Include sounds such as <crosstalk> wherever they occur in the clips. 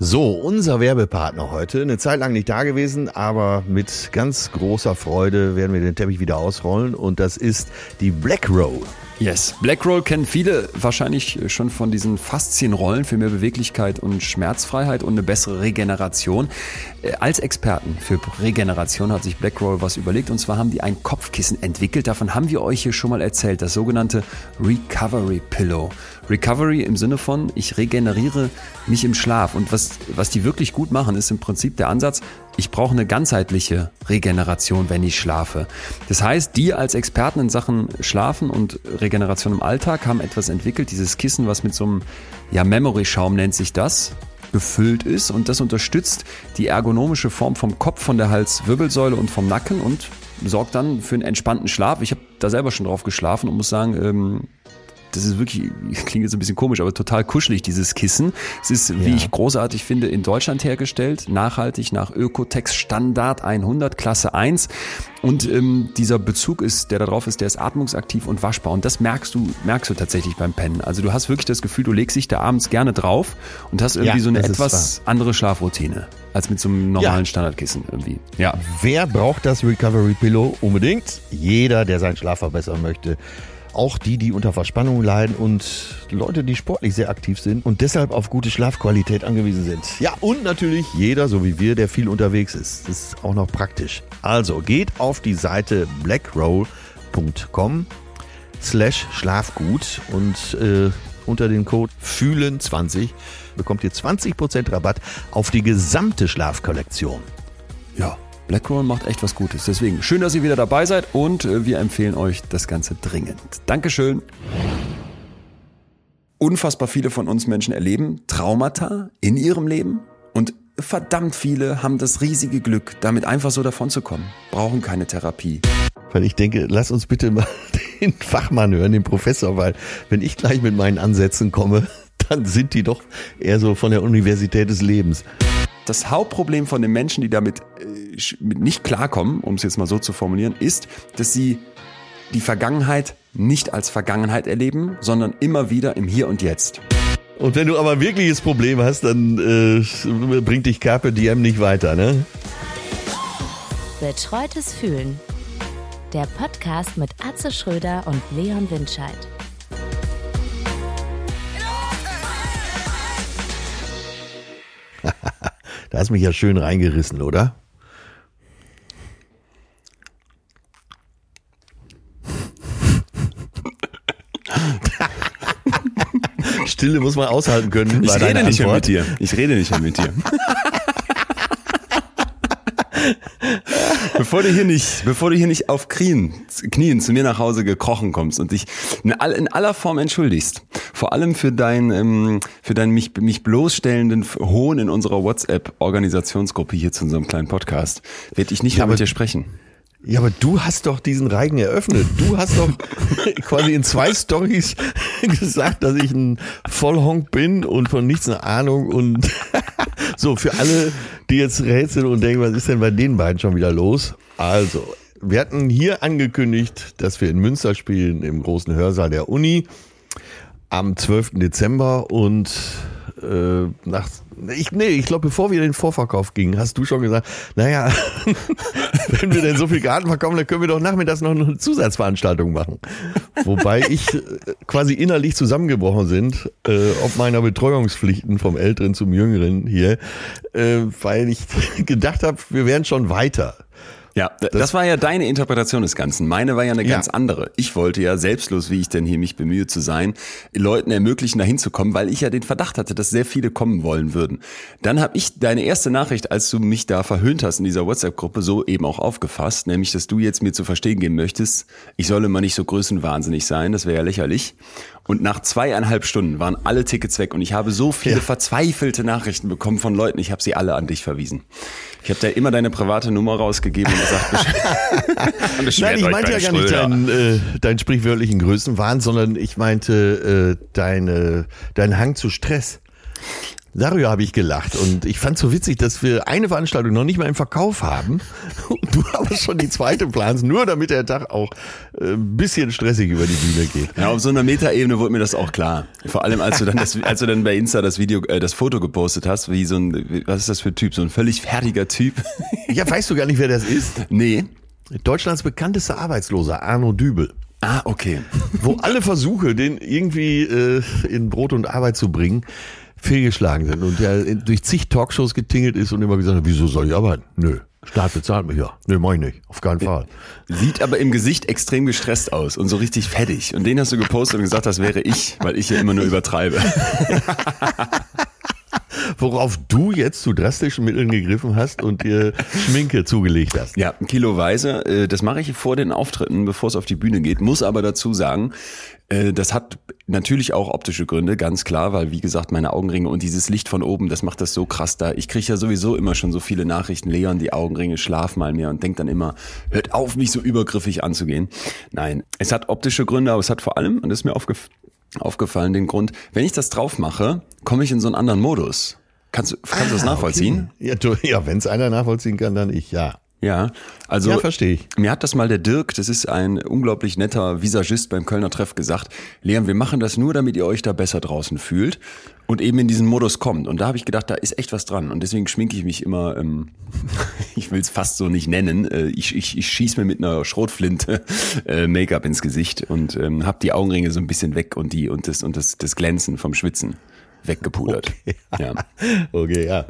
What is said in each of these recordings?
So, unser Werbepartner heute. Eine Zeit lang nicht da gewesen, aber mit ganz großer Freude werden wir den Teppich wieder ausrollen. Und das ist die Black Roll. Yes, Black Roll kennen viele wahrscheinlich schon von diesen Faszienrollen für mehr Beweglichkeit und Schmerzfreiheit und eine bessere Regeneration. Äh, als Experten für Regeneration hat sich Black Roll was überlegt und zwar haben die ein Kopfkissen entwickelt. Davon haben wir euch hier schon mal erzählt, das sogenannte Recovery Pillow. Recovery im Sinne von, ich regeneriere mich im Schlaf. Und was, was die wirklich gut machen, ist im Prinzip der Ansatz, ich brauche eine ganzheitliche Regeneration, wenn ich schlafe. Das heißt, die als Experten in Sachen Schlafen und Regeneration im Alltag haben etwas entwickelt, dieses Kissen, was mit so einem ja, Memory-Schaum nennt sich das, gefüllt ist und das unterstützt die ergonomische Form vom Kopf, von der Halswirbelsäule und vom Nacken und sorgt dann für einen entspannten Schlaf. Ich habe da selber schon drauf geschlafen und muss sagen, ähm, das ist wirklich, <laughs> klingt jetzt ein bisschen komisch, aber total kuschelig, dieses Kissen. Es ist, ja. wie ich großartig finde, in Deutschland hergestellt, nachhaltig nach Ökotex Standard 100, Klasse 1. Und ähm, dieser Bezug ist, der da drauf ist, der ist atmungsaktiv und waschbar. Und das merkst du, merkst du tatsächlich beim Pennen. Also du hast wirklich das Gefühl, du legst dich da abends gerne drauf und hast irgendwie ja, so eine etwas andere Schlafroutine als mit so einem normalen ja. Standardkissen irgendwie. Ja. Wer braucht das Recovery Pillow unbedingt? Jeder, der seinen Schlaf verbessern möchte auch die, die unter Verspannung leiden und Leute, die sportlich sehr aktiv sind und deshalb auf gute Schlafqualität angewiesen sind. Ja, und natürlich jeder, so wie wir, der viel unterwegs ist. Das ist auch noch praktisch. Also geht auf die Seite blackroll.com slash Schlafgut und äh, unter den Code FÜHLEN20 bekommt ihr 20% Rabatt auf die gesamte Schlafkollektion. Ja, Blackroll macht echt was Gutes. Deswegen schön, dass ihr wieder dabei seid und äh, wir empfehlen euch das Ganze dringend. Dankeschön. Unfassbar viele von uns Menschen erleben Traumata in ihrem Leben und verdammt viele haben das riesige Glück, damit einfach so davon zu kommen, brauchen keine Therapie. Weil ich denke, lass uns bitte mal <laughs> den Fachmann hören, den Professor, weil wenn ich gleich mit meinen Ansätzen komme, <laughs> dann sind die doch eher so von der Universität des Lebens. Das Hauptproblem von den Menschen, die damit äh, nicht klarkommen, um es jetzt mal so zu formulieren, ist, dass sie die Vergangenheit nicht als Vergangenheit erleben, sondern immer wieder im Hier und Jetzt. Und wenn du aber ein wirkliches Problem hast, dann äh, bringt dich Carpe Diem nicht weiter, ne? Betreutes Fühlen. Der Podcast mit Atze Schröder und Leon Windscheid. <laughs> Da hast mich ja schön reingerissen, oder? <laughs> Stille muss man aushalten können. Ich rede nicht mehr mit dir. Ich rede nicht mehr mit dir. bevor du hier nicht, bevor du hier nicht auf Knien, Knien zu mir nach Hause gekrochen kommst und dich in, aller Form entschuldigst, vor allem für dein, ähm, für deinen mich, mich bloßstellenden Hohn in unserer WhatsApp-Organisationsgruppe hier zu unserem kleinen Podcast, werde ich nicht ja, mehr mit dir sprechen. Ja, aber du hast doch diesen Reigen eröffnet. Du hast doch <laughs> quasi in zwei Stories <laughs> gesagt, dass ich ein Vollhonk bin und von nichts eine Ahnung und <laughs> so für alle, die jetzt rätseln und denken, was ist denn bei den beiden schon wieder los? Also, wir hatten hier angekündigt, dass wir in Münster spielen im großen Hörsaal der Uni am 12. Dezember und äh, nach, ich, nee, ich glaube, bevor wir in den Vorverkauf gingen, hast du schon gesagt, naja, <laughs> wenn wir denn so viel Garten verkaufen, dann können wir doch nachmittags noch eine Zusatzveranstaltung machen. Wobei ich äh, quasi innerlich zusammengebrochen sind, äh, ob meiner Betreuungspflichten vom Älteren zum Jüngeren hier, äh, weil ich <laughs> gedacht habe, wir wären schon weiter. Ja, das, das, war ja deine Interpretation des Ganzen. Meine war ja eine ganz andere. Ich wollte ja selbstlos, wie ich denn hier mich bemühe zu sein, Leuten ermöglichen, dahin zu kommen, weil ich ja den Verdacht hatte, dass sehr viele kommen wollen würden. Dann habe ich deine erste Nachricht, als du mich da verhöhnt hast in dieser WhatsApp-Gruppe, so eben auch aufgefasst, nämlich, dass du jetzt mir zu verstehen geben möchtest, ich solle mal nicht so größenwahnsinnig sein, das wäre ja lächerlich. Und nach zweieinhalb Stunden waren alle Tickets weg und ich habe so viele ja. verzweifelte Nachrichten bekommen von Leuten, ich habe sie alle an dich verwiesen. Ich habe da immer deine private Nummer rausgegeben und gesagt, <laughs> Nein, ich meinte ja gar nicht deinen, äh, deinen sprichwörtlichen Größenwahn, sondern ich meinte äh, deine, deinen Hang zu Stress. Darüber habe ich gelacht und ich fand so witzig, dass wir eine Veranstaltung noch nicht mal im Verkauf haben und du <laughs> aber schon die zweite planst, nur damit der Tag auch äh, ein bisschen stressig über die Bühne geht. Ja, auf so einer Metaebene wurde mir das auch klar. Vor allem, als du dann, das, als du dann bei Insta das Video, äh, das Foto gepostet hast, wie so ein, was ist das für ein Typ? So ein völlig fertiger Typ. Ja, weißt du gar nicht, wer das ist? Nee. Deutschlands bekanntester Arbeitsloser, Arno Dübel. Ah, okay. Wo alle Versuche, den irgendwie äh, in Brot und Arbeit zu bringen, fehlgeschlagen sind und der durch zig Talkshows getingelt ist und immer gesagt hat, wieso soll ich arbeiten? Nö, Staat bezahlt mich ja. Nö, mach ich nicht, auf keinen Fall. Sieht aber im Gesicht extrem gestresst aus und so richtig fettig. Und den hast du gepostet und gesagt, das wäre ich, weil ich ja immer nur übertreibe. <laughs> Worauf du jetzt zu drastischen Mitteln gegriffen hast und dir Schminke zugelegt hast. Ja, kiloweise. Äh, Das mache ich vor den Auftritten, bevor es auf die Bühne geht. Muss aber dazu sagen, das hat natürlich auch optische Gründe, ganz klar, weil wie gesagt, meine Augenringe und dieses Licht von oben, das macht das so krass da. Ich kriege ja sowieso immer schon so viele Nachrichten, Leon, die Augenringe, schlaf mal mehr und denk dann immer, hört auf, mich so übergriffig anzugehen. Nein, es hat optische Gründe, aber es hat vor allem, und das ist mir aufgef aufgefallen, den Grund, wenn ich das drauf mache, komme ich in so einen anderen Modus. Kannst du, kannst du das nachvollziehen? Okay. Ja, du, ja wenn es einer nachvollziehen kann, dann ich, ja. Ja, also Ja, verstehe ich. Mir hat das mal der Dirk, das ist ein unglaublich netter Visagist beim Kölner Treff gesagt, Leon, wir machen das nur, damit ihr euch da besser draußen fühlt und eben in diesen Modus kommt. Und da habe ich gedacht, da ist echt was dran. Und deswegen schminke ich mich immer, ähm, <laughs> ich will es fast so nicht nennen, äh, ich, ich, ich schieß mir mit einer Schrotflinte <laughs> äh, Make-up ins Gesicht und ähm, habe die Augenringe so ein bisschen weg und die und das und das, das Glänzen vom Schwitzen weggepudert. <laughs> Ja. Okay, ja.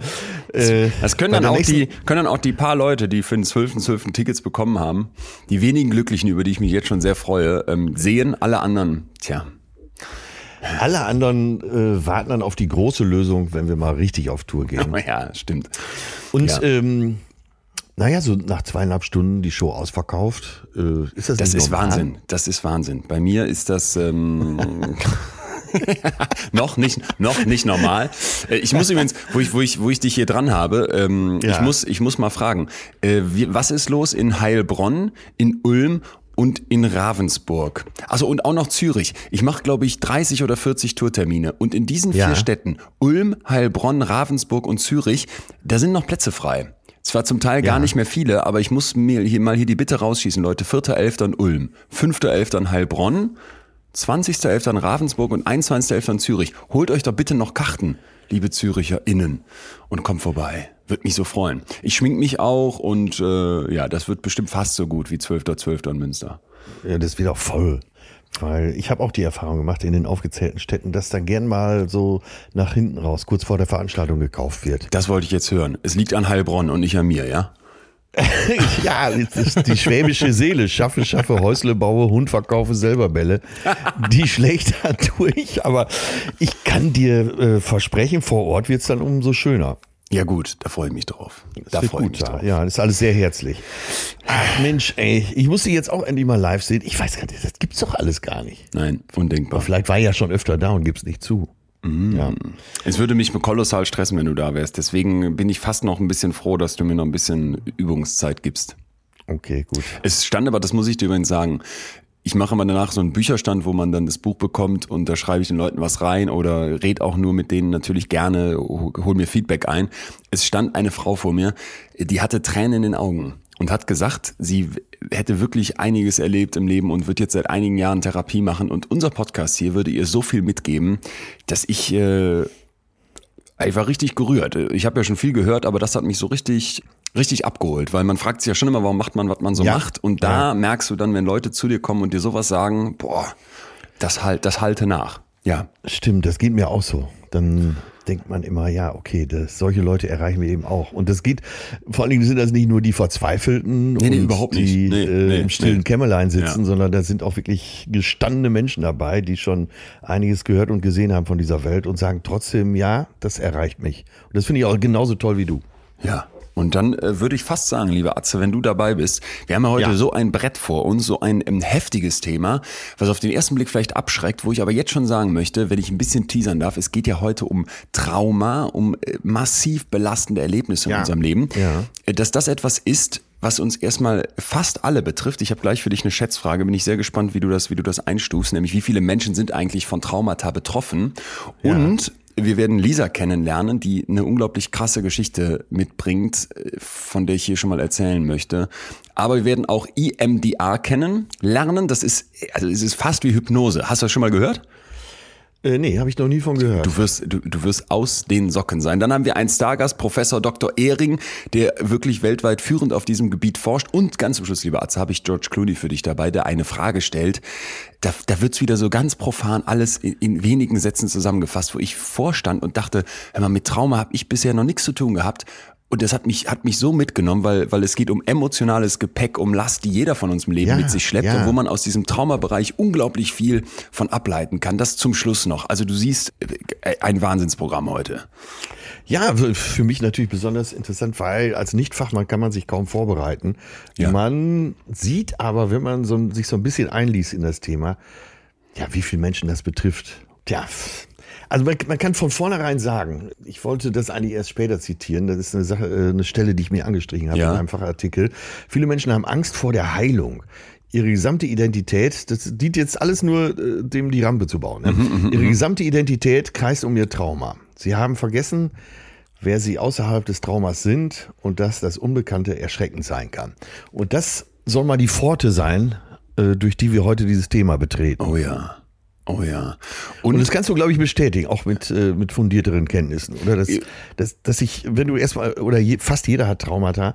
Äh, Das können bei dann, auch die, können dann auch die paar Leute, die für den 12.12. Tickets bekommen haben, die wenigen Glücklichen, über die ich mich jetzt schon sehr freue, ähm, sehen, alle anderen, tja, Alle anderen äh, warten dann auf die große Lösung, wenn wir mal richtig auf Tour gehen. <laughs> ja, stimmt. Und Ja. ähm, naja, so nach zweieinhalb Stunden die Show ausverkauft. Äh, ist das Das ist normal? Wahnsinn. Das ist Wahnsinn. Bei mir ist das ähm, <laughs> <laughs> noch nicht noch nicht normal. Äh, Ich muss übrigens, wo ich wo ich wo ich dich hier dran habe, ähm, Ja. ich muss ich muss mal fragen, äh, wie, was ist los in Heilbronn, in Ulm und in Ravensburg. Also und auch noch Zürich. Ich mache glaube ich 30 oder 40 Tourtermine und in diesen Ja. vier Städten Ulm, Heilbronn, Ravensburg und Zürich, da sind noch Plätze frei. Zwar zum Teil gar Ja. nicht mehr viele, aber ich muss mir hier mal hier die Bitte rausschießen, Leute. 4.11. in Ulm, 5.11. in Heilbronn, 20.11. in Ravensburg und 21.11. in Zürich. Holt euch doch bitte noch Karten, liebe ZüricherInnen, und kommt vorbei. Wird mich so freuen. Ich schmink mich auch und äh, ja, das wird bestimmt fast so gut wie 12.12. in Münster. Ja, das wird auch voll. Weil ich habe auch die Erfahrung gemacht in den aufgezählten Städten, dass da gern mal so nach hinten raus, kurz vor der Veranstaltung gekauft wird. Das wollte ich jetzt hören. Es liegt an Heilbronn und nicht an mir, ja? <laughs> ja, die schwäbische Seele. Schaffe, schaffe, Häusle baue, Hund verkaufe, selber Bälle. Die schlägt da durch. Aber ich kann dir äh, versprechen, vor Ort wird's dann umso schöner. Ja gut, da freue ich mich drauf. Das Da wird freue ich mich da. drauf. Ja, das ist alles sehr herzlich. Ach Mensch, ey, ich musste jetzt auch endlich mal live sehen. Ich weiß gar nicht, das gibt's doch alles gar nicht. Nein, undenkbar. Vielleicht war ich ja schon öfter da und gibt's nicht zu. Ja. Es würde mich kolossal stressen, wenn du da wärst. Deswegen bin ich fast noch ein bisschen froh, dass du mir noch ein bisschen Übungszeit gibst. Okay, gut. Es stand aber, das muss ich dir übrigens sagen, ich mache immer danach so einen Bücherstand, wo man dann das Buch bekommt und da schreibe ich den Leuten was rein oder red auch nur mit denen natürlich gerne, hol mir Feedback ein. Es stand eine Frau vor mir, die hatte Tränen in den Augen und hat gesagt, sie hätte wirklich einiges erlebt im Leben und wird jetzt seit einigen Jahren Therapie machen und unser Podcast hier würde ihr so viel mitgeben, dass ich äh, ich war richtig gerührt. Ich habe ja schon viel gehört, aber das hat mich so richtig, richtig abgeholt, weil man fragt sich ja schon immer, warum macht man, was man so Ja. macht. Und da merkst du dann, wenn Leute zu dir kommen und dir sowas sagen, boah, das halt, das halte nach. Ja. Stimmt, das geht mir auch so. Dann denkt man immer, ja, okay, das, solche Leute erreichen wir eben auch. Und das geht, vor allen Dingen sind das nicht nur die Verzweifelten Nee, nee, und überhaupt nicht. die Nee, äh, im stillen. Kämmerlein sitzen, Ja. sondern da sind auch wirklich gestandene Menschen dabei, die schon einiges gehört und gesehen haben von dieser Welt und sagen trotzdem, ja, das erreicht mich. Und das finde ich auch genauso toll wie du. Ja. Und dann äh, würde ich fast sagen, lieber Atze, wenn du dabei bist, wir haben ja heute Ja. so ein Brett vor uns, so ein ähm, heftiges Thema, was auf den ersten Blick vielleicht abschreckt, wo ich aber jetzt schon sagen möchte, wenn ich ein bisschen teasern darf, es geht ja heute um Trauma, um äh, massiv belastende Erlebnisse in Ja. unserem Leben, Ja. Äh, dass das etwas ist, was uns erstmal fast alle betrifft. Ich habe gleich für dich eine Schätzfrage, bin ich sehr gespannt, wie du das, wie du das einstufst, nämlich wie viele Menschen sind eigentlich von Traumata betroffen und wir werden Lisa kennenlernen, die eine unglaublich krasse Geschichte mitbringt, äh, von der ich hier schon mal erzählen möchte. Aber wir werden auch EMDR kennen, lernen. Das ist, also es ist fast wie Hypnose. Hast du das schon mal gehört? Äh, nee, habe ich noch nie von gehört. Du wirst, du, du wirst aus den Socken sein. Dann haben wir einen Stargast, Professor Dr. Ehring, der wirklich weltweit führend auf diesem Gebiet forscht. Und ganz zum Schluss, lieber Arzt, habe ich George Clooney für dich dabei, der eine Frage stellt. Da, da wird's wieder so ganz profan alles in, in wenigen Sätzen zusammengefasst, wo ich vorstand und dachte, hör mal, mit Trauma habe ich bisher noch nichts zu tun gehabt. Und das hat mich, hat mich so mitgenommen, weil, weil es geht um emotionales Gepäck, um Last, die jeder von uns im Leben Ja, mit sich schleppt ja. und wo man aus diesem Traumabereich unglaublich viel von ableiten kann. Das zum Schluss noch. Also du siehst äh, ein Wahnsinnsprogramm heute. Ja, für mich natürlich besonders interessant, weil als Nichtfachmann kann man sich kaum vorbereiten. Ja. Man sieht aber, wenn man so, sich so ein bisschen einliest in das Thema, ja, wie viele Menschen das betrifft. Tja, also man, man kann von vornherein sagen, ich wollte das eigentlich erst später zitieren, das ist eine Sache, äh, eine Stelle, die ich mir angestrichen habe Ja. in einem Fachartikel. Viele Menschen haben Angst vor der Heilung. Ihre gesamte Identität, das dient jetzt alles nur, äh, dem die Rampe zu bauen. Ne? Ihre gesamte Identität kreist um ihr Trauma. Sie haben vergessen, wer sie außerhalb des Traumas sind und dass das Unbekannte erschreckend sein kann. Und das soll mal die Pforte sein, äh, durch die wir heute dieses Thema betreten. Oh ja. Oh ja. Und Und, das kannst du, glaube ich, bestätigen, auch mit, äh, mit fundierteren Kenntnissen, oder? Dass, dass, dass ich, wenn du erstmal, oder je, fast jeder hat Traumata.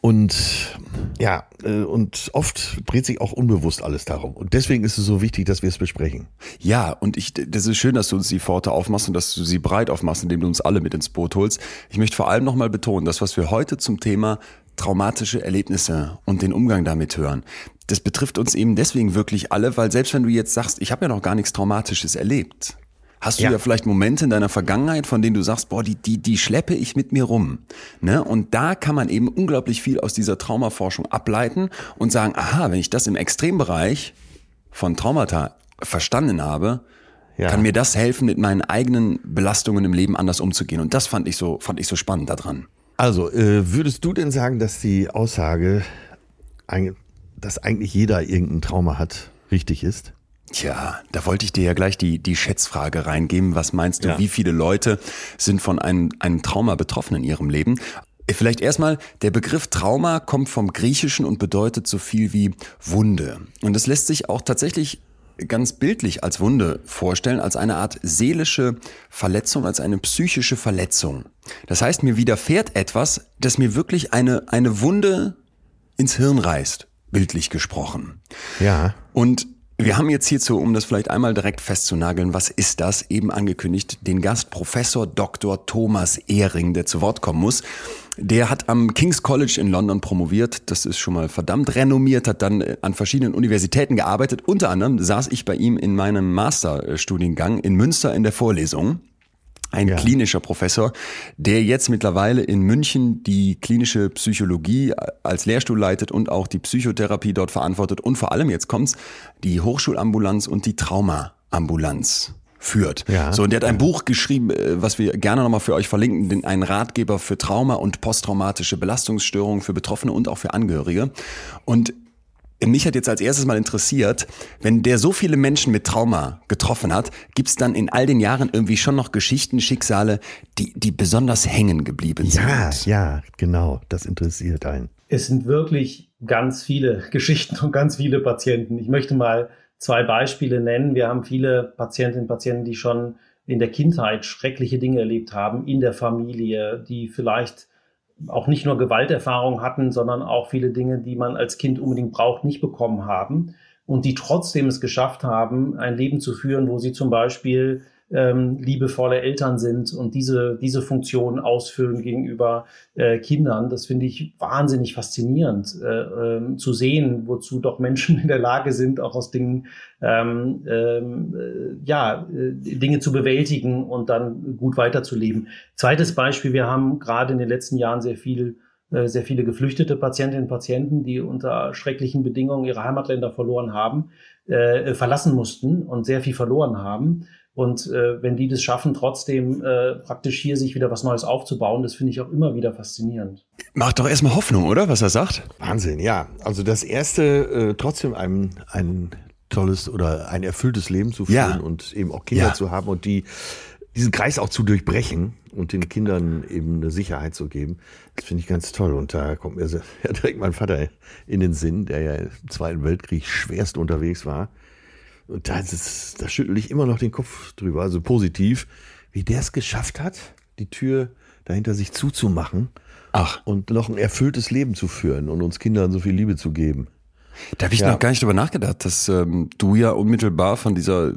Und ja, äh, und oft dreht sich auch unbewusst alles darum. Und deswegen ist es so wichtig, dass wir es besprechen. ja, und ich, das ist schön, dass du uns die Pforte aufmachst und dass du sie breit aufmachst, indem du uns alle mit ins Boot holst. Ich möchte vor allem nochmal betonen, das, was wir heute zum Thema traumatische Erlebnisse und den Umgang damit hören, das betrifft uns eben deswegen wirklich alle, weil selbst wenn du jetzt sagst, ich habe ja noch gar nichts Traumatisches erlebt, hast du ja. Ja. vielleicht Momente in deiner Vergangenheit, von denen du sagst, boah, die, die, die schleppe ich mit mir rum. Ne? Und da kann man eben unglaublich viel aus dieser Traumaforschung ableiten und sagen, aha, wenn ich das im Extrembereich von Traumata verstanden habe, Ja. kann mir das helfen, mit meinen eigenen Belastungen im Leben anders umzugehen. Und das fand ich so, fand ich so spannend daran. Also, äh, würdest du denn sagen, dass die Aussage, ein- dass eigentlich jeder irgendein Trauma hat, richtig ist? Tja, da wollte ich dir ja gleich die, die Schätzfrage reingeben. Was meinst du, Ja. wie viele Leute sind von einem, einem Trauma betroffen in ihrem Leben? Vielleicht erstmal, der Begriff Trauma kommt vom Griechischen und bedeutet so viel wie Wunde. Und das lässt sich auch tatsächlich ganz bildlich als Wunde vorstellen, als eine Art seelische Verletzung, als eine psychische Verletzung. Das heißt, mir widerfährt etwas, das mir wirklich eine, eine Wunde ins Hirn reißt, bildlich gesprochen. Ja. Und wir haben jetzt hierzu, um das vielleicht einmal direkt festzunageln, was ist das, eben angekündigt, den Gast Professor Dr. Thomas Ehring, der zu Wort kommen muss. Der hat am King's College in London promoviert, das ist schon mal verdammt renommiert, hat dann äh, an verschiedenen Universitäten gearbeitet. Unter anderem saß ich bei ihm in meinem Masterstudiengang in Münster in der Vorlesung. Ein Ja. klinischer Professor, der jetzt mittlerweile in München die klinische Psychologie als Lehrstuhl leitet und auch die Psychotherapie dort verantwortet und vor allem, jetzt kommt's, die Hochschulambulanz und die Traumaambulanz führt. Ja. So, und der hat ein Buch geschrieben, äh, was wir gerne nochmal für euch verlinken, den, einen Ratgeber für Trauma und posttraumatische Belastungsstörungen für Betroffene und auch für Angehörige. Und mich hat jetzt als erstes mal interessiert, wenn der so viele Menschen mit Trauma getroffen hat, gibt's dann in all den Jahren irgendwie schon noch Geschichten, Schicksale, die, die besonders hängen geblieben Ja, sind? ja, genau. Das interessiert einen. Es sind wirklich ganz viele <laughs> Geschichten und ganz viele Patienten. Ich möchte mal zwei Beispiele nennen. Wir haben viele Patientinnen und Patienten, die schon in der Kindheit schreckliche Dinge erlebt haben, in der Familie, die vielleicht auch nicht nur Gewalterfahrungen hatten, sondern auch viele Dinge, die man als Kind unbedingt braucht, nicht bekommen haben und die trotzdem es geschafft haben, ein Leben zu führen, wo sie zum Beispiel ähm, liebevolle Eltern sind und diese, diese Funktion ausfüllen gegenüber äh, Kindern. Das finde ich wahnsinnig faszinierend äh, ähm, zu sehen, wozu doch Menschen <laughs> in der Lage sind, auch aus Dingen, ähm, ähm, äh, ja, äh, Dinge zu bewältigen und dann gut weiterzuleben. Zweites Beispiel, wir haben gerade in den letzten Jahren sehr viel äh, sehr viele geflüchtete Patientinnen und Patienten, die unter schrecklichen Bedingungen ihre Heimatländer verloren haben, äh, verlassen mussten und sehr viel verloren haben. Und äh, wenn die das schaffen, trotzdem äh, praktisch hier sich wieder was Neues aufzubauen, das finde ich auch immer wieder faszinierend. Macht doch erstmal Hoffnung, oder? Was er sagt? Wahnsinn, ja. Also das erste, äh, trotzdem ein, ein tolles oder ein erfülltes Leben zu führen Ja. und eben auch Kinder Ja. zu haben und die diesen Kreis auch zu durchbrechen und den Kindern eben eine Sicherheit zu geben, das finde ich ganz toll. Und da kommt mir ja <laughs> direkt mein Vater in den Sinn, der ja im Zweiten Weltkrieg schwerst unterwegs war. Und da, ist, da schüttel ich immer noch den Kopf drüber, also positiv, wie der es geschafft hat, die Tür dahinter sich zuzumachen. Ach. Und noch ein erfülltes Leben zu führen und uns Kindern so viel Liebe zu geben. Da habe ich ja. noch gar nicht drüber nachgedacht, dass ähm, du ja unmittelbar von dieser äh,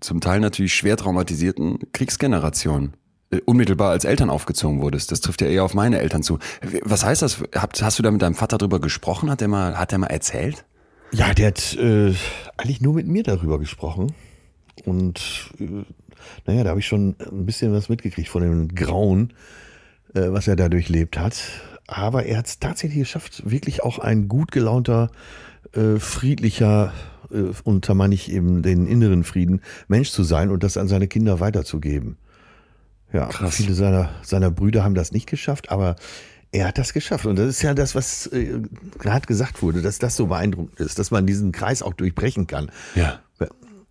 zum Teil natürlich schwer traumatisierten Kriegsgeneration äh, unmittelbar als Eltern aufgezogen wurdest. Das trifft ja eher auf meine Eltern zu. Was heißt das? Hast, hast du da mit deinem Vater drüber gesprochen? Hat er mal, hat er mal erzählt? Ja, der hat äh, eigentlich nur mit mir darüber gesprochen. Und äh, naja, da habe ich schon ein bisschen was mitgekriegt von dem Grauen, äh, was er da durchlebt hat. Aber er hat es tatsächlich geschafft, wirklich auch ein gut gelaunter, äh, friedlicher äh, und da meine ich eben den inneren Frieden, Mensch zu sein und das an seine Kinder weiterzugeben. Ja, Krass. viele seiner, seiner Brüder haben das nicht geschafft, aber er hat das geschafft. Und das ist ja das, was äh, gerade gesagt wurde, dass das so beeindruckend ist, dass man diesen Kreis auch durchbrechen kann. Ja.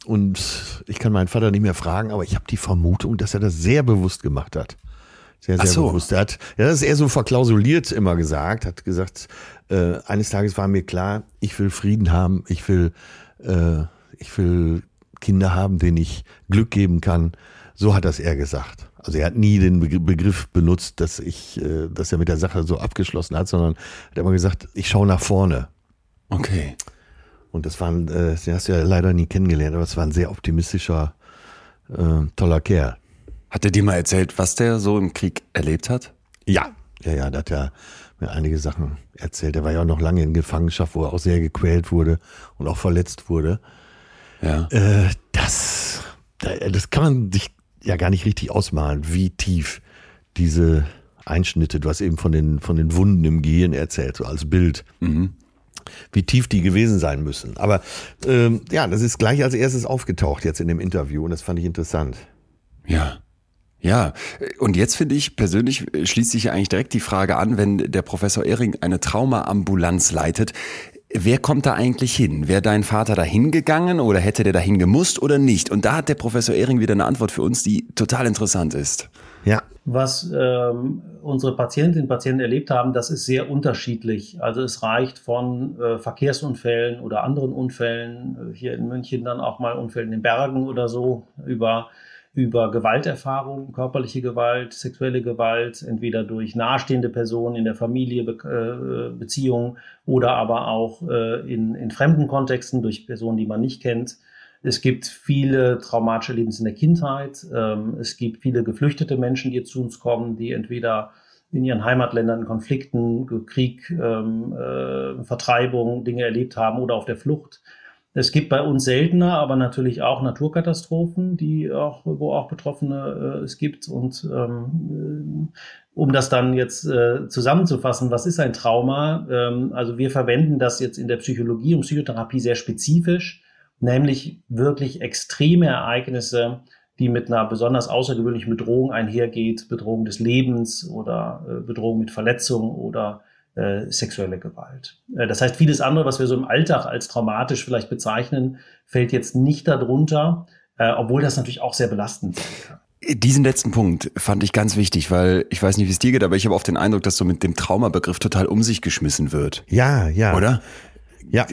Und ich kann meinen Vater nicht mehr fragen, aber ich habe die Vermutung, dass er das sehr bewusst gemacht hat. Sehr, sehr so. bewusst. Er hat, ja, das ist eher so verklausuliert immer gesagt, hat gesagt, äh, eines Tages war mir klar, ich will Frieden haben, ich will, äh, ich will Kinder haben, denen ich Glück geben kann. So hat das er gesagt. Also er hat nie den Begriff benutzt, dass ich, äh, dass er mit der Sache so abgeschlossen hat, sondern hat immer gesagt, ich schaue nach vorne. Okay. Und das war, ein, äh, den hast du ja leider nie kennengelernt, aber es war ein sehr optimistischer, äh, toller Kerl. Hat er dir mal erzählt, was der so im Krieg erlebt hat? Ja, ja, ja, da hat er mir einige Sachen erzählt. Er war ja auch noch lange in Gefangenschaft, wo er auch sehr gequält wurde und auch verletzt wurde. Ja. Äh, das, das kann man sich ja gar nicht richtig ausmalen, wie tief diese Einschnitte, du hast eben von den, von den Wunden im Gehirn erzählt, so als Bild. Mhm. Wie tief die gewesen sein müssen. Aber ähm, ja, das ist gleich als erstes aufgetaucht jetzt in dem Interview und das fand ich interessant. Ja. Ja, und jetzt finde ich persönlich schließt sich ja eigentlich direkt die Frage an, wenn der Professor Ehring eine Traumaambulanz leitet. Wer kommt da eigentlich hin? Wäre dein Vater da hingegangen oder hätte der dahin gemusst oder nicht? Und da hat der Professor Ehring wieder eine Antwort für uns, die total interessant ist. Ja. Was ähm, unsere Patientinnen und Patienten erlebt haben, das ist sehr unterschiedlich. Also es reicht von äh, Verkehrsunfällen oder anderen Unfällen, äh, hier in München dann auch mal Unfällen in den Bergen oder so, über über Gewalterfahrungen, körperliche Gewalt, sexuelle Gewalt, entweder durch nahestehende Personen in der Familie, Be äh, Beziehungen oder aber auch äh, in, in fremden Kontexten durch Personen, die man nicht kennt. Es gibt viele traumatische Erlebnisse in der Kindheit. Ähm, es gibt viele geflüchtete Menschen, die zu uns kommen, die entweder in ihren Heimatländern Konflikten, Krieg, ähm, äh, Vertreibung, Dinge erlebt haben oder auf der Flucht. Es gibt bei uns seltener, aber natürlich auch Naturkatastrophen, die auch, wo auch Betroffene äh, es gibt. Und ähm, äh, um das dann jetzt äh, zusammenzufassen, was ist ein Trauma? Ähm, also wir verwenden das jetzt in der Psychologie und Psychotherapie sehr spezifisch, nämlich wirklich extreme Ereignisse, die mit einer besonders außergewöhnlichen Bedrohung einhergeht, Bedrohung des Lebens oder äh, Bedrohung mit Verletzung oder äh, sexuelle Gewalt. Äh, das heißt, vieles andere, was wir so im Alltag als traumatisch vielleicht bezeichnen, fällt jetzt nicht darunter, äh, obwohl das natürlich auch sehr belastend sein kann. Diesen letzten Punkt fand ich ganz wichtig, weil ich weiß nicht, wie es dir geht, aber ich habe oft den Eindruck, dass so mit dem Traumabegriff total um sich geschmissen wird. Ja, ja. Oder? Ja.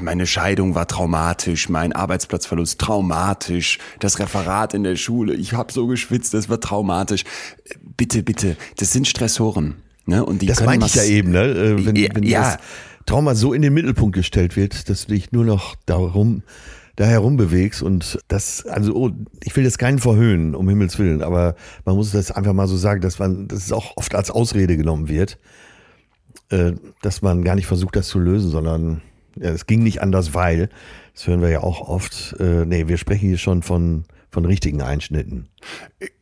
Meine Scheidung war traumatisch, mein Arbeitsplatzverlust traumatisch, das Referat in der Schule, ich habe so geschwitzt, das war traumatisch. Bitte, bitte, das sind Stressoren. Ne? Und die das meinte ich ja eben, ne? Äh, wenn, wenn ja. das Trauma so in den Mittelpunkt gestellt wird, dass du dich nur noch darum da herum bewegst und das, also oh, ich will jetzt keinen verhöhnen, um Himmels Willen, aber man muss das einfach mal so sagen, dass man, dass es auch oft als Ausrede genommen wird, äh, dass man gar nicht versucht, das zu lösen, sondern ja, es ging nicht anders, weil, das hören wir ja auch oft, äh, nee, wir sprechen hier schon von von richtigen Einschnitten.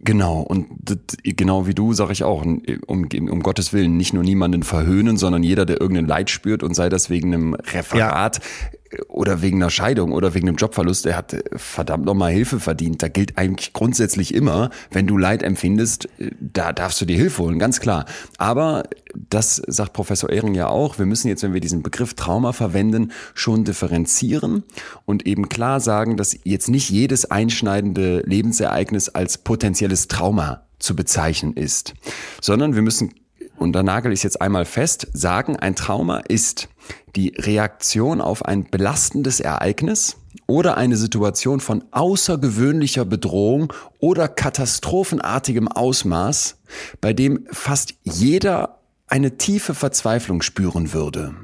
Genau, und das, genau wie du sage ich auch, um, um Gottes Willen nicht nur niemanden verhöhnen, sondern jeder, der irgendein Leid spürt und sei das wegen einem Referat ja. oder wegen einer Scheidung oder wegen einem Jobverlust, der hat verdammt nochmal Hilfe verdient. Da gilt eigentlich grundsätzlich immer, wenn du Leid empfindest, da darfst du dir Hilfe holen, ganz klar. Aber das sagt Professor Ehring ja auch, wir müssen jetzt, wenn wir diesen Begriff Trauma verwenden, schon differenzieren und eben klar sagen, dass jetzt nicht jedes einschneidende Lebensereignis als als potenzielles Trauma zu bezeichnen ist, sondern wir müssen, und da nagel es jetzt einmal fest, sagen, ein Trauma ist die Reaktion auf ein belastendes Ereignis oder eine Situation von außergewöhnlicher Bedrohung oder katastrophenartigem Ausmaß, bei dem fast jeder eine tiefe Verzweiflung spüren würde.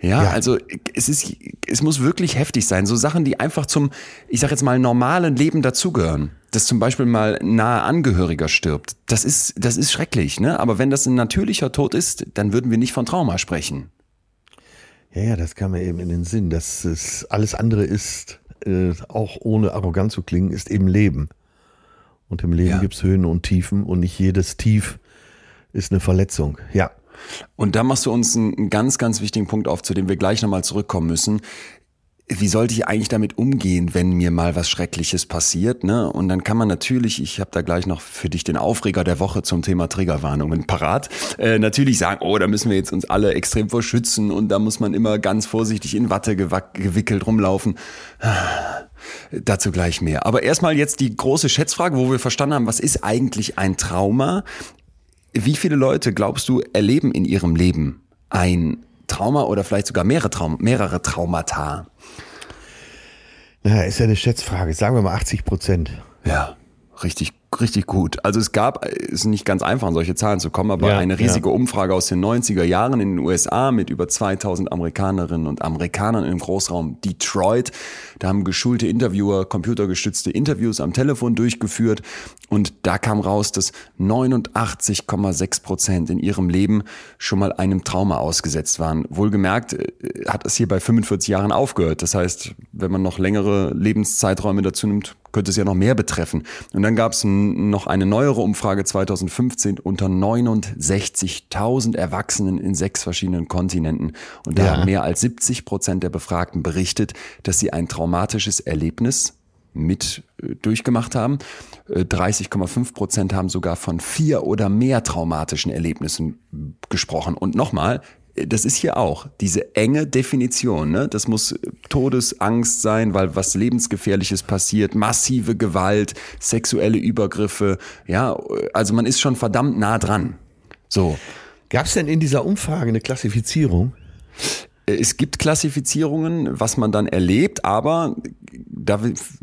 Ja, ja, also es ist, es muss wirklich heftig sein. So Sachen, die einfach zum, ich sag jetzt mal, normalen Leben dazugehören. Dass zum Beispiel mal ein nahe Angehöriger stirbt. Das ist, das ist schrecklich, ne? Aber wenn das ein natürlicher Tod ist, dann würden wir nicht von Trauma sprechen. Ja, ja, das kam mir eben in den Sinn, dass es alles andere ist, äh, auch ohne arrogant zu klingen, ist eben Leben. Und im Leben ja. gibt's Höhen und Tiefen und nicht jedes Tief ist eine Verletzung. Ja. Und da machst du uns einen ganz, ganz wichtigen Punkt auf, zu dem wir gleich nochmal zurückkommen müssen. Wie sollte ich eigentlich damit umgehen, wenn mir mal was Schreckliches passiert? Ne? Und dann kann man natürlich, ich habe da gleich noch für dich den Aufreger der Woche zum Thema Triggerwarnungen parat, äh, natürlich sagen, oh, da müssen wir jetzt uns alle extrem vor schützen und da muss man immer ganz vorsichtig in Watte gewickelt rumlaufen. Dazu gleich mehr. Aber erstmal jetzt die große Schätzfrage, wo wir verstanden haben, was ist eigentlich ein Trauma? Wie viele Leute, glaubst du, erleben in ihrem Leben ein Trauma oder vielleicht sogar mehrere, Traum mehrere Traumata? Na, ist ja eine Schätzfrage. Sagen wir mal 80 Prozent. Ja, richtig richtig gut. Also es gab, es ist nicht ganz einfach, an solche Zahlen zu kommen, aber ja, eine riesige ja. Umfrage aus den 90er Jahren in den USA mit über 2000 Amerikanerinnen und Amerikanern im Großraum Detroit. Da haben geschulte Interviewer computergestützte Interviews am Telefon durchgeführt und da kam raus, dass 89,6 Prozent in ihrem Leben schon mal einem Trauma ausgesetzt waren. Wohlgemerkt äh, hat es hier bei 45 Jahren aufgehört. Das heißt, wenn man noch längere Lebenszeiträume dazu nimmt, könnte es ja noch mehr betreffen. Und dann gab es noch eine neuere Umfrage 2015 unter 69.000 Erwachsenen in sechs verschiedenen Kontinenten. Und da ja. haben mehr als 70 Prozent der Befragten berichtet, dass sie ein traumatisches Erlebnis mit äh, durchgemacht haben. 30,5 äh, Prozent haben sogar von vier oder mehr traumatischen Erlebnissen gesprochen. Und nochmal, das ist hier auch diese enge Definition. Ne? Das muss Todesangst sein, weil was lebensgefährliches passiert, massive Gewalt, sexuelle Übergriffe. Ja, also man ist schon verdammt nah dran. So. Gab es denn in dieser Umfrage eine Klassifizierung? Es gibt Klassifizierungen, was man dann erlebt, aber da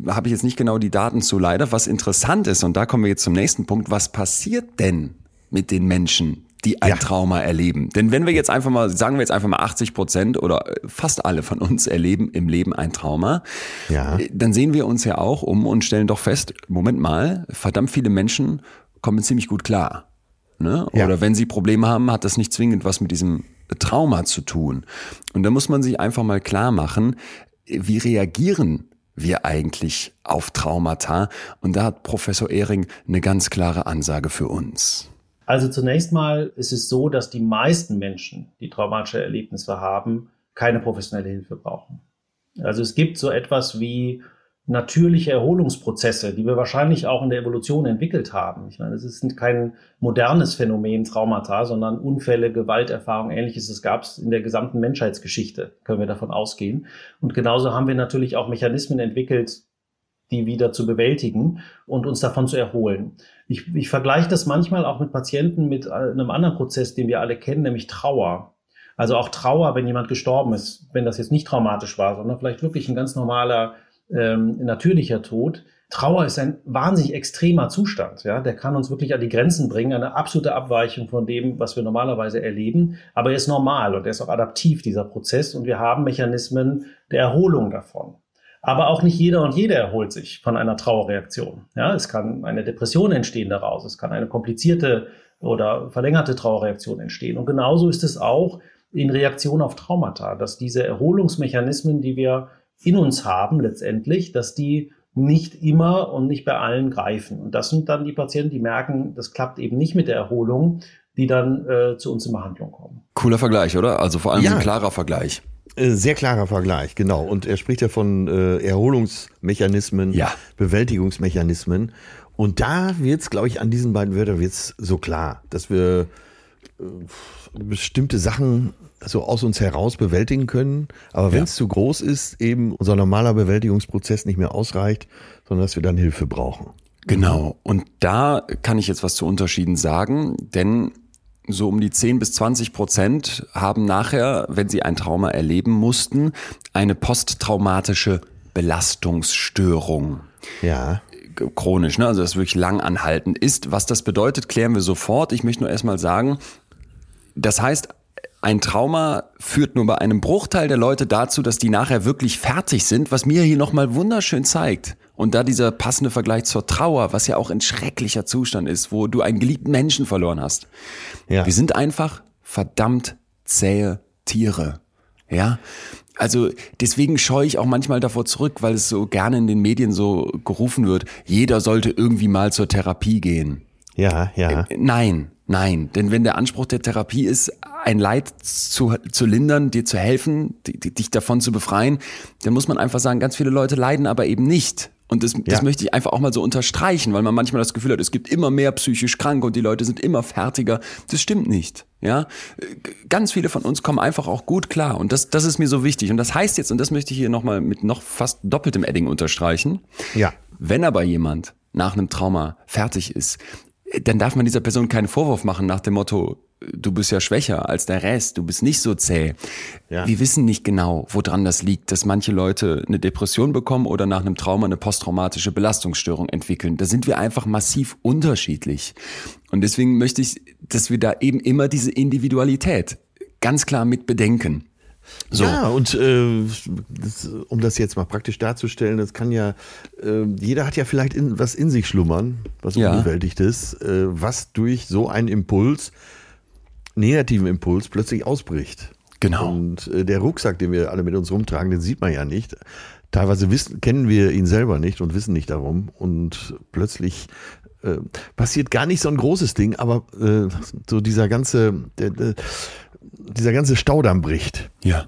habe ich jetzt nicht genau die Daten zu leider. Was interessant ist, und da kommen wir jetzt zum nächsten Punkt, was passiert denn mit den Menschen, die ein ja. Trauma erleben. Denn wenn wir jetzt einfach mal, sagen wir jetzt einfach mal 80 Prozent oder äh, fast alle von uns erleben im Leben ein Trauma, ja. Äh, dann sehen wir uns ja auch um und stellen doch fest, Moment mal, verdammt viele Menschen kommen ziemlich gut klar. Ne? Ja. Oder wenn sie Probleme haben, hat das nicht zwingend was mit diesem Trauma zu tun. Und da muss man sich einfach mal klar machen, wie reagieren wir eigentlich auf Traumata? Und da hat Professor Ehring eine ganz klare Ansage für uns. Also zunächst mal ist es so, dass die meisten Menschen, die traumatische Erlebnisse haben, keine professionelle Hilfe brauchen. Also es gibt so etwas wie natürliche Erholungsprozesse, die wir wahrscheinlich auch in der Evolution entwickelt haben. Ich meine, es ist kein modernes Phänomen Traumata, sondern Unfälle, Gewalterfahrung, ähnliches. Es gab es in der gesamten Menschheitsgeschichte, können wir davon ausgehen. Und genauso haben wir natürlich auch Mechanismen entwickelt, die wieder zu bewältigen und uns davon zu erholen. Ich, ich vergleiche das manchmal auch mit Patienten mit einem anderen Prozess, den wir alle kennen, nämlich Trauer. Also auch Trauer, wenn jemand gestorben ist, wenn das jetzt nicht traumatisch war, sondern vielleicht wirklich ein ganz normaler, ähm, natürlicher Tod. Trauer ist ein wahnsinnig extremer Zustand. Ja, der kann uns wirklich an die Grenzen bringen, eine absolute Abweichung von dem, was wir normalerweise erleben. Aber er ist normal und er ist auch adaptiv, dieser Prozess. Und wir haben Mechanismen der Erholung davon. Aber auch nicht jeder und jede erholt sich von einer Trauerreaktion. Ja, es kann eine Depression entstehen daraus. Es kann eine komplizierte oder verlängerte Trauerreaktion entstehen. Und genauso ist es auch in Reaktion auf Traumata, dass diese Erholungsmechanismen, die wir in uns haben letztendlich, dass die nicht immer und nicht bei allen greifen. Und das sind dann die Patienten, die merken, das klappt eben nicht mit der Erholung, die dann äh, zu uns in Behandlung kommen. Cooler Vergleich, oder? Also vor allem ja. ein klarer Vergleich. Äh, sehr klarer Vergleich, genau. Und er spricht ja von äh, Erholungsmechanismen, ja. Bewältigungsmechanismen. Und da wird's, glaube ich, an diesen beiden Wörtern wird's so klar, dass wir äh, bestimmte Sachen so aus uns heraus bewältigen können. Aber wenn es ja. zu groß ist, eben unser normaler Bewältigungsprozess nicht mehr ausreicht, sondern dass wir dann Hilfe brauchen. Genau. Und da kann ich jetzt was zu Unterschieden sagen, denn so um die 10 bis 20 Prozent haben nachher, wenn sie ein Trauma erleben mussten, eine posttraumatische Belastungsstörung. Ja. Chronisch, ne? also das wirklich lang anhaltend ist. Was das bedeutet, klären wir sofort. Ich möchte nur erstmal sagen, das heißt, ein Trauma führt nur bei einem Bruchteil der Leute dazu, dass die nachher wirklich fertig sind, was mir hier nochmal wunderschön zeigt. Und da dieser passende Vergleich zur Trauer, was ja auch ein schrecklicher Zustand ist, wo du einen geliebten Menschen verloren hast. Ja. Wir sind einfach verdammt zähe Tiere. Ja. Also deswegen scheue ich auch manchmal davor zurück, weil es so gerne in den Medien so gerufen wird, jeder sollte irgendwie mal zur Therapie gehen. Ja, ja. Äh, nein, nein. Denn wenn der Anspruch der Therapie ist, ein Leid zu, zu lindern, dir zu helfen, dich davon zu befreien, dann muss man einfach sagen, ganz viele Leute leiden aber eben nicht. Und das, das möchte ich einfach auch mal so unterstreichen, weil man manchmal das Gefühl hat, es gibt immer mehr psychisch Kranke und die Leute sind immer fertiger. Das stimmt nicht. Ja, ganz viele von uns kommen einfach auch gut klar und das, das ist mir so wichtig. Und das heißt jetzt, und das möchte ich hier nochmal mit noch fast doppeltem Edding unterstreichen. Ja. Wenn aber jemand nach einem Trauma fertig ist, dann darf man dieser Person keinen Vorwurf machen nach dem Motto, du bist ja schwächer als der Rest, du bist nicht so zäh. Ja. Wir wissen nicht genau, woran das liegt, dass manche Leute eine Depression bekommen oder nach einem Trauma eine posttraumatische Belastungsstörung entwickeln. Da sind wir einfach massiv unterschiedlich. Und deswegen möchte ich, dass wir da eben immer diese Individualität ganz klar mit bedenken. So. Ja, und äh, das, um das jetzt mal praktisch darzustellen, das kann ja, äh, jeder hat ja vielleicht in, was in sich schlummern, was ja. unbewältigt ist, äh, was durch so einen Impuls negativen Impuls plötzlich ausbricht. Genau. Und äh, der Rucksack, den wir alle mit uns rumtragen, den sieht man ja nicht. Teilweise wissen, kennen wir ihn selber nicht und wissen nicht darum. Und plötzlich äh, passiert gar nicht so ein großes Ding, aber äh, so dieser ganze, der, der, dieser ganze Staudamm bricht. Ja.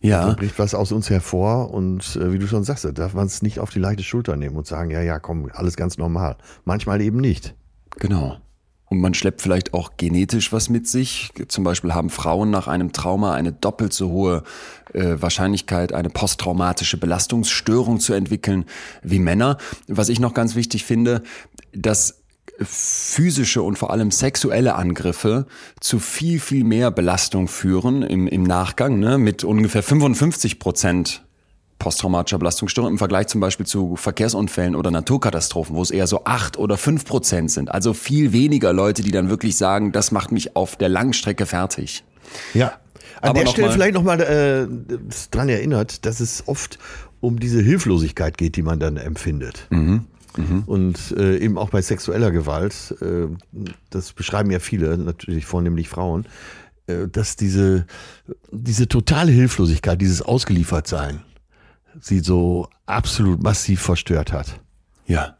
Ja. Da bricht was aus uns hervor und äh, wie du schon sagst, da darf man es nicht auf die leichte Schulter nehmen und sagen, ja, ja, komm, alles ganz normal. Manchmal eben nicht. Genau. Und man schleppt vielleicht auch genetisch was mit sich. Zum Beispiel haben Frauen nach einem Trauma eine doppelt so hohe äh, Wahrscheinlichkeit, eine posttraumatische Belastungsstörung zu entwickeln wie Männer. Was ich noch ganz wichtig finde, dass physische und vor allem sexuelle Angriffe zu viel, viel mehr Belastung führen im, im Nachgang, ne, mit ungefähr 55 Prozent posttraumatischer Belastungsstörung im Vergleich zum Beispiel zu Verkehrsunfällen oder Naturkatastrophen, wo es eher so acht oder fünf Prozent sind. Also viel weniger Leute, die dann wirklich sagen, das macht mich auf der Langstrecke fertig. Ja. An Aber der Stelle mal, vielleicht nochmal äh, dran erinnert, dass es oft um diese Hilflosigkeit geht, die man dann empfindet. Mhm. Mhm. Und äh, eben auch bei sexueller Gewalt, äh, das beschreiben ja viele, natürlich vornehmlich Frauen, äh, dass diese, diese totale Hilflosigkeit, dieses Ausgeliefertsein, sie so absolut massiv verstört hat. Ja.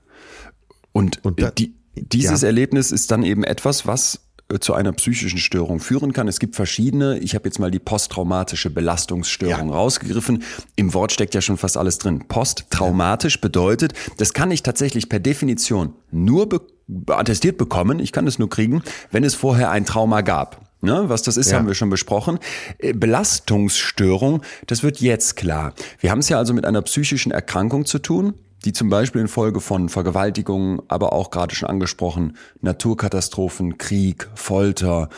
Und, Und da, die, dieses ja. Erlebnis ist dann eben etwas, was zu einer psychischen Störung führen kann. Es gibt verschiedene. Ich habe jetzt mal die posttraumatische Belastungsstörung ja. rausgegriffen. Im Wort steckt ja schon fast alles drin. Posttraumatisch bedeutet, das kann ich tatsächlich per Definition nur be attestiert bekommen. Ich kann es nur kriegen, wenn es vorher ein Trauma gab. Ne, was das ist, ja. haben wir schon besprochen. Äh, Belastungsstörung, das wird jetzt klar. Wir haben es ja also mit einer psychischen Erkrankung zu tun, die zum Beispiel infolge von Vergewaltigungen, aber auch gerade schon angesprochen, Naturkatastrophen, Krieg, Folter,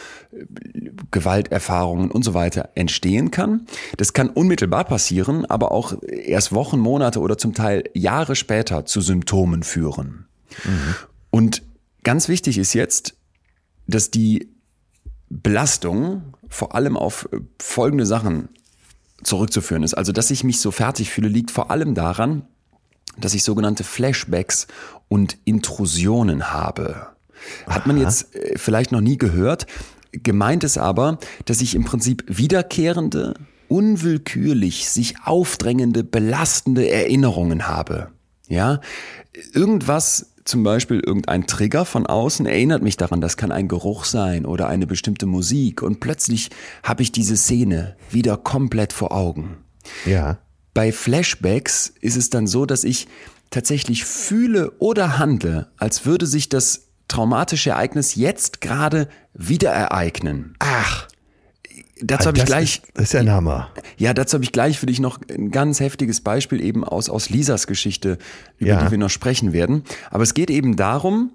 Gewalterfahrungen und so weiter entstehen kann. Das kann unmittelbar passieren, aber auch erst Wochen, Monate oder zum Teil Jahre später zu Symptomen führen. Mhm. Und ganz wichtig ist jetzt, dass die Belastung vor allem auf äh, folgende Sachen zurückzuführen ist. Also, dass ich mich so fertig fühle, liegt vor allem daran, dass ich sogenannte Flashbacks und Intrusionen habe. Hat man jetzt äh, vielleicht noch nie gehört. Gemeint ist aber, dass ich im Prinzip wiederkehrende, unwillkürlich sich aufdrängende, belastende Erinnerungen habe. Ja, irgendwas zum Beispiel irgendein Trigger von außen erinnert mich daran, das kann ein Geruch sein oder eine bestimmte Musik und plötzlich habe ich diese Szene wieder komplett vor Augen. Ja. Bei Flashbacks ist es dann so, dass ich tatsächlich fühle oder handle, als würde sich das traumatische Ereignis jetzt gerade wieder ereignen. Ach. dazu habe ich gleich. Ist, das ist ja ein Hammer. Ja, dazu habe ich gleich für dich noch ein ganz heftiges Beispiel eben aus, aus Lisas Geschichte, über Ja. die wir noch sprechen werden. Aber es geht eben darum,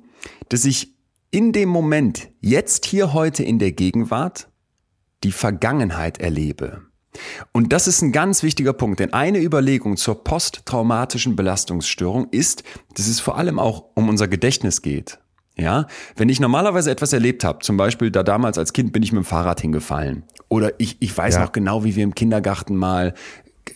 dass ich in dem Moment, jetzt hier heute in der Gegenwart, die Vergangenheit erlebe. Und das ist ein ganz wichtiger Punkt, denn eine Überlegung zur posttraumatischen Belastungsstörung ist, dass es vor allem auch um unser Gedächtnis geht. Ja, wenn ich normalerweise etwas erlebt habe, zum Beispiel da damals als Kind bin ich mit dem Fahrrad hingefallen oder ich, ich weiß Ja. noch genau, wie wir im Kindergarten mal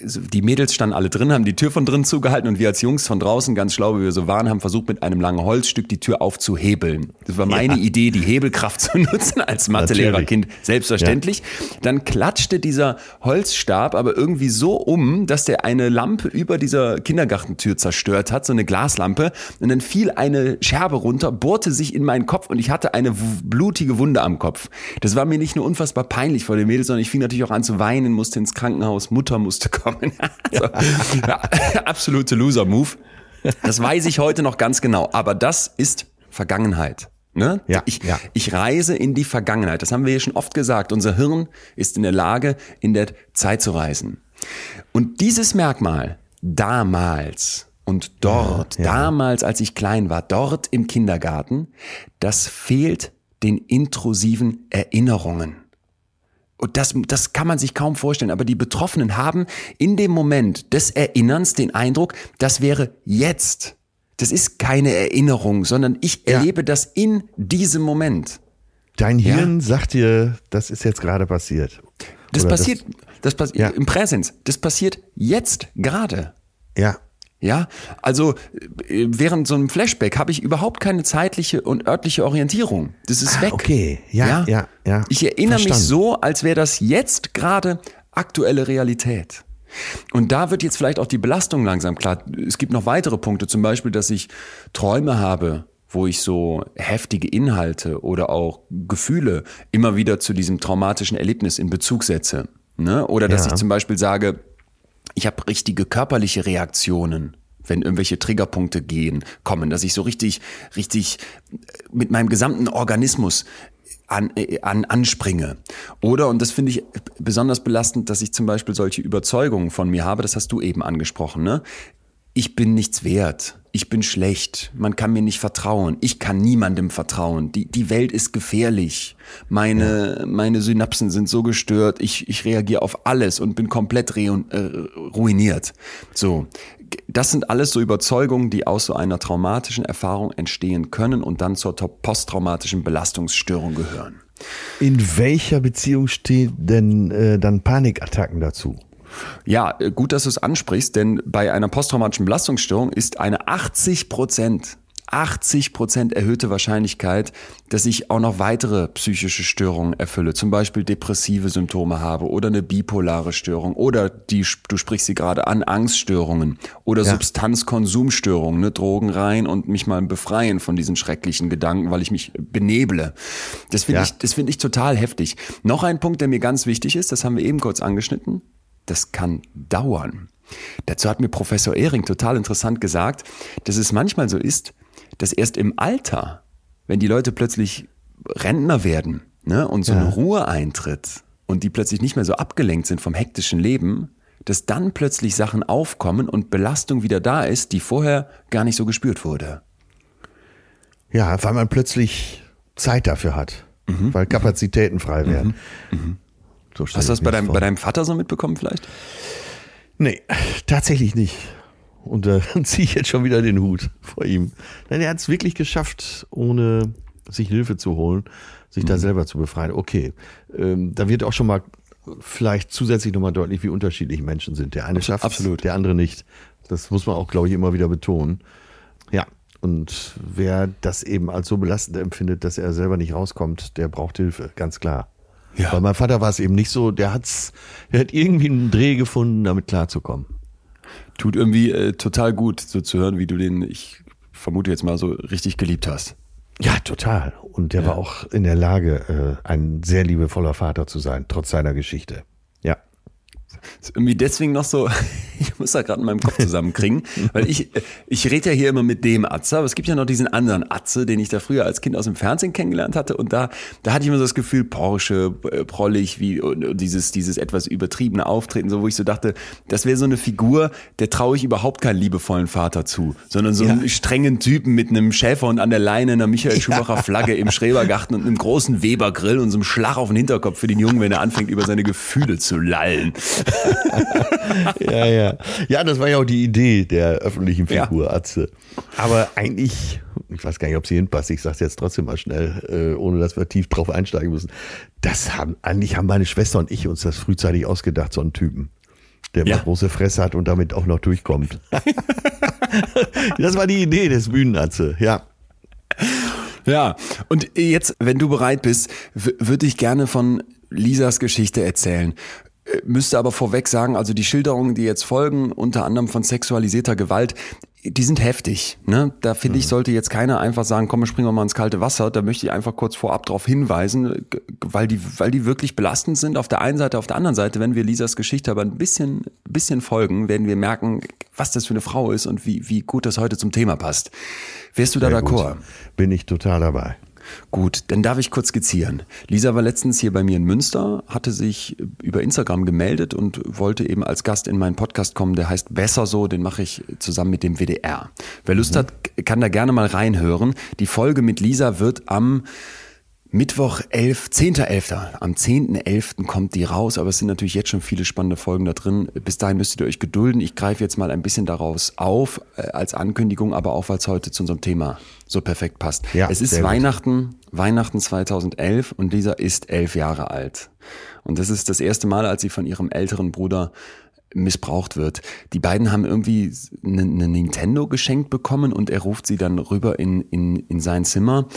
die Mädels standen alle drin, haben die Tür von drin zugehalten und wir als Jungs von draußen, ganz schlau wie wir so waren, haben versucht mit einem langen Holzstück die Tür aufzuhebeln. Das war meine Idee, die Hebelkraft <laughs> zu nutzen als Mathelehrer-Kind. Selbstverständlich. Dann klatschte dieser Holzstab aber irgendwie so um, dass der eine Lampe über dieser Kindergartentür zerstört hat, so eine Glaslampe. Und dann fiel eine Scherbe runter, bohrte sich in meinen Kopf und ich hatte eine blutige Wunde am Kopf. Das war mir nicht nur unfassbar peinlich vor den Mädels, sondern ich fing natürlich auch an zu weinen, musste ins Krankenhaus, Mutter musste kommen. <laughs> so, ja, <laughs> absolute Loser-Move. Das weiß ich heute noch ganz genau. Aber das ist Vergangenheit. Ne? Ja, ich, ja. ich reise in die Vergangenheit. Das haben wir ja schon oft gesagt. Unser Hirn ist in der Lage, in der Zeit zu reisen. Und dieses Merkmal damals und dort, Ja, ja. damals, als ich klein war, dort im Kindergarten, das fehlt den intrusiven Erinnerungen. Und das, das kann man sich kaum vorstellen. Aber die Betroffenen haben in dem Moment des Erinnerns den Eindruck, das wäre jetzt. Das ist keine Erinnerung, sondern ich Ja. erlebe das in diesem Moment. Dein Ja. Hirn sagt dir, das ist jetzt gerade passiert. Das Oder passiert, das, passiert Ja. im Präsens. Das passiert jetzt gerade. ja, Ja, also äh, während so einem Flashback habe ich überhaupt keine zeitliche und örtliche Orientierung. Das ist Ah, weg. okay. Ja, ja, ja. Ich erinnere mich Verstanden. so, als wäre das jetzt gerade aktuelle Realität. Und da wird jetzt vielleicht auch die Belastung langsam klar. Es gibt noch weitere Punkte, zum Beispiel, dass ich Träume habe, wo ich so heftige Inhalte oder auch Gefühle immer wieder zu diesem traumatischen Erlebnis in Bezug setze. Ne? Oder dass Ja. ich zum Beispiel sage, ich habe richtige körperliche Reaktionen, wenn irgendwelche Triggerpunkte gehen, kommen, dass ich so richtig, richtig mit meinem gesamten Organismus an, äh, an, anspringe. Oder, und das finde ich besonders belastend, dass ich zum Beispiel solche Überzeugungen von mir habe, das hast du eben angesprochen, ne? Ich bin nichts wert. Ich bin schlecht. Man kann mir nicht vertrauen. Ich kann niemandem vertrauen. Die, die Welt ist gefährlich. Meine, meine Synapsen sind so gestört. Ich, ich reagiere auf alles und bin komplett re äh, ruiniert. So. Das sind alles so Überzeugungen, die aus so einer traumatischen Erfahrung entstehen können und dann zur posttraumatischen Belastungsstörung gehören. In welcher Beziehung stehen denn äh, dann Panikattacken dazu? Ja, äh, gut, dass du es ansprichst, denn bei einer posttraumatischen Belastungsstörung ist eine 80 Prozent 80 Prozent erhöhte Wahrscheinlichkeit, dass ich auch noch weitere psychische Störungen erfülle, zum Beispiel depressive Symptome habe oder eine bipolare Störung oder die, du sprichst sie gerade an, Angststörungen oder Ja. Substanzkonsumstörungen, ne, Drogen rein und mich mal befreien von diesen schrecklichen Gedanken, weil ich mich beneble. Das finde Ja. ich, das finde ich total heftig. Noch ein Punkt, der mir ganz wichtig ist, das haben wir eben kurz angeschnitten. Das kann dauern. Dazu hat mir Professor Ehring total interessant gesagt, dass es manchmal so ist, dass erst im Alter, wenn die Leute plötzlich Rentner werden ne, und so Ja. eine Ruhe eintritt und die plötzlich nicht mehr so abgelenkt sind vom hektischen Leben, dass dann plötzlich Sachen aufkommen und Belastung wieder da ist, die vorher gar nicht so gespürt wurde. Ja, weil man plötzlich Zeit dafür hat, Mhm. weil Kapazitäten frei werden. So Hast du das bei deinem, bei deinem Vater so mitbekommen vielleicht? Nee, tatsächlich nicht. Und da <laughs> ziehe ich jetzt schon wieder den Hut vor ihm. Denn er hat es wirklich geschafft, ohne sich Hilfe zu holen, sich Mhm. da selber zu befreien. Okay, ähm, da wird auch schon mal vielleicht zusätzlich nochmal deutlich, wie unterschiedlich Menschen sind. Der eine schafft absolut. der andere nicht. Das muss man auch, glaube ich, immer wieder betonen. Ja, und wer das eben als so belastend empfindet, dass er selber nicht rauskommt, der braucht Hilfe, ganz klar. Ja. Bei meinem Vater war es eben nicht so, der hat's, der hat irgendwie einen Dreh gefunden, damit klarzukommen. Tut irgendwie äh, total gut, so zu hören, wie du den, ich vermute jetzt mal so, richtig geliebt hast. Ja, total. Und der war auch in der Lage, äh, ein sehr liebevoller Vater zu sein, trotz seiner Geschichte. Ja. Ist irgendwie deswegen noch so, <laughs> ich muss da gerade in meinem Kopf zusammenkriegen, weil ich, ich rede ja hier immer mit dem Atze, aber es gibt ja noch diesen anderen Atze, den ich da früher als Kind aus dem Fernsehen kennengelernt hatte und da, da hatte ich immer so das Gefühl, Porsche, äh, prollig, wie und dieses, dieses etwas übertriebene Auftreten, so wo ich so dachte, das wäre so eine Figur, der traue ich überhaupt keinen liebevollen Vater zu, sondern so ja. einen strengen Typen mit einem Schäfer und an der Leine einer Michael Schumacher Flagge im Schrebergarten und einem großen Weber-Grill und so einem Schlag auf den Hinterkopf für den Jungen, wenn er anfängt, über seine Gefühle zu lallen. <laughs> ja, ja. Ja, das war ja auch die Idee der öffentlichen Figur, ja. Atze. Aber eigentlich, ich weiß gar nicht, ob sie hinpasst, ich sage jetzt trotzdem mal schnell, äh, ohne dass wir tief drauf einsteigen müssen. Das haben, eigentlich haben meine Schwester und ich uns das frühzeitig ausgedacht, so einen Typen der ja. mal große Fresse hat und damit auch noch durchkommt. <laughs> das war die Idee des Bühnenatze, ja. Ja, und jetzt, wenn du bereit bist, würde ich gerne von Lisas Geschichte erzählen. Müsste aber vorweg sagen, also die Schilderungen, die jetzt folgen, unter anderem von sexualisierter Gewalt, die sind heftig. Ne? Da finde ich, mhm. sollte jetzt keiner einfach sagen, komm, springen wir mal ins kalte Wasser. Da möchte ich einfach kurz vorab darauf hinweisen, weil die, weil die wirklich belastend sind. Auf der einen Seite, auf der anderen Seite, wenn wir Lisas Geschichte aber ein bisschen, bisschen folgen, werden wir merken, was das für eine Frau ist und wie, wie gut das heute zum Thema passt. Wärst du da d'accord? Bin ich total dabei. Gut, dann darf ich kurz skizzieren. Lisa war letztens hier bei mir in Münster, hatte sich über Instagram gemeldet und wollte eben als Gast in meinen Podcast kommen, der heißt Besser so, den mache ich zusammen mit dem WDR. Wer Lust mhm. hat, kann da gerne mal reinhören. Die Folge mit Lisa wird am Mittwoch 11, 10.11. Am 10.11. kommt die raus, aber es sind natürlich jetzt schon viele spannende Folgen da drin. Bis dahin müsstet ihr euch gedulden. Ich greife jetzt mal ein bisschen daraus auf äh, als Ankündigung, aber auch weil es heute zu unserem Thema so perfekt passt. Ja, es ist Weihnachten, gut. Weihnachten 2011 und Lisa ist elf Jahre alt. Und das ist das erste Mal, als sie von ihrem älteren Bruder missbraucht wird. Die beiden haben irgendwie eine, eine Nintendo geschenkt bekommen und er ruft sie dann rüber in, in, in sein Zimmer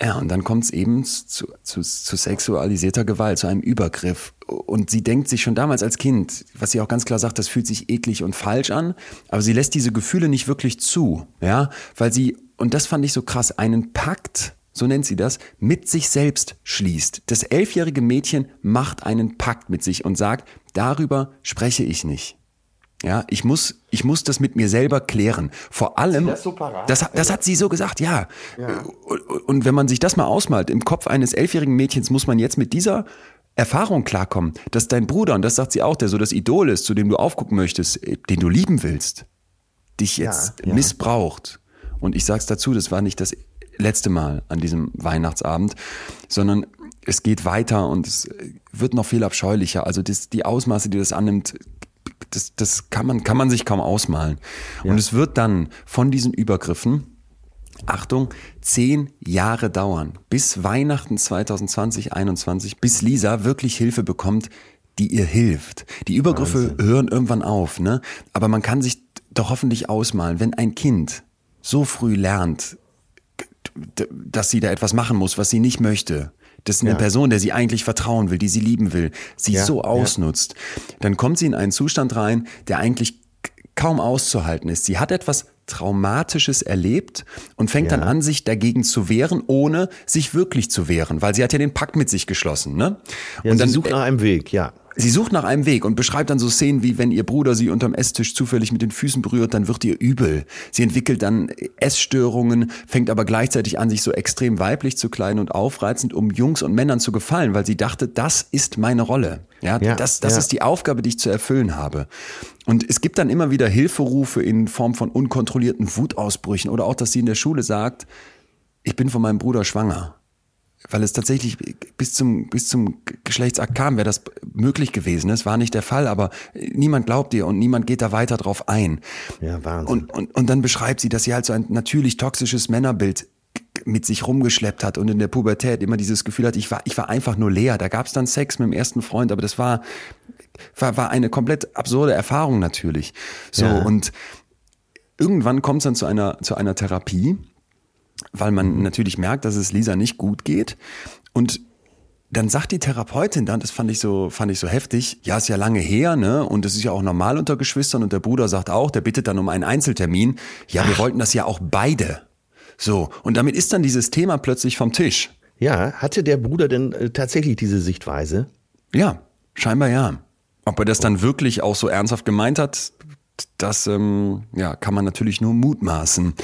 ja, und dann kommt es eben zu, zu, zu sexualisierter Gewalt, zu einem Übergriff. Und sie denkt sich schon damals als Kind, was sie auch ganz klar sagt, das fühlt sich eklig und falsch an, aber sie lässt diese Gefühle nicht wirklich zu, ja, weil sie, und das fand ich so krass, einen Pakt, so nennt sie das, mit sich selbst schließt. Das elfjährige Mädchen macht einen Pakt mit sich und sagt, darüber spreche ich nicht. Ja, ich muss, ich muss das mit mir selber klären. Vor allem, das, so das, das, hat sie so gesagt, ja. ja. Und wenn man sich das mal ausmalt, im Kopf eines elfjährigen Mädchens muss man jetzt mit dieser Erfahrung klarkommen, dass dein Bruder, und das sagt sie auch, der so das Idol ist, zu dem du aufgucken möchtest, den du lieben willst, dich jetzt ja, ja. missbraucht. Und ich sag's dazu, das war nicht das letzte Mal an diesem Weihnachtsabend, sondern es geht weiter und es wird noch viel abscheulicher. Also das, die Ausmaße, die das annimmt, das, das kann, man, kann man sich kaum ausmalen. Ja. Und es wird dann von diesen Übergriffen, Achtung, zehn Jahre dauern, bis Weihnachten 2020, 2021, bis Lisa wirklich Hilfe bekommt, die ihr hilft. Die Übergriffe Wahnsinn. hören irgendwann auf, ne? Aber man kann sich doch hoffentlich ausmalen, wenn ein Kind so früh lernt, dass sie da etwas machen muss, was sie nicht möchte, das ist eine ja. Person, der sie eigentlich vertrauen will, die sie lieben will, sie ja, so ausnutzt. Ja. Dann kommt sie in einen Zustand rein, der eigentlich kaum auszuhalten ist. Sie hat etwas Traumatisches erlebt und fängt ja. dann an, sich dagegen zu wehren, ohne sich wirklich zu wehren, weil sie hat ja den Pakt mit sich geschlossen. Ne? Ja, und dann sucht nach einem Weg, ja. Sie sucht nach einem Weg und beschreibt dann so Szenen wie, wenn ihr Bruder sie unterm Esstisch zufällig mit den Füßen berührt, dann wird ihr übel. Sie entwickelt dann Essstörungen, fängt aber gleichzeitig an, sich so extrem weiblich zu kleiden und aufreizend, um Jungs und Männern zu gefallen, weil sie dachte, das ist meine Rolle. Ja, ja das, das ja. ist die Aufgabe, die ich zu erfüllen habe. Und es gibt dann immer wieder Hilferufe in Form von unkontrollierten Wutausbrüchen oder auch, dass sie in der Schule sagt, ich bin von meinem Bruder schwanger weil es tatsächlich bis zum, bis zum Geschlechtsakt kam, wäre das möglich gewesen. Es war nicht der Fall, aber niemand glaubt ihr und niemand geht da weiter drauf ein. Ja, Wahnsinn. Und, und, und dann beschreibt sie, dass sie halt so ein natürlich toxisches Männerbild mit sich rumgeschleppt hat und in der Pubertät immer dieses Gefühl hat, ich war, ich war einfach nur leer. Da gab es dann Sex mit dem ersten Freund, aber das war, war, war eine komplett absurde Erfahrung natürlich. So, ja. und irgendwann kommt es dann zu einer, zu einer Therapie weil man mhm. natürlich merkt, dass es Lisa nicht gut geht. Und dann sagt die Therapeutin dann, das fand ich so, fand ich so heftig, ja, ist ja lange her, ne? Und es ist ja auch normal unter Geschwistern und der Bruder sagt auch, der bittet dann um einen Einzeltermin. Ja, Ach. wir wollten das ja auch beide. So. Und damit ist dann dieses Thema plötzlich vom Tisch. Ja, hatte der Bruder denn äh, tatsächlich diese Sichtweise? Ja, scheinbar ja. Ob er das dann wirklich auch so ernsthaft gemeint hat, das ähm, ja, kann man natürlich nur mutmaßen.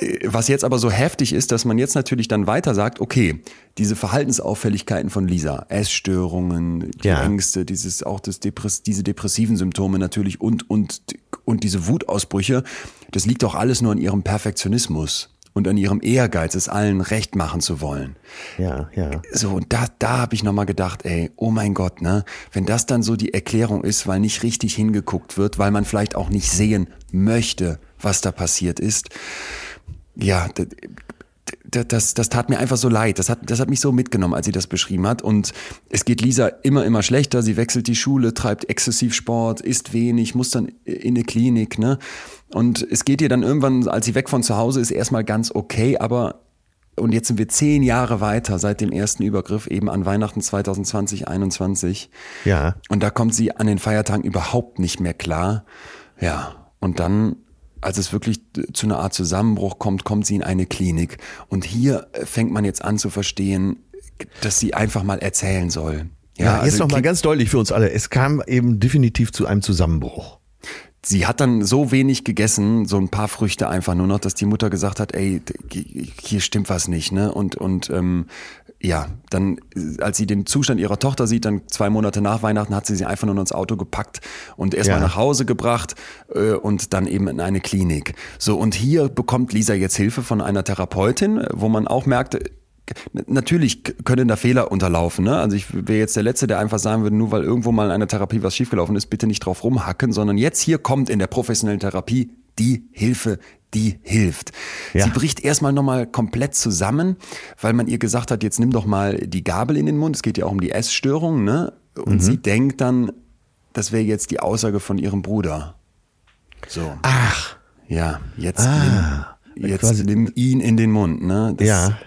Äh, was jetzt aber so heftig ist, dass man jetzt natürlich dann weiter sagt, okay, diese Verhaltensauffälligkeiten von Lisa, Essstörungen, die Ja. Ängste, dieses auch das Depress diese depressiven Symptome natürlich und und und diese Wutausbrüche, das liegt doch alles nur an ihrem Perfektionismus und an ihrem Ehrgeiz, es allen recht machen zu wollen. Ja, ja. So, und da, da habe ich nochmal gedacht, ey, oh mein Gott, ne? Wenn das dann so die Erklärung ist, weil nicht richtig hingeguckt wird, weil man vielleicht auch nicht sehen möchte, was da passiert ist. Ja, d- d- das, das tat mir einfach so leid. Das hat, das hat mich so mitgenommen, als sie das beschrieben hat. Und es geht Lisa immer, immer schlechter. Sie wechselt die Schule, treibt exzessiv Sport, isst wenig, muss dann in eine Klinik, ne? Und es geht ihr dann irgendwann, als sie weg von zu Hause ist, erstmal ganz okay, aber und jetzt sind wir zehn Jahre weiter seit dem ersten Übergriff, eben an Weihnachten 2020, 21. Ja. Und da kommt sie an den Feiertagen überhaupt nicht mehr klar. Ja, und dann, als es wirklich zu einer Art Zusammenbruch kommt, kommt sie in eine Klinik. Und hier fängt man jetzt an zu verstehen, dass sie einfach mal erzählen soll. Ja, jetzt also noch mal klingt- ganz deutlich für uns alle. Es kam eben definitiv zu einem Zusammenbruch. Sie hat dann so wenig gegessen, so ein paar Früchte einfach nur noch, dass die Mutter gesagt hat, ey, hier stimmt was nicht, ne? Und und ähm, ja, dann, äh, als sie den Zustand ihrer Tochter sieht, dann zwei Monate nach Weihnachten, hat sie sie einfach nur ins Auto gepackt und erstmal Ja. nach Hause gebracht äh, und dann eben in eine Klinik. So, und hier bekommt Lisa jetzt Hilfe von einer Therapeutin, wo man auch merkt, Natürlich können da Fehler unterlaufen. Ne? Also ich wäre jetzt der Letzte, der einfach sagen würde, nur weil irgendwo mal in einer Therapie was schiefgelaufen ist, bitte nicht drauf rumhacken, sondern jetzt hier kommt in der professionellen Therapie die Hilfe, die hilft. Ja. Sie bricht erstmal nochmal komplett zusammen, weil man ihr gesagt hat, jetzt nimm doch mal die Gabel in den Mund. Es geht ja auch um die Essstörung. Ne? Und sie denkt dann, das wäre jetzt die Aussage von ihrem Bruder. So. Ach. Ja, jetzt, Ah. nimm, jetzt nimm ihn in den Mund. Ne? Das, Ja.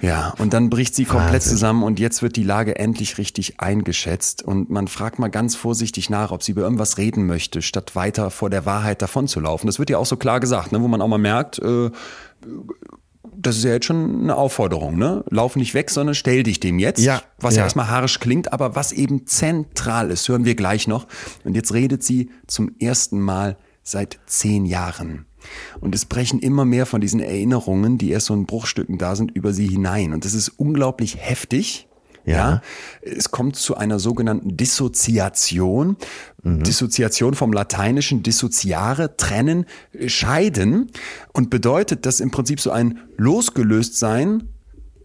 Ja, und dann bricht sie komplett Wahnsinn. zusammen und jetzt wird die Lage endlich richtig eingeschätzt und man fragt mal ganz vorsichtig nach, ob sie über irgendwas reden möchte, statt weiter vor der Wahrheit davonzulaufen. Das wird ja auch so klar gesagt, ne, wo man auch mal merkt, äh, das ist ja jetzt schon eine Aufforderung, ne? Lauf nicht weg, sondern stell dich dem jetzt. Ja, was ja. ja. erstmal haarisch klingt, aber was eben zentral ist, hören wir gleich noch. Und jetzt redet sie zum ersten Mal seit zehn Jahren. Und es brechen immer mehr von diesen Erinnerungen, die erst so in Bruchstücken da sind, über sie hinein. Und das ist unglaublich heftig. Ja. Ja. Es kommt zu einer sogenannten Dissoziation. Dissoziation vom Lateinischen dissoziare, trennen, scheiden und bedeutet, dass im Prinzip so ein Losgelöstsein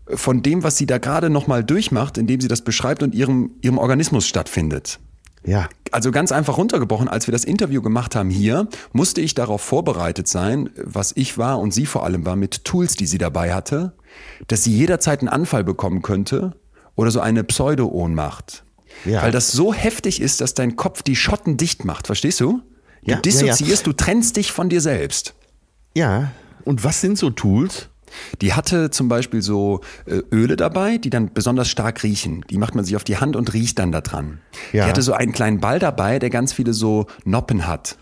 von dem, was sie da gerade nochmal durchmacht, indem sie das beschreibt und ihrem, ihrem Organismus stattfindet. Ja. Also ganz einfach runtergebrochen, als wir das Interview gemacht haben hier, musste ich darauf vorbereitet sein, was ich war und sie vor allem war, mit Tools, die sie dabei hatte, dass sie jederzeit einen Anfall bekommen könnte oder so eine Pseudo-Ohnmacht. Ja. Weil das so heftig ist, dass dein Kopf die Schotten dicht macht, verstehst du? Du Ja, ja, dissoziierst, ja. du trennst dich von dir selbst. Ja. Und was sind so Tools? Die hatte zum Beispiel so äh, Öle dabei, die dann besonders stark riechen. Die macht man sich auf die Hand und riecht dann da dran. Ja. Die hatte so einen kleinen Ball dabei, der ganz viele so Noppen hat.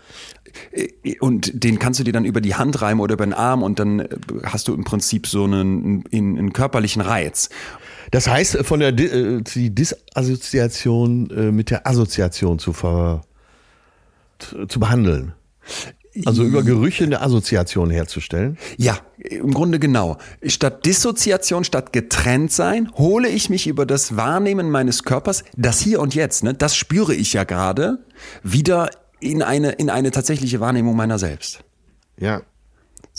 Äh, Und den kannst du dir dann über die Hand reiben oder über den Arm und dann äh, hast du im Prinzip so einen, einen, einen körperlichen Reiz. Das heißt, von der Di die Disassoziation mit der Assoziation zu, ver zu behandeln. Also über Gerüche eine Assoziation herzustellen. Ja, im Grunde genau. Statt Dissoziation, statt getrennt sein, hole ich mich über das Wahrnehmen meines Körpers, das hier und jetzt, ne, das spüre ich ja gerade, wieder in eine, in eine tatsächliche Wahrnehmung meiner selbst. Ja.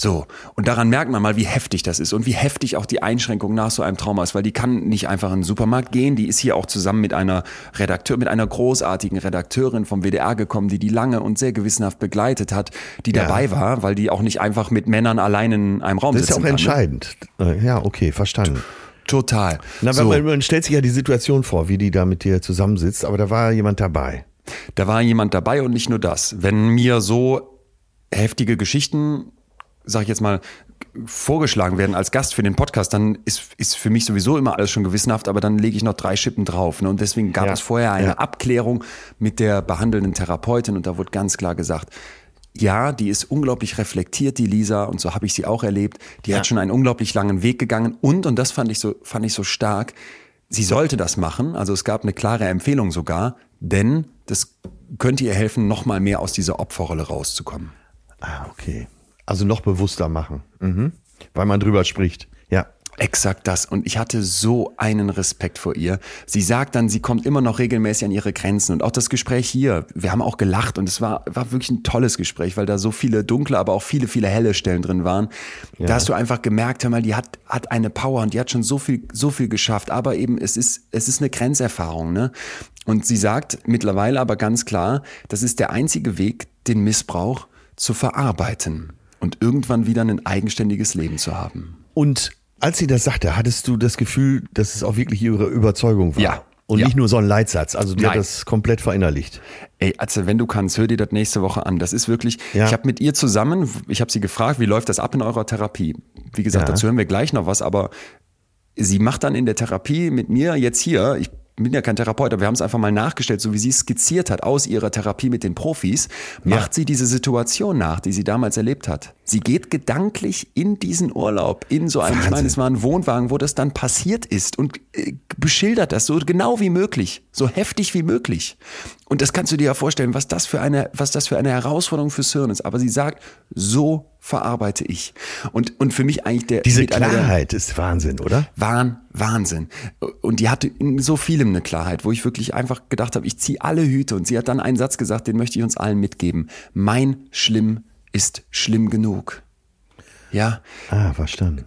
So, und daran merkt man mal, wie heftig das ist und wie heftig auch die Einschränkung nach so einem Trauma ist, weil die kann nicht einfach in den Supermarkt gehen, die ist hier auch zusammen mit einer Redakteur, mit einer großartigen Redakteurin vom WDR gekommen, die die lange und sehr gewissenhaft begleitet hat, die Ja. dabei war, weil die auch nicht einfach mit Männern allein in einem Raum Das ist ja auch kann, ne? entscheidend. Äh, Ja, okay, verstanden. Total. Na, so, man, man stellt sich ja die Situation vor, wie die da mit dir zusammensitzt, aber da war jemand dabei. da war jemand dabei und nicht nur das. Wenn mir so heftige Geschichten, sag ich jetzt mal, vorgeschlagen werden als Gast für den Podcast, dann ist, ist für mich sowieso immer alles schon gewissenhaft, aber dann lege ich noch drei Schippen drauf. Ne? Und deswegen gab Ja, es vorher eine ja. Abklärung mit der behandelnden Therapeutin und da wurde ganz klar gesagt, ja, die ist unglaublich reflektiert, die Lisa, und so habe ich sie auch erlebt. Die Ja. hat schon einen unglaublich langen Weg gegangen und, und das fand ich so, fand ich so stark, sie sollte das machen, also es gab eine klare Empfehlung sogar, Denn das könnte ihr helfen, noch mal mehr aus dieser Opferrolle rauszukommen. Ah, okay. Also noch bewusster machen. Mhm. Weil man drüber spricht. Ja. Exakt das. Und ich hatte so einen Respekt vor ihr. Sie sagt dann, sie kommt immer noch regelmäßig an ihre Grenzen. Und auch das Gespräch hier, wir haben auch gelacht und es war, war wirklich ein tolles Gespräch, weil da so viele dunkle, aber auch viele, viele helle Stellen drin waren. Ja. Da hast du einfach gemerkt, hör mal, die hat, hat eine Power und die hat schon so viel, so viel geschafft. Aber eben, es ist, es ist eine Grenzerfahrung, ne? Und sie sagt mittlerweile aber ganz klar, das ist der einzige Weg, den Missbrauch zu verarbeiten und irgendwann wieder ein eigenständiges Leben zu haben. Und als sie das sagte, hattest du das Gefühl, dass es auch wirklich ihre Überzeugung war? Ja. Und ja. nicht nur so ein Leitsatz, also die Nein. hat das komplett verinnerlicht. Ey, also wenn du kannst, hör dir das nächste Woche an. Das ist wirklich, ja. ich habe mit ihr zusammen, ich habe sie gefragt, wie läuft das ab in eurer Therapie? Wie gesagt, ja. dazu hören wir gleich noch was, aber sie macht dann in der Therapie mit mir jetzt hier, ich bin ja kein Therapeut, aber wir haben es einfach mal nachgestellt, so wie sie es skizziert hat aus ihrer Therapie mit den Profis, ja. macht sie diese Situation nach, die sie damals erlebt hat. Sie geht gedanklich in diesen Urlaub, in so einem, ich meine, es war ein Wohnwagen, wo das dann passiert ist und äh, beschildert das so genau wie möglich, so heftig wie möglich. Und das kannst du dir ja vorstellen, was das für eine, was das für eine Herausforderung fürs Hirn ist. Aber sie sagt, so verarbeite ich. Und, und für mich eigentlich der. Diese Klarheit der, ist Wahnsinn, oder? Wahn, Wahnsinn. Und die hatte in so vielem eine Klarheit, wo ich wirklich einfach gedacht habe, ich ziehe alle Hüte. Und sie hat dann einen Satz gesagt, den möchte ich uns allen mitgeben. Mein Schlimm ist schlimm genug. Ja. Ah, verstanden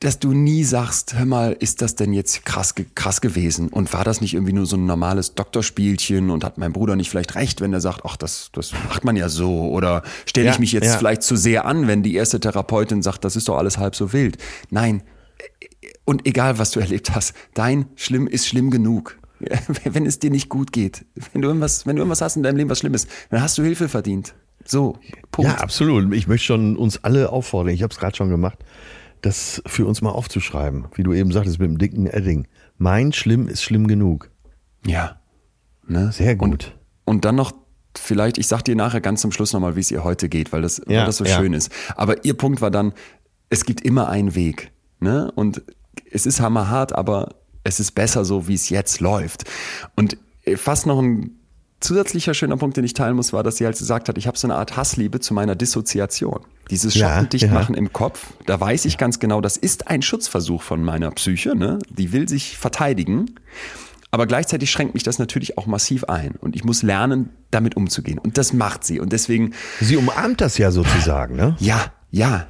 dass du nie sagst, hör mal, ist das denn jetzt krass, krass gewesen? Und war das nicht irgendwie nur so ein normales Doktorspielchen und hat mein Bruder nicht vielleicht recht, wenn er sagt, ach, das, das macht man ja so? Oder stelle ich ja, mich jetzt ja. vielleicht zu sehr an, wenn die erste Therapeutin sagt, das ist doch alles halb so wild? Nein. Und egal, was du <laughs> erlebt hast, dein Schlimm ist schlimm genug. <laughs> Wenn es dir nicht gut geht, wenn du irgendwas, wenn du irgendwas hast in deinem Leben, was schlimm ist, dann hast du Hilfe verdient. So, Punkt. Ja, absolut. Ich möchte schon uns alle auffordern, ich habe es gerade schon gemacht, das für uns mal aufzuschreiben, wie du eben sagtest mit dem dicken Edding. Mein Schlimm ist schlimm genug. Ja. Ne? Sehr gut. Und, und dann noch vielleicht, ich sag dir nachher ganz zum Schluss nochmal, wie es ihr heute geht, weil das, ja, weil das so ja. schön ist. Aber ihr Punkt war dann, es gibt immer einen Weg. Ne? Und es ist hammerhart, aber es ist besser so, wie es jetzt läuft. Und fast noch ein zusätzlicher schöner Punkt, den ich teilen muss, war, dass sie halt gesagt hat, ich habe so eine Art Hassliebe zu meiner Dissoziation. Dieses Schattendichtmachen ja, ja. im Kopf, da weiß ich ganz genau, das ist ein Schutzversuch von meiner Psyche, ne? die will sich verteidigen. Aber gleichzeitig schränkt mich das natürlich auch massiv ein. Und ich muss lernen, damit umzugehen. Und das macht sie. Und deswegen. Sie umarmt das ja sozusagen, ne? Ja, ja.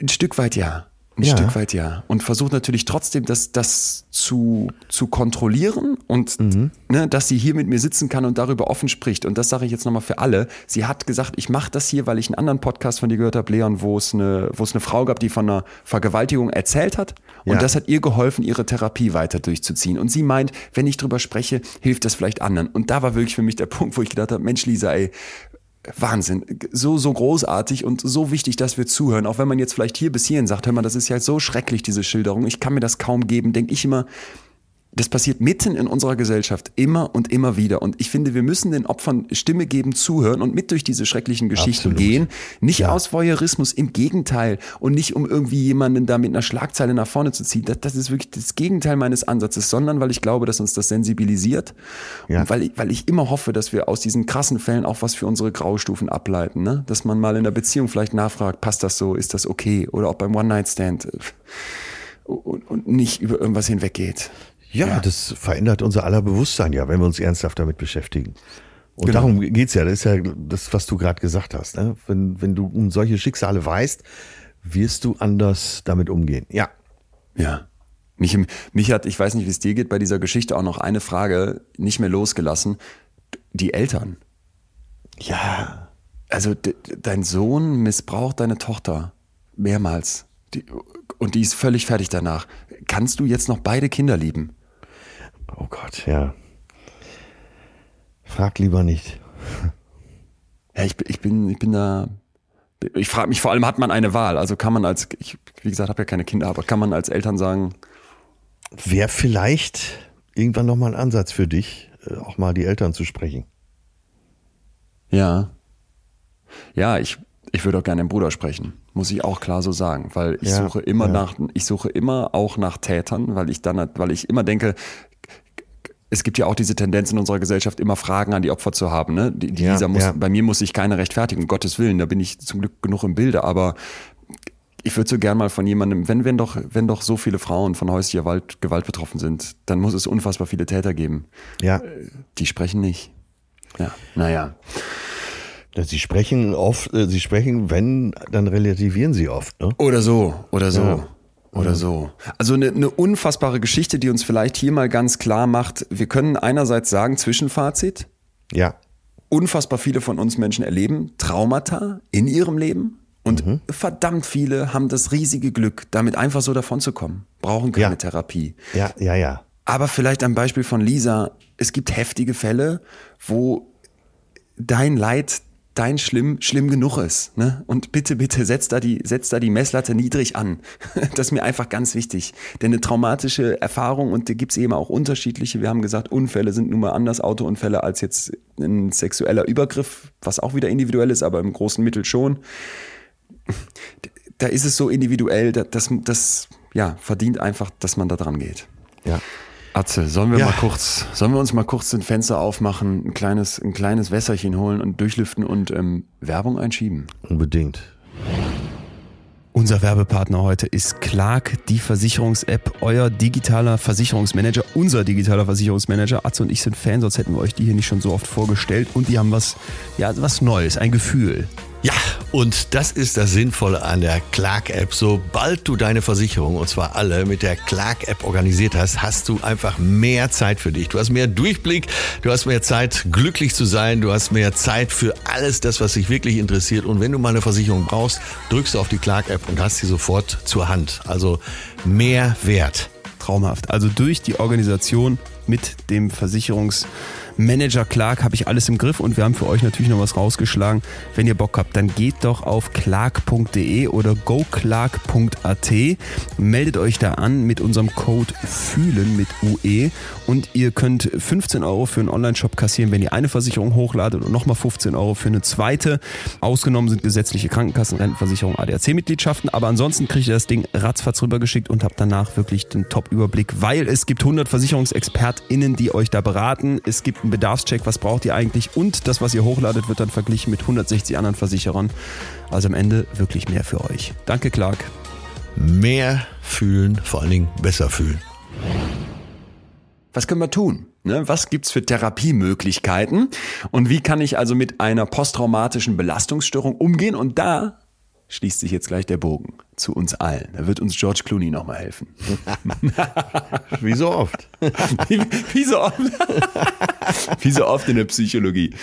Ein Stück weit ja. Ein ja. Stück weit ja. Und versucht natürlich trotzdem, das, das zu, zu kontrollieren und mhm. ne, dass sie hier mit mir sitzen kann und darüber offen spricht. Und das sage ich jetzt nochmal für alle. Sie hat gesagt, ich mache das hier, weil ich einen anderen Podcast von dir gehört habe, Leon, wo es eine, wo es eine Frau gab, die von einer Vergewaltigung erzählt hat. Und ja. das hat ihr geholfen, ihre Therapie weiter durchzuziehen. Und sie meint, wenn ich drüber spreche, hilft das vielleicht anderen. Und da war wirklich für mich der Punkt, wo ich gedacht habe, Mensch, Lisa, ey, Wahnsinn, so, so großartig und so wichtig, dass wir zuhören. Auch wenn man jetzt vielleicht hier bis hierhin sagt, hör mal, das ist ja so schrecklich, diese Schilderung. Ich kann mir das kaum geben, denke ich immer, das passiert mitten in unserer Gesellschaft immer und immer wieder. Und ich finde, wir müssen den Opfern Stimme geben, zuhören und mit durch diese schrecklichen Geschichten Absolut. gehen. Nicht ja. aus Voyeurismus, im Gegenteil. Und nicht um irgendwie jemanden da mit einer Schlagzeile nach vorne zu ziehen. Das, das ist wirklich das Gegenteil meines Ansatzes, sondern weil ich glaube, dass uns das sensibilisiert. Ja. Und weil ich, weil ich immer hoffe, dass wir aus diesen krassen Fällen auch was für unsere Graustufen ableiten. Ne? Dass man mal in der Beziehung vielleicht nachfragt, passt das so, ist das okay? Oder auch beim One-Night-Stand. Und, und nicht über irgendwas hinweggeht. Ja, ja, das verändert unser aller Bewusstsein ja, wenn wir uns ernsthaft damit beschäftigen. Und genau. darum geht's ja. Das ist ja das, was du gerade gesagt hast. Ne? Wenn, wenn du um solche Schicksale weißt, wirst du anders damit umgehen. Ja. Ja. Mich, mich hat, ich weiß nicht, wie es dir geht, bei dieser Geschichte auch noch eine Frage nicht mehr losgelassen. Die Eltern. Ja. Also dein Sohn missbraucht deine Tochter mehrmals. Die, und die ist völlig fertig danach. Kannst du jetzt noch beide Kinder lieben? Oh Gott, ja. Frag lieber nicht. Ja, ich, ich, bin, ich bin da. Ich frage mich vor allem, hat man eine Wahl? Also kann man als, ich, wie gesagt, habe ja keine Kinder, aber kann man als Eltern sagen. Wäre vielleicht irgendwann nochmal ein Ansatz für dich, äh, auch mal die Eltern zu sprechen. Ja. Ja, ich, ich würde auch gerne den Bruder sprechen, muss ich auch klar so sagen, weil ich ja, suche immer ja. nach, ich suche immer auch nach Tätern, weil ich dann, weil ich immer denke, es gibt ja auch diese Tendenz in unserer Gesellschaft, immer Fragen an die Opfer zu haben. Ne? Die, die Ja, dieser muss, ja. Bei mir muss sich keiner rechtfertigen, um Gottes Willen, da bin ich zum Glück genug im Bilde, aber ich würde so gern mal von jemandem, wenn, wenn, doch, wenn doch so viele Frauen von häuslicher Gewalt, Gewalt betroffen sind, dann muss es unfassbar viele Täter geben. Ja. Die sprechen nicht. Ja, naja. Sie sprechen oft, äh, sie sprechen, wenn, dann relativieren sie oft, ne? Oder so, oder so. Ja. Oder so. Also eine, eine unfassbare Geschichte, die uns vielleicht hier mal ganz klar macht, wir können einerseits sagen, Zwischenfazit, Ja. unfassbar viele von uns Menschen erleben Traumata in ihrem Leben und verdammt viele haben das riesige Glück, damit einfach so davon zu kommen, brauchen keine Ja. Therapie. Ja, ja, ja. Aber vielleicht am Beispiel von Lisa, es gibt heftige Fälle, wo dein Leid, dein Schlimm, schlimm genug ist. Ne? Und bitte, bitte setz da, die, setz da die Messlatte niedrig an. <laughs> Das ist mir einfach ganz wichtig. Denn eine traumatische Erfahrung, und da gibt's eben auch unterschiedliche, wir haben gesagt, Unfälle sind nun mal anders, Autounfälle, als jetzt ein sexueller Übergriff, was auch wieder individuell ist, aber im großen Mittel schon. Da ist es so individuell, das, das, ja, verdient einfach, dass man da dran geht. Ja. Atze, sollen wir Ja. mal kurz, sollen wir uns mal kurz den Fenster aufmachen, ein kleines, ein kleines Wässerchen holen und durchlüften und ähm, Werbung einschieben? Unbedingt. Unser Werbepartner heute ist Clark, die Versicherungs-App, euer digitaler Versicherungsmanager, unser digitaler Versicherungsmanager. Atze und ich sind Fan, sonst hätten wir euch die hier nicht schon so oft vorgestellt. Und die haben was, ja, was Neues, ein Gefühl. Ja, und das ist das Sinnvolle an der Clark-App. Sobald du deine Versicherung, und zwar alle, mit der Clark-App organisiert hast, hast du einfach mehr Zeit für dich. Du hast mehr Durchblick, du hast mehr Zeit, glücklich zu sein, du hast mehr Zeit für alles das, was dich wirklich interessiert. Und wenn du mal eine Versicherung brauchst, drückst du auf die Clark-App und hast sie sofort zur Hand. Also mehr Wert. Traumhaft. Also durch die Organisation mit dem Versicherungsmanager Clark habe ich alles im Griff und wir haben für euch natürlich noch was rausgeschlagen. Wenn ihr Bock habt, dann geht doch auf clark.de oder goclark.at, meldet euch da an mit unserem Code FÜHLEN mit UE und ihr könnt 15 Euro für einen Online-Shop kassieren, wenn ihr eine Versicherung hochladet und nochmal 15 Euro für eine zweite. Ausgenommen sind gesetzliche Krankenkassen, Rentenversicherung, ADAC-Mitgliedschaften, aber ansonsten kriegt ihr das Ding ratzfatz rübergeschickt und habt danach wirklich den Top-Überblick, weil es gibt 100 VersicherungsexpertInnen, die euch da beraten. Es gibt einen Bedarfscheck, was braucht ihr eigentlich und das, was ihr hochladet, wird dann verglichen mit 160 anderen Versicherern. Also am Ende wirklich mehr für euch. Danke, Clark. Mehr fühlen, vor allen Dingen besser fühlen. Was können wir tun? Ne? Was gibt's für Therapiemöglichkeiten? Und wie kann ich also mit einer posttraumatischen Belastungsstörung umgehen? Und da schließt sich jetzt gleich der Bogen zu uns allen. Da wird uns George Clooney nochmal helfen. <laughs> Wie so oft. wie, <laughs> wie so oft. <laughs> wie so oft in der Psychologie.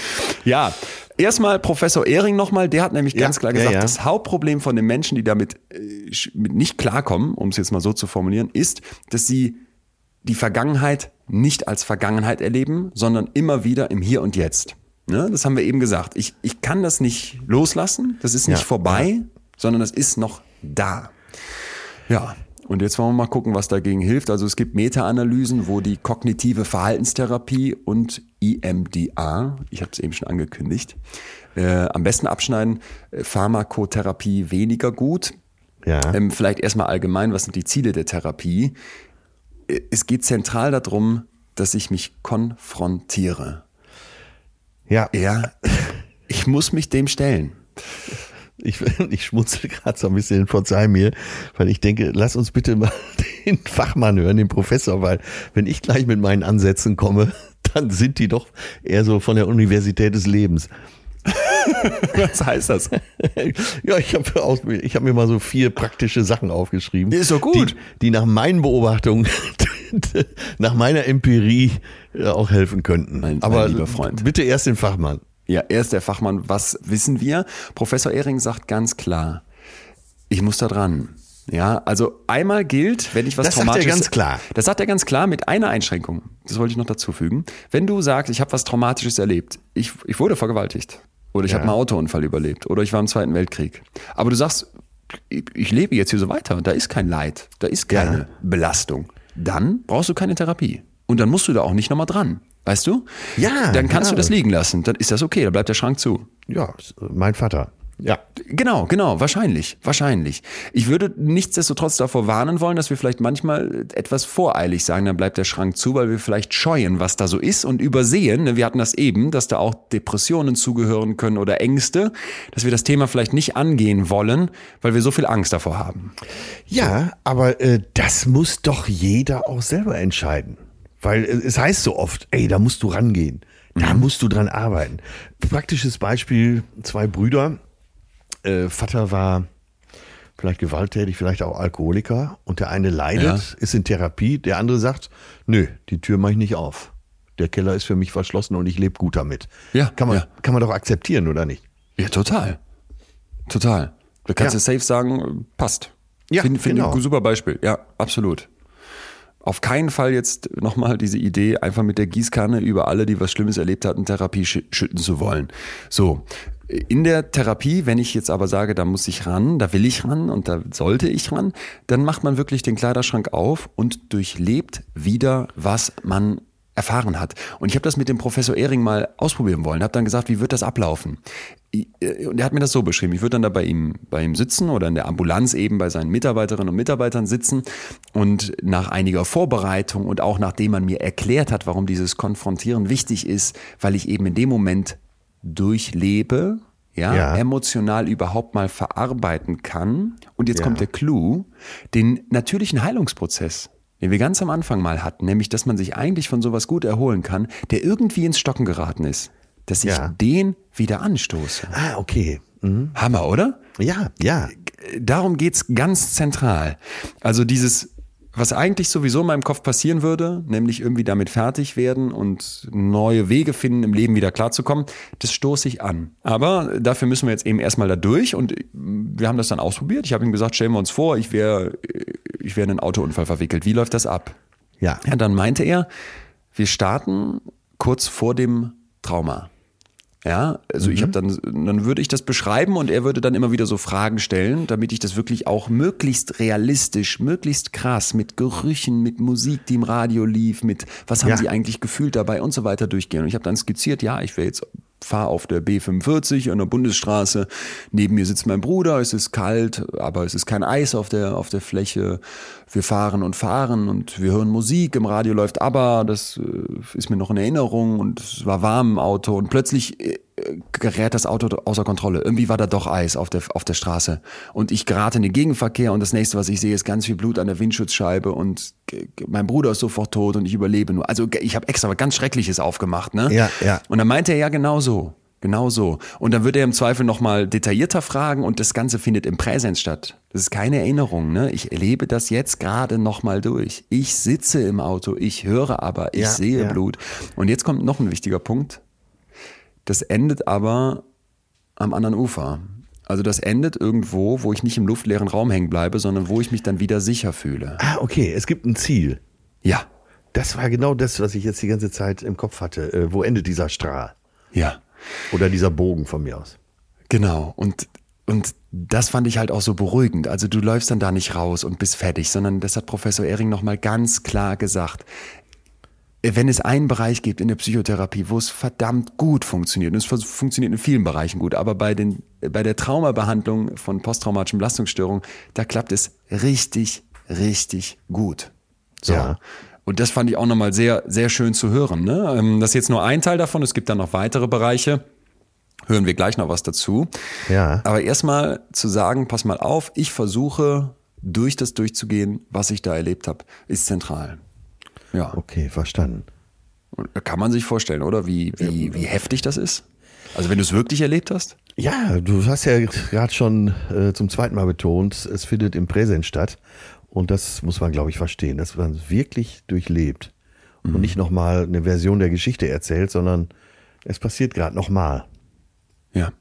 Ja. Erstmal Professor Ehring nochmal, der hat nämlich Ja, ganz klar ja, gesagt, ja. das Hauptproblem von den Menschen, die damit äh, nicht klarkommen, um es jetzt mal so zu formulieren, ist, dass sie die Vergangenheit nicht als Vergangenheit erleben, sondern immer wieder im Hier und Jetzt. Ne? Das haben wir eben gesagt. Ich, ich kann das nicht loslassen, das ist nicht Ja, vorbei, sondern das ist noch da. Ja, und jetzt wollen wir mal gucken, was dagegen hilft. Also es gibt Meta-Analysen, wo die kognitive Verhaltenstherapie und EMDR, ich habe es eben schon angekündigt, äh, am besten abschneiden. Äh, Pharmakotherapie weniger gut. Ja. Ähm, vielleicht erstmal allgemein, was sind die Ziele der Therapie? Äh, Es geht zentral darum, dass ich mich konfrontiere. ja. Ja, <laughs> ich muss mich dem stellen. Ich, <laughs> ich schmunzel gerade so ein bisschen, verzeih mir, weil ich denke, lass uns bitte mal <laughs> den Fachmann hören, den Professor, weil wenn ich gleich mit meinen Ansätzen komme, <laughs> dann sind die doch eher so von der Universität des Lebens. Was heißt das? Ja, ich habe hab mir mal so vier praktische Sachen aufgeschrieben. Ist doch gut. Die, die nach meinen Beobachtungen, nach meiner Empirie äh, auch helfen könnten. Mein- mein Aber lieber Freund. bitte erst den Fachmann. Ja, er ist der Fachmann. Was wissen wir? Professor Ehring sagt ganz klar, ich muss da dran. Ja, also einmal gilt, wenn ich was Das sagt er Traumatisches... ganz klar. Das sagt er ganz klar mit einer Einschränkung. Das wollte ich noch dazu fügen. Wenn du sagst, ich habe was Traumatisches erlebt, ich, ich wurde vergewaltigt oder ich Ja. habe einen Autounfall überlebt oder ich war im Zweiten Weltkrieg. Aber du sagst, ich, ich lebe jetzt hier so weiter und da ist kein Leid, da ist keine Ja. Belastung. Dann brauchst du keine Therapie. Und dann musst du da auch nicht nochmal dran. Weißt du? Ja, Dann kannst ja. du das liegen lassen. Dann ist das okay, da bleibt der Schrank zu. Ja, mein Vater. Ja. Genau, genau, wahrscheinlich, wahrscheinlich. Ich würde nichtsdestotrotz davor warnen wollen, dass wir vielleicht manchmal etwas voreilig sagen, dann bleibt der Schrank zu, weil wir vielleicht scheuen, was da so ist und übersehen, ne, wir hatten das eben, dass da auch Depressionen zugehören können oder Ängste, dass wir das Thema vielleicht nicht angehen wollen, weil wir so viel Angst davor haben. Ja, aber äh, das muss doch jeder auch selber entscheiden. Weil es heißt so oft, ey, da musst du rangehen. Da Mhm. musst du dran arbeiten. Praktisches Beispiel, zwei Brüder. Äh, Vater war vielleicht gewalttätig, vielleicht auch Alkoholiker. Und der eine leidet, Ja. ist in Therapie. Der andere sagt, nö, die Tür mache ich nicht auf. Der Keller ist für mich verschlossen und ich lebe gut damit. Ja, Kann man, ja. kann man doch akzeptieren, oder nicht? Ja, total. Total. Da kannst Ja. du safe sagen, passt. Ja, Finde find genau. ein super Beispiel. Ja, absolut. Auf keinen Fall jetzt nochmal diese Idee, einfach mit der Gießkanne über alle, die was Schlimmes erlebt hatten, Therapie schü- schütten zu wollen. So. In der Therapie, wenn ich jetzt aber sage, da muss ich ran, da will ich ran und da sollte ich ran, dann macht man wirklich den Kleiderschrank auf und durchlebt wieder, was man erfahren hat. Und ich habe das mit dem Professor Ehring mal ausprobieren wollen, habe dann gesagt, wie wird das ablaufen? Äh, Und er hat mir das so beschrieben, ich würde dann da bei ihm, bei ihm sitzen oder in der Ambulanz eben bei seinen Mitarbeiterinnen und Mitarbeitern sitzen und nach einiger Vorbereitung und auch nachdem man mir erklärt hat, warum dieses Konfrontieren wichtig ist, weil ich eben in dem Moment durchlebe, ja, Ja. emotional überhaupt mal verarbeiten kann. Und jetzt Ja. kommt der Clou, den natürlichen Heilungsprozess, den wir ganz am Anfang mal hatten, nämlich, dass man sich eigentlich von sowas gut erholen kann, der irgendwie ins Stocken geraten ist, dass ich Ja. den wieder anstoße. Ah, okay. Mhm. Hammer, oder? Ja, ja. Darum geht's ganz zentral. Also dieses, was eigentlich sowieso in meinem Kopf passieren würde, nämlich irgendwie damit fertig werden und neue Wege finden, im Leben wieder klarzukommen, das stoße ich an. Aber dafür müssen wir jetzt eben erstmal da durch und wir haben das dann ausprobiert. Ich habe ihm gesagt, stellen wir uns vor, ich wäre ich wäre in einen Autounfall verwickelt. Wie läuft das ab? Ja. Ja, dann meinte er, wir starten kurz vor dem Trauma. Ja, also ich habe dann, dann würde ich das beschreiben und er würde dann immer wieder so Fragen stellen, damit ich das wirklich auch möglichst realistisch, möglichst krass mit Gerüchen, mit Musik, die im Radio lief, mit was haben Ja. sie eigentlich gefühlt dabei und so weiter durchgehen. Und ich habe dann skizziert, ja, ich wäre jetzt fahre auf der B45 an der Bundesstraße. Neben mir sitzt mein Bruder. Es ist kalt, aber es ist kein Eis auf der, auf der Fläche. Wir fahren und fahren und wir hören Musik. Im Radio läuft aber. Das äh, ist mir noch in Erinnerung und es war warm im Auto und plötzlich äh, gerät das Auto außer Kontrolle. Irgendwie war da doch Eis auf der, auf der Straße. Und ich gerate in den Gegenverkehr und das nächste, was ich sehe, ist ganz viel Blut an der Windschutzscheibe und mein Bruder ist sofort tot und ich überlebe nur. Also ich habe extra was ganz Schreckliches aufgemacht. Ne? Ja, ja. Und dann meinte er, ja, genau so. Genau so. Und dann wird er im Zweifel nochmal detaillierter fragen und das Ganze findet im Präsens statt. Das ist keine Erinnerung, ne? Ich erlebe das jetzt gerade nochmal durch. Ich sitze im Auto, ich höre aber, ich Ja, sehe ja. Blut. Und jetzt kommt noch ein wichtiger Punkt. Das endet aber am anderen Ufer. Also das endet irgendwo, wo ich nicht im luftleeren Raum hängen bleibe, sondern wo ich mich dann wieder sicher fühle. Ah, okay, es gibt ein Ziel. Ja, Das war genau das, was ich jetzt die ganze Zeit im Kopf hatte. Äh, wo endet dieser Strahl? ja. Oder dieser Bogen von mir aus? Genau. Und, und das fand ich halt auch so beruhigend. Also du läufst dann da nicht raus und bist fertig, sondern das hat Professor Ehring nochmal ganz klar gesagt. Wenn es einen Bereich gibt in der Psychotherapie, wo es verdammt gut funktioniert, und es fun- funktioniert in vielen Bereichen gut, aber bei, den, bei der Traumabehandlung von posttraumatischen Belastungsstörungen, da klappt es richtig, richtig gut. So. Ja. Und das fand ich auch nochmal sehr, sehr schön zu hören. Ne? Ähm, Das ist jetzt nur ein Teil davon. Es gibt dann noch weitere Bereiche. Hören wir gleich noch was dazu. Ja. Aber erstmal zu sagen, pass mal auf, ich versuche durch das durchzugehen, was ich da erlebt habe, ist zentral. Ja, Okay, verstanden. Da kann man sich vorstellen, oder? Wie, wie, wie heftig das ist. Also wenn du es wirklich erlebt hast? Ja, du hast ja gerade schon äh, zum zweiten Mal betont, es findet im Präsens statt. Und das muss man, glaube ich, verstehen, dass man es wirklich durchlebt. Und nicht nochmal eine Version der Geschichte erzählt, sondern es passiert gerade nochmal. Ja.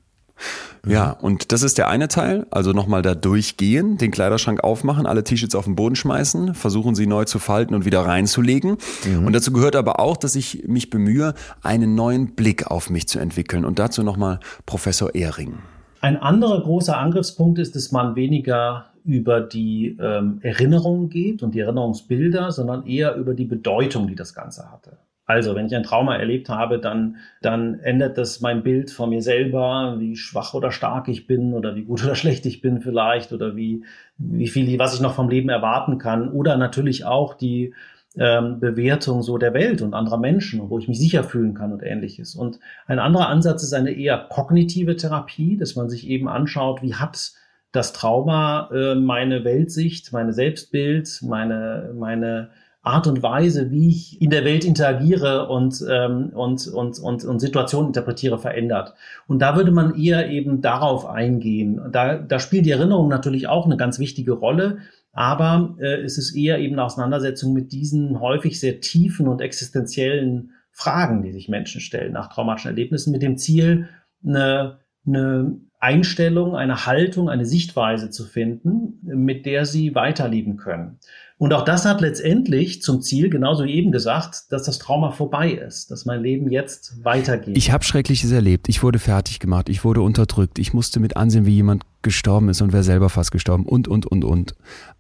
Ja, und das ist der eine Teil, also nochmal da durchgehen, den Kleiderschrank aufmachen, alle T-Shirts auf den Boden schmeißen, versuchen sie neu zu falten und wieder reinzulegen. Und dazu gehört aber auch, dass ich mich bemühe, einen neuen Blick auf mich zu entwickeln. Und dazu nochmal Professor Ehring. Ein anderer großer Angriffspunkt ist, dass man weniger über die ähm, Erinnerung geht und die Erinnerungsbilder, sondern eher über die Bedeutung, die das Ganze hatte. Also, wenn ich ein Trauma erlebt habe, dann, dann ändert das mein Bild von mir selber, wie schwach oder stark ich bin oder wie gut <laughs> oder schlecht ich bin vielleicht oder wie, wie viel, was ich noch vom Leben erwarten kann. Oder natürlich auch die ähm, Bewertung so der Welt und anderer Menschen, wo ich mich sicher fühlen kann und ähnliches. Und ein anderer Ansatz ist eine eher kognitive Therapie, dass man sich eben anschaut, wie hat das Trauma äh, meine Weltsicht, meine Selbstbild, meine, meine Art und Weise, wie ich in der Welt interagiere und, ähm, und, und, und, und Situationen interpretiere, verändert. Und da würde man eher eben darauf eingehen. Da, da spielt die Erinnerung natürlich auch eine ganz wichtige Rolle, aber äh, es ist eher eben eine Auseinandersetzung mit diesen häufig sehr tiefen und existenziellen Fragen, die sich Menschen stellen nach traumatischen Erlebnissen, mit dem Ziel, eine, eine Einstellung, eine Haltung, eine Sichtweise zu finden, mit der sie weiterleben können. Und auch das hat letztendlich zum Ziel, genauso wie eben gesagt, dass das Trauma vorbei ist, dass mein Leben jetzt weitergeht. Ich habe Schreckliches erlebt. Ich wurde fertig gemacht. Ich wurde unterdrückt. Ich musste mit ansehen, wie jemand gestorben ist und wer selber fast gestorben und, und, und, und.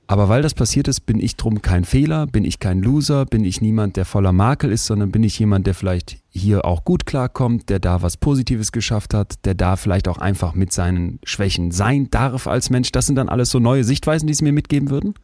Aber weil das passiert ist, bin ich drum kein Fehler, bin ich kein Loser, bin ich niemand, der voller Makel ist, sondern bin ich jemand, der vielleicht hier auch gut klarkommt, der da was Positives geschafft hat, der da vielleicht auch einfach mit seinen Schwächen sein darf als Mensch. Das sind dann alles so neue Sichtweisen, die Sie mir mitgeben würden?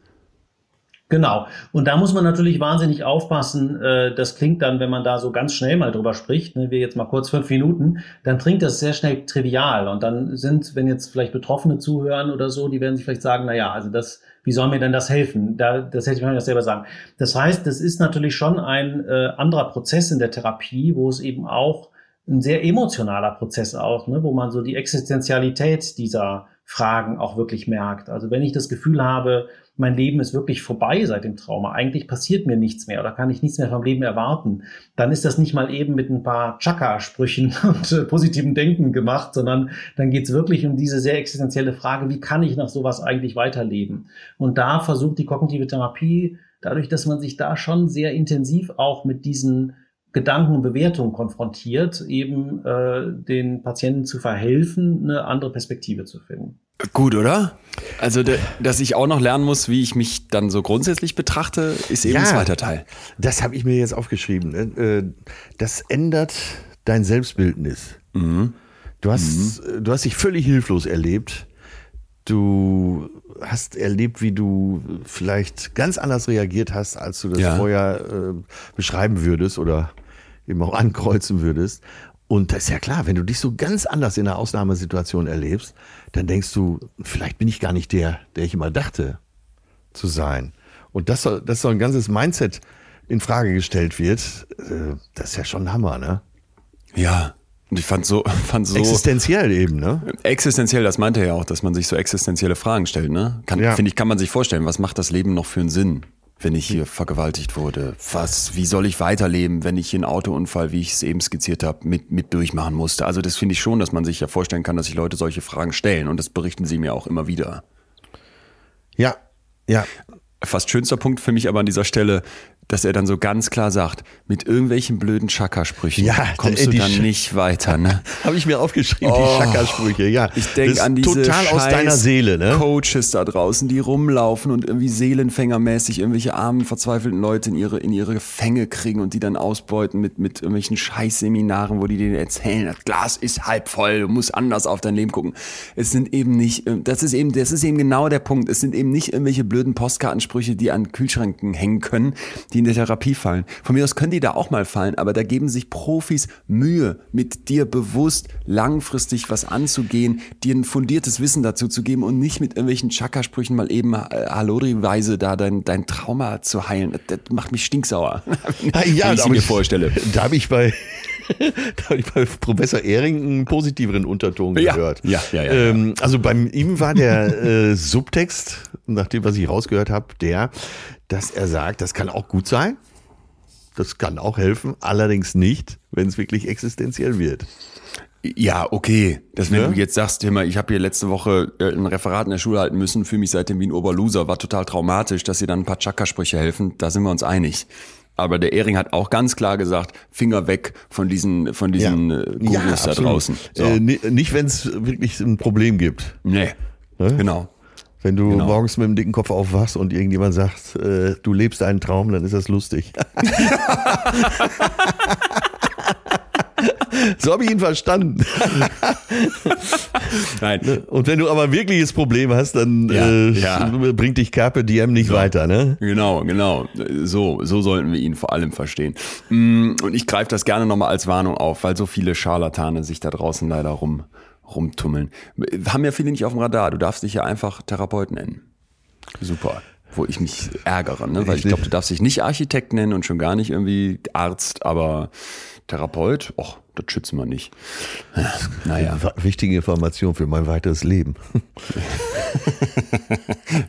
Genau. Und da muss man natürlich wahnsinnig aufpassen. Äh, das klingt dann, wenn man da so ganz schnell mal drüber spricht, ne, wir jetzt mal kurz fünf Minuten, dann klingt das sehr schnell trivial. Und dann sind, wenn jetzt vielleicht Betroffene zuhören oder so, die werden sich vielleicht sagen, na ja, also das, wie soll mir denn das helfen? Da, das hätte ich mir das selber sagen. Das heißt, das ist natürlich schon ein äh, anderer Prozess in der Therapie, wo es eben auch ein sehr emotionaler Prozess auch, ne, wo man so die Existenzialität dieser Fragen auch wirklich merkt. Also wenn ich das Gefühl habe, mein Leben ist wirklich vorbei seit dem Trauma, eigentlich passiert mir nichts mehr oder kann ich nichts mehr vom Leben erwarten, dann ist das nicht mal eben mit ein paar Chaka-Sprüchen <laughs> und äh, positivem Denken gemacht, sondern dann geht es wirklich um diese sehr existenzielle Frage, wie kann ich nach sowas eigentlich weiterleben? Und da versucht die kognitive Therapie, dadurch, dass man sich da schon sehr intensiv auch mit diesen Gedanken und Bewertungen konfrontiert, eben äh, den Patienten zu verhelfen, eine andere Perspektive zu finden. Gut, oder? Also, dass ich auch noch lernen muss, wie ich mich dann so grundsätzlich betrachte, ist eben ja, ein zweiter Teil. Das habe ich mir jetzt aufgeschrieben. Ne? Äh, das ändert dein Selbstbildnis. Mhm. Du hast, mhm. du hast dich völlig hilflos erlebt. Du hast erlebt, wie du vielleicht ganz anders reagiert hast, als du das ja. vorher äh, beschreiben würdest oder eben auch ankreuzen würdest. Und das ist ja klar, wenn du dich so ganz anders in einer Ausnahmesituation erlebst, dann denkst du, vielleicht bin ich gar nicht der, der ich immer dachte zu sein. Und dass, dass so ein ganzes Mindset in Frage gestellt wird, äh, das ist ja schon ein Hammer, ne? Ja. Und ich fand so, <laughs> fand so. Existenziell eben, ne? Existenziell, das meinte er ja auch, dass man sich so existenzielle Fragen stellt, ne? Kann, ja. Finde ich, kann man sich vorstellen, was macht das Leben noch für einen Sinn? Wenn ich hier vergewaltigt wurde? Was, wie soll ich weiterleben, wenn ich hier einen Autounfall, wie ich es eben skizziert habe, mit, mit durchmachen musste? Also das finde ich schon, dass man sich ja vorstellen kann, dass sich Leute solche Fragen stellen und das berichten sie mir auch immer wieder. Ja, ja. Fast schönster Punkt für mich aber an dieser Stelle, dass er dann so ganz klar sagt, mit irgendwelchen blöden Chakasprüchen ja, kommst äh, du dann nicht weiter. Ne? <laughs> Habe ich mir aufgeschrieben, oh, die Chakasprüche, ja. Ich denke an diese total aus deiner Seele, ne? Coaches da draußen, die rumlaufen und irgendwie seelenfängermäßig irgendwelche armen, verzweifelten Leute in ihre, in ihre Fänge kriegen und die dann ausbeuten mit, mit irgendwelchen Scheißseminaren, wo die denen erzählen, das Glas ist halb voll, du musst anders auf dein Leben gucken. Es sind eben nicht, äh, das ist eben, das ist eben genau der Punkt. Es sind eben nicht irgendwelche blöden Postkartensprüche, die an Kühlschränken hängen können, die in der Therapie fallen. Von mir aus können die da auch mal fallen, aber da geben sich Profis Mühe, mit dir bewusst langfristig was anzugehen, dir ein fundiertes Wissen dazu zu geben und nicht mit irgendwelchen Chakasprüchen mal eben äh, Hallodri-weise da dein, dein Trauma zu heilen. Das, das macht mich stinksauer, <laughs> ja, wenn ich mir vorstelle. Da habe ich bei <laughs> da habe ich bei Professor Ehring einen positiveren Unterton gehört. Ja, ja, ja. ja, ähm, also bei ihm war der äh, Subtext, nach dem, was ich rausgehört habe, der, dass er sagt, das kann auch gut sein, das kann auch helfen, allerdings nicht, wenn es wirklich existenziell wird. Ja, okay. Das, wenn ja? du jetzt sagst, immer, ich habe hier letzte Woche äh, ein Referat in der Schule halten müssen, fühle mich seitdem wie ein Oberloser, war total traumatisch, dass sie dann ein paar Chakra-Sprüche helfen, da sind wir uns einig. Aber der Ehring hat auch ganz klar gesagt, Finger weg von diesen, von diesen ja. Gurus ja, da draußen. So. Äh, nicht, wenn es wirklich ein Problem gibt. Nee, ne? genau. Wenn du Genau. morgens mit dem dicken Kopf aufwachst und irgendjemand sagt, äh, du lebst einen Traum, dann ist das lustig. <laughs> so habe ich ihn verstanden. Nein, Und wenn du aber ein wirkliches Problem hast, dann Ja, äh, ja. bringt dich Carpe Diem nicht weiter, ne? Genau, genau. So, so sollten wir ihn vor allem verstehen. Mm, Und ich greife das gerne nochmal als Warnung auf, weil so viele Scharlatane sich da draußen leider rum, rumtummeln. Haben ja viele nicht auf dem Radar. Du darfst dich ja einfach Therapeut nennen. Super. Wo ich mich ärgere, ne? weil ich glaube, du darfst dich nicht Architekt nennen und schon gar nicht irgendwie Arzt, aber Therapeut, och, das schützen wir nicht. <laughs> Naja. Wichtige Information für mein weiteres Leben. <laughs>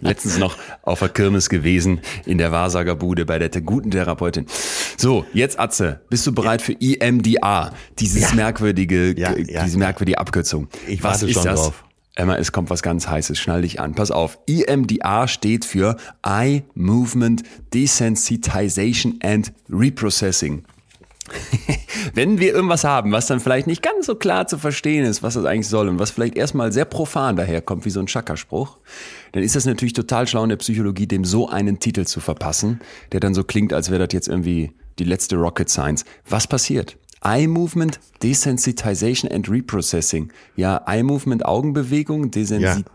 Letztens noch auf der Kirmes gewesen in der Wahrsagerbude bei der te- guten Therapeutin. So, jetzt Atze, bist du bereit für EMDR? Dieses merkwürdige, Ja, ja, diese merkwürdige Abkürzung. Ich was warte ist schon das? drauf. Emma, es kommt was ganz Heißes. Schnall dich an. Pass auf. EMDR steht für Eye Movement Desensitization and Reprocessing. <laughs> Wenn wir irgendwas haben, was dann vielleicht nicht ganz so klar zu verstehen ist, was das eigentlich soll und was vielleicht erstmal sehr profan daherkommt, wie so ein Chakra-Spruch, dann ist das natürlich total schlau in der Psychologie, dem so einen Titel zu verpassen, der dann so klingt, als wäre das jetzt irgendwie die letzte Rocket Science. Was passiert? Eye Movement, Desensitization and Reprocessing. Ja, Eye Movement, Augenbewegung, Desensitization.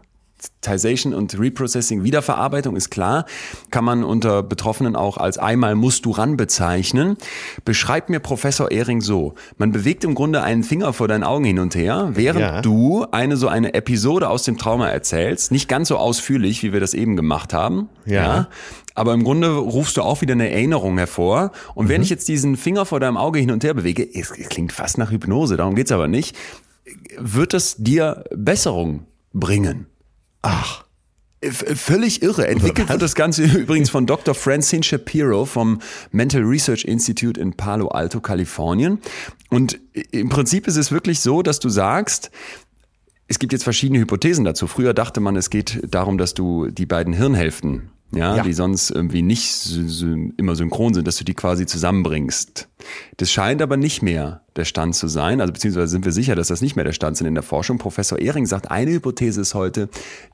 Tization und Reprocessing, Wiederverarbeitung ist klar, kann man unter Betroffenen auch als einmal musst du ran bezeichnen. Beschreibt mir Professor Ehring so. Man bewegt im Grunde einen Finger vor deinen Augen hin und her, während Ja. du eine so eine Episode aus dem Trauma erzählst. Nicht ganz so ausführlich, wie wir das eben gemacht haben. Ja. aber im Grunde rufst du auch wieder eine Erinnerung hervor. Und Mhm. wenn ich jetzt diesen Finger vor deinem Auge hin und her bewege, es klingt fast nach Hypnose, darum geht's aber nicht, wird es dir Besserung bringen. Ach, V- Völlig irre. Entwickelt wird das Ganze <laughs> übrigens von Dr. Francine Shapiro vom Mental Research Institute in Palo Alto, Kalifornien. Und im Prinzip ist es wirklich so, dass du sagst, es gibt jetzt verschiedene Hypothesen dazu. Früher dachte man, es geht darum, dass du die beiden Hirnhälften, ja, Ja. die sonst irgendwie nicht immer synchron sind, dass du die quasi zusammenbringst. Das scheint aber nicht mehr der Stand zu sein, also beziehungsweise sind wir sicher, dass das nicht mehr der Stand sind in der Forschung. Professor Ehring sagt, eine Hypothese ist heute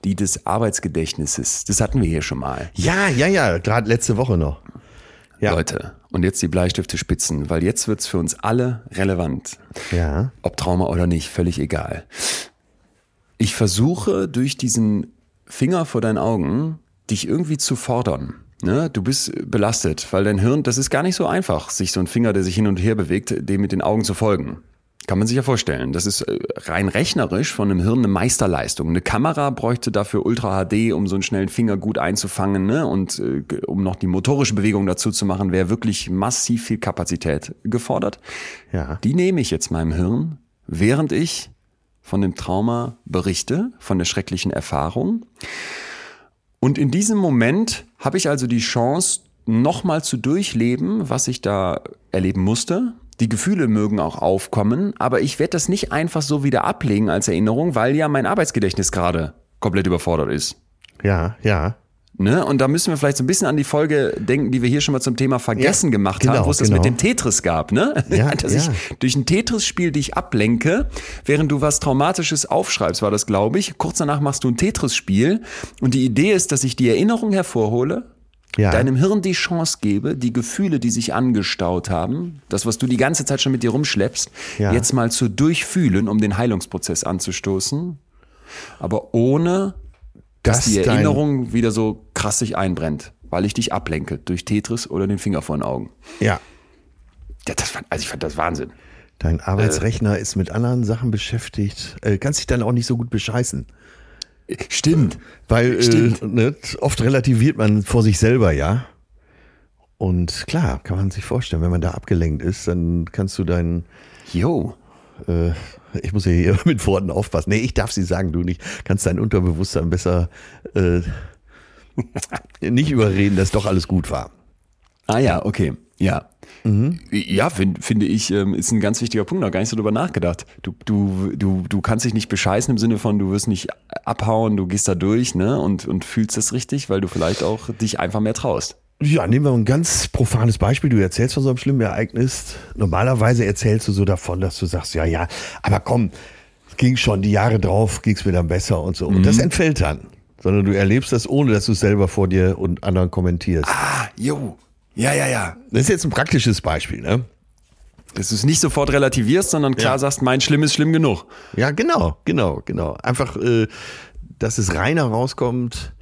die des Arbeitsgedächtnisses. Das hatten wir hier schon mal. ja, ja, ja, gerade letzte Woche noch. Ja. Leute, und jetzt die Bleistifte spitzen, weil jetzt wird's für uns alle relevant. Ja. Ob Trauma oder nicht, völlig egal. Ich versuche durch diesen Finger vor deinen Augen dich irgendwie zu fordern. Ne? Du bist belastet, weil dein Hirn, das ist gar nicht so einfach, sich so ein Finger, der sich hin und her bewegt, dem mit den Augen zu folgen. Kann man sich ja vorstellen. Das ist äh, rein rechnerisch von einem Hirn eine Meisterleistung. Eine Kamera bräuchte dafür Ultra HD, um so einen schnellen Finger gut einzufangen ne? und äh, um noch die motorische Bewegung dazu zu machen, wäre wirklich massiv viel Kapazität gefordert. Ja. Die nehme ich jetzt meinem Hirn, während ich von dem Trauma berichte, von der schrecklichen Erfahrung. Und in diesem Moment habe ich also die Chance, nochmal zu durchleben, was ich da erleben musste. Die Gefühle mögen auch aufkommen, aber ich werde das nicht einfach so wieder ablegen als Erinnerung, weil ja mein Arbeitsgedächtnis gerade komplett überfordert ist. Ja, ja. Ne? Und da müssen wir vielleicht so ein bisschen an die Folge denken, die wir hier schon mal zum Thema Vergessen Ja, gemacht genau, haben, wo es das genau. mit dem Tetris gab. Ne? Ja, <laughs> Dass ja. ich durch ein Tetris-Spiel dich ablenke, während du was Traumatisches aufschreibst, war das, glaube ich. Kurz danach machst du ein Tetris-Spiel und die Idee ist, dass ich die Erinnerung hervorhole, Ja. deinem Hirn die Chance gebe, die Gefühle, die sich angestaut haben, das, was du die ganze Zeit schon mit dir rumschleppst, Ja. jetzt mal zu durchfühlen, um den Heilungsprozess anzustoßen, aber ohne dass die Erinnerung wieder so krass sich einbrennt, weil ich dich ablenke durch Tetris oder den Finger vor den Augen. Ja. Ja, das fand, also ich fand das Wahnsinn. Dein Arbeitsrechner ist mit anderen Sachen beschäftigt, äh, kannst dich dann auch nicht so gut bescheißen. Stimmt. Weil Stimmt. äh, ne, oft relativiert man vor sich selber, ja. Und klar, kann man sich vorstellen, wenn man da abgelenkt ist, dann kannst du deinen, Jo. äh, ich muss ja hier <laughs> mit Worten aufpassen. Nee, ich darf sie sagen, du nicht, kannst dein Unterbewusstsein besser äh, <laughs> nicht überreden, dass doch alles gut war. Ah ja, okay. Ja. Ja, find, finde ich, ähm, ist ein ganz wichtiger Punkt, noch gar nicht so drüber nachgedacht. Du, du, du, du kannst dich nicht bescheißen im Sinne von, du wirst nicht abhauen, du gehst da durch, ne, und, und fühlst das richtig, weil du vielleicht auch dich einfach mehr traust. Ja, nehmen wir ein ganz profanes Beispiel. Du erzählst von so einem schlimmen Ereignis. Normalerweise erzählst du so davon, dass du sagst, ja, ja, aber komm, es ging schon die Jahre drauf, ging es mir dann besser und so. Und das entfällt dann. sondern du erlebst das, ohne dass du es selber vor dir und anderen kommentierst. Ah, jo. Ja, ja, ja. Das ist jetzt ein praktisches Beispiel, ne? Dass du es nicht sofort relativierst, sondern klar Ja. sagst, mein Schlimm ist schlimm genug. Ja, genau, genau, genau. Einfach, äh, dass es reiner rauskommt.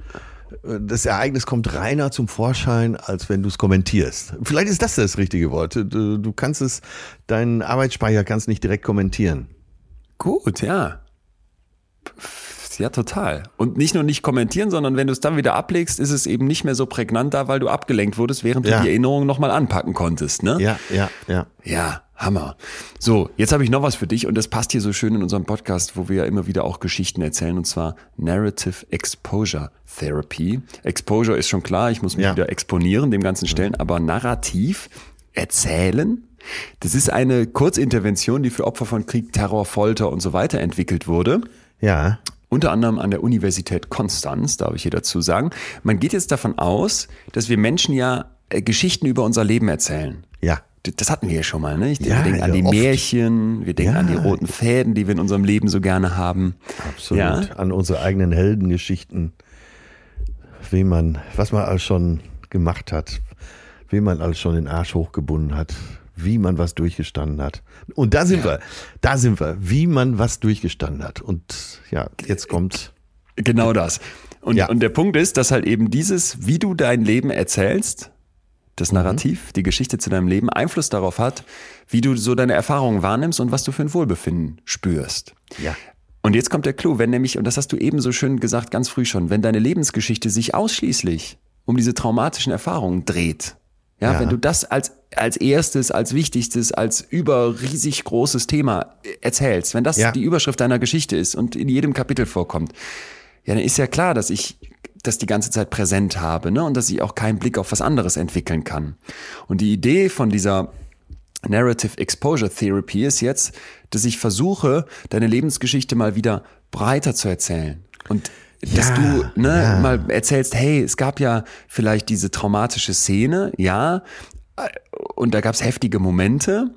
Das Ereignis kommt reiner zum Vorschein, als wenn du es kommentierst. Vielleicht ist das das richtige Wort. Du, du kannst es, deinen Arbeitsspeicher kannst nicht direkt kommentieren. Gut, ja. Ja, total. Und nicht nur nicht kommentieren, sondern wenn du es dann wieder ablegst, ist es eben nicht mehr so prägnant da, weil du abgelenkt wurdest, während Ja. du die Erinnerung nochmal anpacken konntest. Ne? Ja, ja, ja. Ja, Hammer. So, jetzt habe ich noch was für dich und das passt hier so schön in unserem Podcast, wo wir ja immer wieder auch Geschichten erzählen und zwar Narrative Exposure Therapy. Exposure ist schon klar, ich muss mich Ja. wieder exponieren, dem ganzen Stellen, aber narrativ erzählen, das ist eine Kurzintervention, die für Opfer von Krieg, Terror, Folter und so weiter entwickelt wurde Ja, unter anderem an der Universität Konstanz, darf ich hier dazu sagen. Man geht jetzt davon aus, dass wir Menschen ja äh, Geschichten über unser Leben erzählen. ja. Das hatten wir ja schon mal, ne? Ich, Ja, wir denken an ja, die oft. Märchen, wir denken Ja. an die roten Fäden, die wir in unserem Leben so gerne haben. Absolut. An unsere eigenen Heldengeschichten. Wem man, was man alles schon gemacht hat. Wem man alles schon den Arsch hochgebunden hat. Wie man was durchgestanden hat. Und da sind wir. Da sind wir. Wie man was durchgestanden hat. Und ja, jetzt kommt. Genau das. Und, Ja. und der Punkt ist, dass halt eben dieses, wie du dein Leben erzählst, das Mhm. Narrativ, die Geschichte zu deinem Leben Einfluss darauf hat, wie du so deine Erfahrungen wahrnimmst und was du für ein Wohlbefinden spürst. Ja. Und jetzt kommt der Clou, wenn nämlich, und das hast du eben so schön gesagt, ganz früh schon, wenn deine Lebensgeschichte sich ausschließlich um diese traumatischen Erfahrungen dreht, ja, Ja. wenn du das als, als erstes, als wichtigstes, als über riesig großes Thema äh, erzählst, wenn das Ja. die Überschrift deiner Geschichte ist und in jedem Kapitel vorkommt, ja, dann ist ja klar, dass ich das die ganze Zeit präsent habe, ne, und dass ich auch keinen Blick auf was anderes entwickeln kann. Und die Idee von dieser Narrative Exposure Therapy ist jetzt, dass ich versuche, deine Lebensgeschichte mal wieder breiter zu erzählen. Und dass Ja, du ne, ja. mal erzählst, hey, es gab ja vielleicht diese traumatische Szene, ja, und da gab es heftige Momente,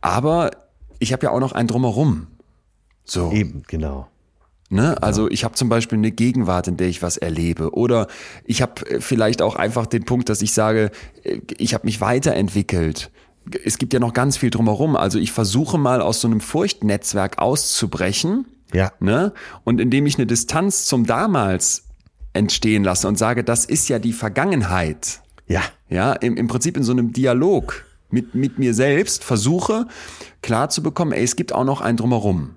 aber ich habe ja auch noch ein Drumherum. So. Eben, genau. Ne? Also ich habe zum Beispiel eine Gegenwart, in der ich was erlebe. Oder ich habe vielleicht auch einfach den Punkt, dass ich sage, äh, ich habe mich weiterentwickelt. Es gibt ja noch ganz viel drumherum. Also ich versuche mal aus so einem Furchtnetzwerk auszubrechen. Ja. Ne? Und indem ich eine Distanz zum damals entstehen lasse und sage, das ist ja die Vergangenheit. Ja. Ja, im, im Prinzip in so einem Dialog mit, mit mir selbst versuche klar zu bekommen, ey, es gibt auch noch ein Drumherum.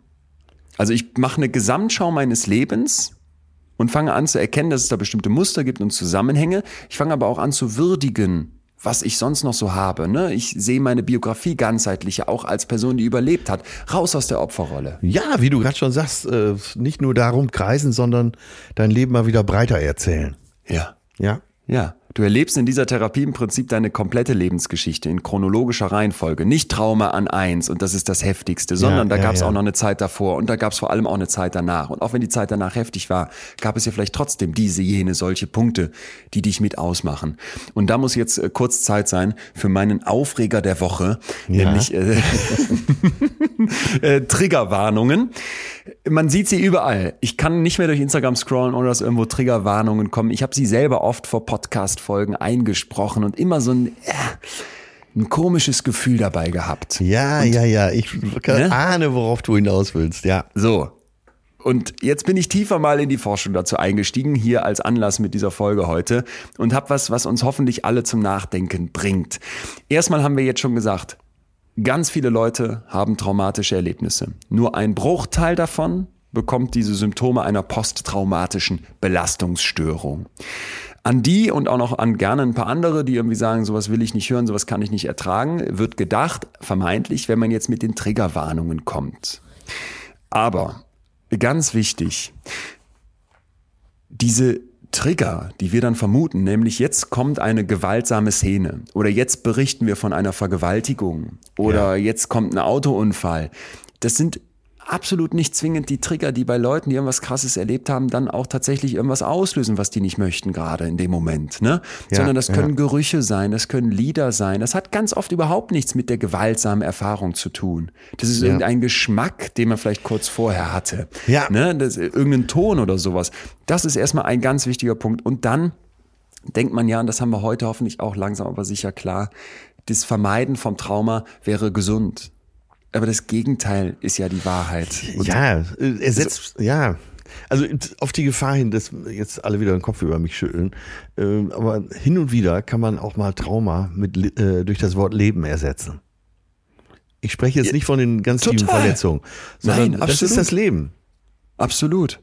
Also ich mache eine Gesamtschau meines Lebens und fange an zu erkennen, dass es da bestimmte Muster gibt und Zusammenhänge. Ich fange aber auch an zu würdigen, was ich sonst noch so habe. Ne? Ich sehe meine Biografie ganzheitlich auch als Person, die überlebt hat. Raus aus der Opferrolle. Ja, wie du gerade schon sagst, äh, nicht nur darum kreisen, sondern dein Leben mal wieder breiter erzählen. Ja. Ja. Ja, du erlebst in dieser Therapie im Prinzip deine komplette Lebensgeschichte in chronologischer Reihenfolge. Nicht Trauma an eins und das ist das Heftigste, sondern da ja, gab es ja. auch noch eine Zeit davor und da gab es vor allem auch eine Zeit danach. Und auch wenn die Zeit danach heftig war, gab es ja vielleicht trotzdem diese, jene, solche Punkte, die dich mit ausmachen. Und da muss jetzt äh, kurz Zeit sein für meinen Aufreger der Woche, Ja. nämlich äh, <laughs> äh, Triggerwarnungen. Man sieht sie überall. Ich kann nicht mehr durch Instagram scrollen, ohne dass irgendwo Triggerwarnungen kommen. Ich habe sie selber oft vor Podcast-Folgen eingesprochen und immer so ein, äh, ein komisches Gefühl dabei gehabt. Ja, ja, ja. Ich Ne? ahne, worauf du hinaus willst. Ja. So. Und jetzt bin ich tiefer mal in die Forschung dazu eingestiegen, hier als Anlass mit dieser Folge heute und habe was, was uns hoffentlich alle zum Nachdenken bringt. Erstmal haben wir jetzt schon gesagt, ganz viele Leute haben traumatische Erlebnisse. Nur ein Bruchteil davon bekommt diese Symptome einer posttraumatischen Belastungsstörung. An die und auch noch an gerne ein paar andere, die irgendwie sagen, sowas will ich nicht hören, sowas kann ich nicht ertragen, wird gedacht, vermeintlich, wenn man jetzt mit den Triggerwarnungen kommt. Aber ganz wichtig, diese Trigger, die wir dann vermuten, nämlich jetzt kommt eine gewaltsame Szene oder jetzt berichten wir von einer Vergewaltigung oder jetzt kommt ein Autounfall, das sind absolut nicht zwingend die Trigger, die bei Leuten, die irgendwas krasses erlebt haben, dann auch tatsächlich irgendwas auslösen, was die nicht möchten gerade in dem Moment, ne? Ja, Sondern das können ja. Gerüche sein, das können Lieder sein. Das hat ganz oft überhaupt nichts mit der gewaltsamen Erfahrung zu tun. Das ist Ja. irgendein Geschmack, den man vielleicht kurz vorher hatte. Ja. Ne? Das, irgendein Ton oder sowas. Das ist erstmal ein ganz wichtiger Punkt. Und dann denkt man ja, und das haben wir heute hoffentlich auch langsam aber sicher klar, das Vermeiden vom Trauma wäre gesund. Aber das Gegenteil ist ja die Wahrheit. Und ja, er setzt, ja. Also auf die Gefahr hin, dass jetzt alle wieder den Kopf über mich schütteln. Ähm, aber hin und wieder kann man auch mal Trauma mit, äh, durch das Wort Leben ersetzen. Ich spreche jetzt nicht von den ganz tiefen Total. Verletzungen, sondern Nein, das ist das Leben. Absolut.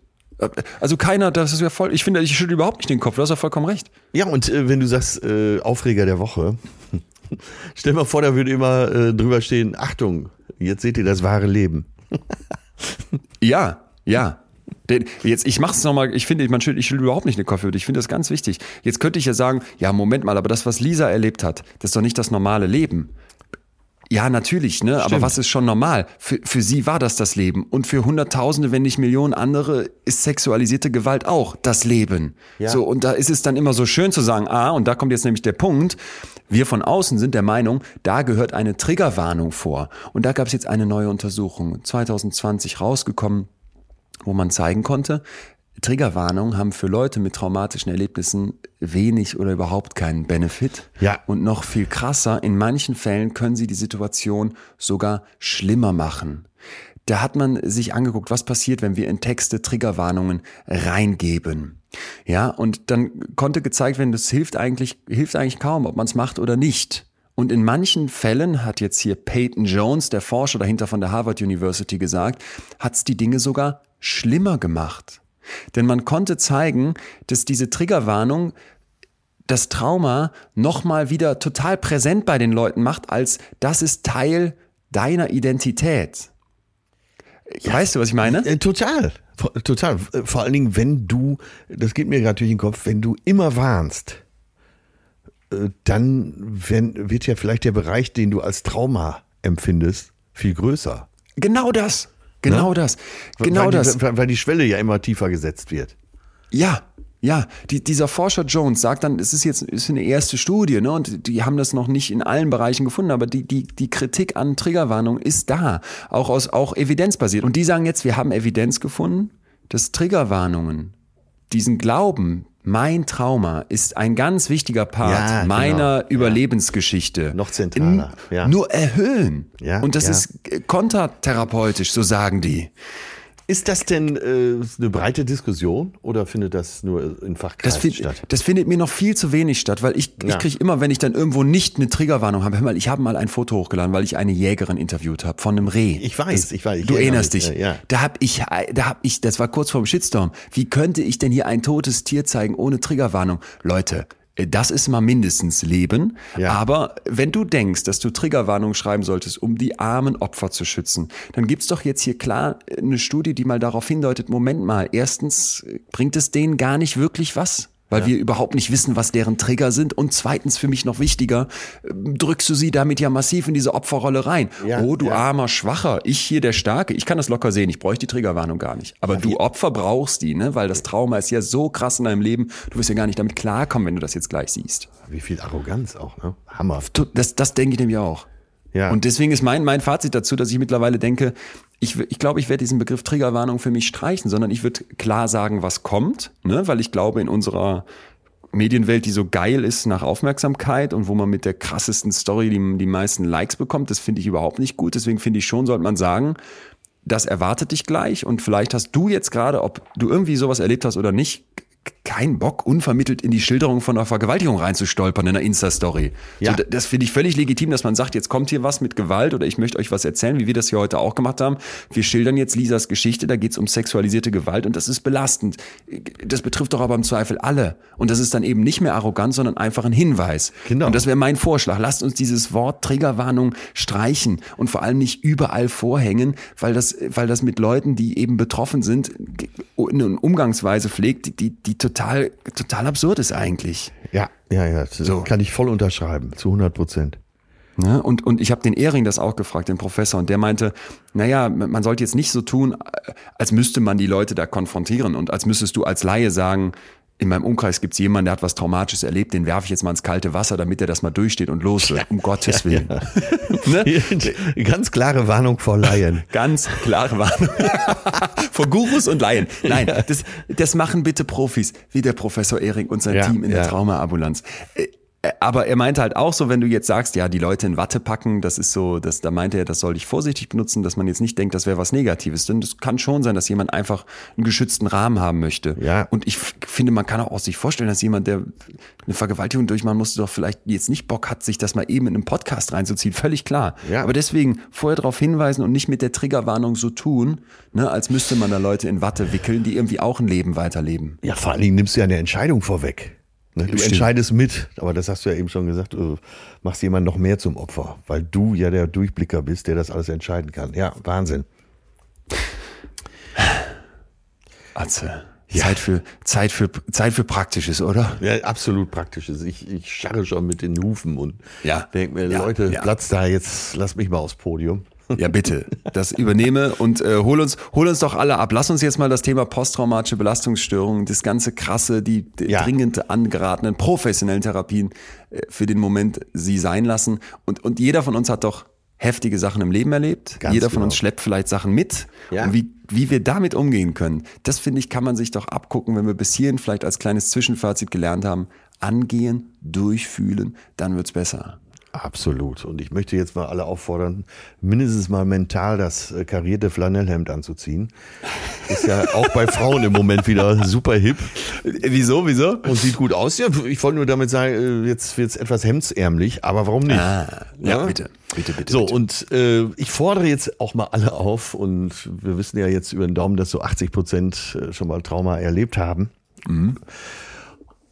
Also keiner, das ist ja voll, ich finde, ich schüttel überhaupt nicht den Kopf, du hast ja vollkommen recht. Ja, und äh, wenn du sagst, äh, Aufreger der Woche, <laughs> stell mal vor, da würde immer äh, drüber stehen, Achtung, jetzt seht ihr das wahre Leben. <laughs> Ja, ja. Den, jetzt, ich mach's nochmal, ich finde, man schüttelt, ich schüttel überhaupt nicht den Kopf, ich finde das ganz wichtig. Jetzt könnte ich ja sagen, ja, Moment mal, aber das, was Lisa erlebt hat, das ist doch nicht das normale Leben. Ja, natürlich, ne? Aber was ist schon normal? Für, für sie war das das Leben. Und für Hunderttausende, wenn nicht Millionen andere, ist sexualisierte Gewalt auch das Leben. Ja. So, und da ist es dann immer so schön zu sagen, ah, und da kommt jetzt nämlich der Punkt, wir von außen sind der Meinung, da gehört eine Triggerwarnung vor. Und da gab es jetzt eine neue Untersuchung, 2020 rausgekommen, wo man zeigen konnte, Triggerwarnungen haben für Leute mit traumatischen Erlebnissen wenig oder überhaupt keinen Benefit. Ja. Und noch viel krasser, in manchen Fällen können sie die Situation sogar schlimmer machen. Da hat man sich angeguckt, was passiert, wenn wir in Texte Triggerwarnungen reingeben. Ja, und dann konnte gezeigt werden, das hilft eigentlich, hilft eigentlich kaum, ob man es macht oder nicht. Und in manchen Fällen hat jetzt hier Peyton Jones, der Forscher dahinter von der Harvard University, gesagt, hat's die Dinge sogar schlimmer gemacht. Denn man konnte zeigen, dass diese Triggerwarnung das Trauma nochmal wieder total präsent bei den Leuten macht, als das ist Teil deiner Identität. Weißt du, was ich meine? Äh, total, Vor- total. Äh, Vor allen Dingen, wenn du, das geht mir gerade durch den Kopf, wenn du immer warnst, äh, dann wenn, wird ja vielleicht der Bereich, den du als Trauma empfindest, viel größer. Genau das. Genau Ne? das. Genau weil das. Die, weil die Schwelle ja immer tiefer gesetzt wird. Ja, ja. Die, dieser Forscher Jones sagt dann, es ist jetzt ist eine erste Studie, ne? Und die haben das noch nicht in allen Bereichen gefunden, aber die, die, die Kritik an Triggerwarnung ist da. Auch aus, auch evidenzbasiert. Und die sagen jetzt, wir haben Evidenz gefunden, dass Triggerwarnungen diesen Glauben, mein Trauma ist ein ganz wichtiger Part Ja, genau. meiner Ja. Überlebensgeschichte. Noch zentraler, ja. Nur erhöhen. Ja, Und das ja. ist kontertherapeutisch, so sagen die. Ist das denn äh, eine breite Diskussion oder findet das nur in Das, Fachkreisen find, statt? das findet mir noch viel zu wenig statt, weil ich, Ja. ich kriege immer, wenn ich dann irgendwo nicht eine Triggerwarnung habe, hör mal, ich habe mal ein Foto hochgeladen, weil ich eine Jägerin interviewt habe von einem Reh. Ich weiß, ich weiß, ich du erinnerst dich. ja. Da hab ich, da hab ich, das war kurz vorm Shitstorm. Wie könnte ich denn hier ein totes Tier zeigen ohne Triggerwarnung? Leute, äh, das ist mal mindestens Leben. Ja. Aber wenn du denkst, dass du Triggerwarnung schreiben solltest, um die armen Opfer zu schützen, dann gibt's doch jetzt hier klar eine Studie, die mal darauf hindeutet, Moment mal, erstens äh, bringt es denen gar nicht wirklich was. Weil wir überhaupt nicht wissen, was deren Trigger sind. Und zweitens, für mich noch wichtiger, äh, drückst du sie damit ja massiv in diese Opferrolle rein. Ja, oh, du ja. armer Schwacher, ich hier der Starke. Ich kann das locker sehen, ich bräuchte die Triggerwarnung gar nicht. Aber du Opfer brauchst die, ne? Weil das Trauma ist ja so krass in deinem Leben, du wirst ja gar nicht damit klarkommen, wenn du das jetzt gleich siehst. Wie viel Arroganz auch, ne? Hammer. Das, das denke ich nämlich auch. Ja. Und deswegen ist mein, mein Fazit dazu, dass ich mittlerweile denke, ich, ich glaube, ich werde diesen Begriff Triggerwarnung für mich streichen, sondern ich würde klar sagen, was kommt, ne? weil ich glaube, in unserer Medienwelt, die so geil ist nach Aufmerksamkeit und wo man mit der krassesten Story die, die meisten Likes bekommt, das finde ich überhaupt nicht gut. Deswegen finde ich schon, sollte man sagen, das erwartet dich gleich und vielleicht hast du jetzt gerade, ob du irgendwie sowas erlebt hast oder nicht, keinen Bock, unvermittelt in die Schilderung von einer Vergewaltigung reinzustolpern in einer Insta-Story. Ja. So, das finde ich völlig legitim, dass man sagt, jetzt kommt hier was mit Gewalt oder ich möchte euch was erzählen, wie wir das hier heute auch gemacht haben. Wir schildern jetzt Lisas Geschichte, da geht es um sexualisierte Gewalt und das ist belastend. Das betrifft doch aber im Zweifel alle. Und das ist dann eben nicht mehr arrogant, sondern einfach ein Hinweis. Genau. Und das wäre mein Vorschlag. Lasst uns dieses Wort Triggerwarnung streichen und vor allem nicht überall vorhängen, weil das, weil das mit Leuten, die eben betroffen sind, eine Umgangsweise pflegt, die, die, die total, total absurd ist eigentlich. Ja, ja, ja. So. kann ich voll unterschreiben, zu 100 Prozent. Ne? Und, und ich habe den Ehring das auch gefragt, den Professor, und der meinte, naja, man sollte jetzt nicht so tun, als müsste man die Leute da konfrontieren und als müsstest du als Laie sagen, in meinem Umkreis gibt es jemanden, der hat was Traumatisches erlebt, den werfe ich jetzt mal ins kalte Wasser, damit er das mal durchsteht und los wird. Um Gottes Willen. Ja, <laughs> ne? Ganz klare Warnung vor Laien. <laughs> Ganz klare Warnung. <laughs> vor Gurus und Laien. Nein, das, das machen bitte Profis, wie der Professor Ehring und sein Team in der Traumaambulanz. Äh, aber er meinte halt auch so, wenn du jetzt sagst, ja, die Leute in Watte packen, das ist so, das, da meinte er, das soll ich vorsichtig benutzen, dass man jetzt nicht denkt, das wäre was Negatives. Denn das kann schon sein, dass jemand einfach einen geschützten Rahmen haben möchte. Ja. Und ich finde, man kann auch sich vorstellen, dass jemand, der eine Vergewaltigung durchmachen musste, doch vielleicht jetzt nicht Bock hat, sich das mal eben in einem Podcast reinzuziehen. Völlig klar. Ja. Aber deswegen vorher darauf hinweisen und nicht mit der Triggerwarnung so tun, ne, als müsste man da Leute in Watte wickeln, die irgendwie auch ein Leben weiterleben. Ja, vor allen Dingen nimmst du ja eine Entscheidung vorweg. Ne? Du Stimmt. entscheidest mit, aber das hast du ja eben schon gesagt, du machst jemanden noch mehr zum Opfer, weil du ja der Durchblicker bist, der das alles entscheiden kann. Ja, Wahnsinn. Atze. Ja. Zeit für, Zeit für, Zeit für Praktisches, oder? Ja, absolut Praktisches. Ich, ich scharre schon mit den Hufen und ja. denke mir, ja. Leute. Platz da, jetzt lass mich mal aufs Podium. Ja, bitte. Das übernehme und äh, hol uns, hol uns doch alle ab. Lass uns jetzt mal das Thema posttraumatische Belastungsstörungen, das ganze krasse, die, Ja. dringend angeratenen professionellen Therapien äh, für den Moment sie sein lassen. Und, und jeder von uns hat doch heftige Sachen im Leben erlebt. Ganz jeder von genau. uns schleppt vielleicht Sachen mit. Ja. Und wie, wie wir damit umgehen können, das finde ich, kann man sich doch abgucken, wenn wir bis hierhin vielleicht als kleines Zwischenfazit gelernt haben. Angehen, durchfühlen, dann wird's besser. Absolut. Und ich möchte jetzt mal alle auffordern, mindestens mal mental das äh, karierte Flanellhemd anzuziehen. Ist ja auch bei Frauen im Moment wieder super hip. Wieso, wieso? Und sieht gut aus. Ja, ich wollte nur damit sagen, äh, jetzt wird es etwas hemdsärmlich, aber warum nicht? Ah, ja, bitte, bitte, bitte. So, bitte. und äh, ich fordere jetzt auch mal alle auf, und wir wissen ja jetzt über den Daumen, dass so 80 Prozent äh, schon mal Trauma erlebt haben.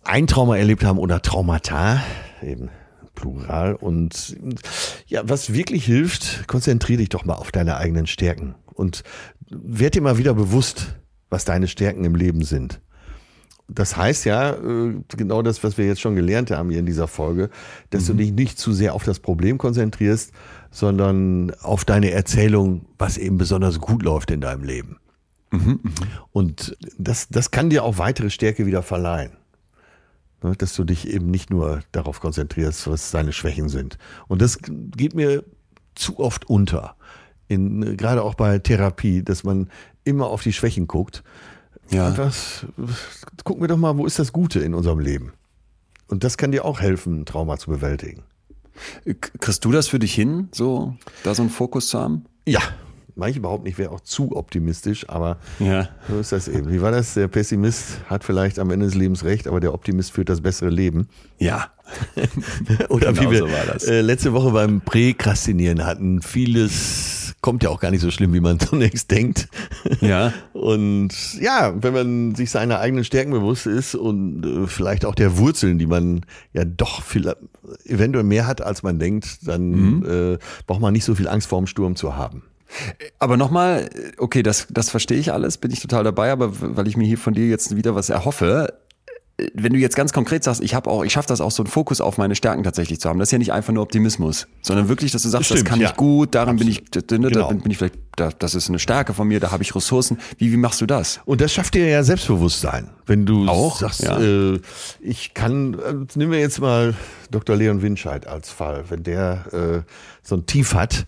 Ein Trauma erlebt haben oder Traumata, eben plural. Und ja, was wirklich hilft, konzentriere dich doch mal auf deine eigenen Stärken und werd dir mal wieder bewusst, was deine Stärken im Leben sind. Das heißt ja, äh, genau das, was wir jetzt schon gelernt haben hier in dieser Folge, dass du dich nicht zu sehr auf das Problem konzentrierst, sondern auf deine Erzählung, was eben besonders gut läuft in deinem Leben. Und das, das kann dir auch weitere Stärke wieder verleihen. Ne, Dass du dich eben nicht nur darauf konzentrierst, was deine Schwächen sind. Und das geht mir zu oft unter. In, gerade auch bei Therapie, dass man immer auf die Schwächen guckt. Ja. Was, gucken wir doch mal, wo ist das Gute in unserem Leben? Und das kann dir auch helfen, Trauma zu bewältigen. Kriegst du das für dich hin, so da so einen Fokus zu haben? Ja, manche behaupten, ich wäre auch zu optimistisch, aber Ja. so ist das eben. Wie war das? Der Pessimist hat vielleicht am Ende des Lebens recht, aber der Optimist führt das bessere Leben. Ja. <laughs> Oder Genau wie wir so war das. Äh, letzte Woche beim Präkrastinieren hatten, vieles kommt ja auch gar nicht so schlimm, wie man <laughs> zunächst denkt. Ja. Und ja, wenn man sich seiner eigenen Stärken bewusst ist und äh, vielleicht auch der Wurzeln, die man ja doch viel, eventuell mehr hat, als man denkt, dann Mhm. äh, braucht man nicht so viel Angst vorm Sturm zu haben. Aber nochmal, okay, das, das verstehe ich alles, bin ich total dabei, aber weil ich mir hier von dir jetzt wieder was erhoffe, äh, wenn du jetzt ganz konkret sagst, ich habe auch, ich schaffe das auch so einen Fokus auf meine Stärken tatsächlich zu haben. Das ist ja nicht einfach nur Optimismus, sondern wirklich, dass du sagst, Stimmt, das kann ja. ich gut, darin bin ich, da, da Genau. bin ich vielleicht, da, das ist eine Stärke von mir, da habe ich Ressourcen. Wie, wie machst du das? Und das schafft dir ja Selbstbewusstsein, wenn du Auch, sagst, ja. äh, ich kann, äh, nehmen wir jetzt mal Dr. Leon Winscheid als Fall, wenn der äh, so ein Tief hat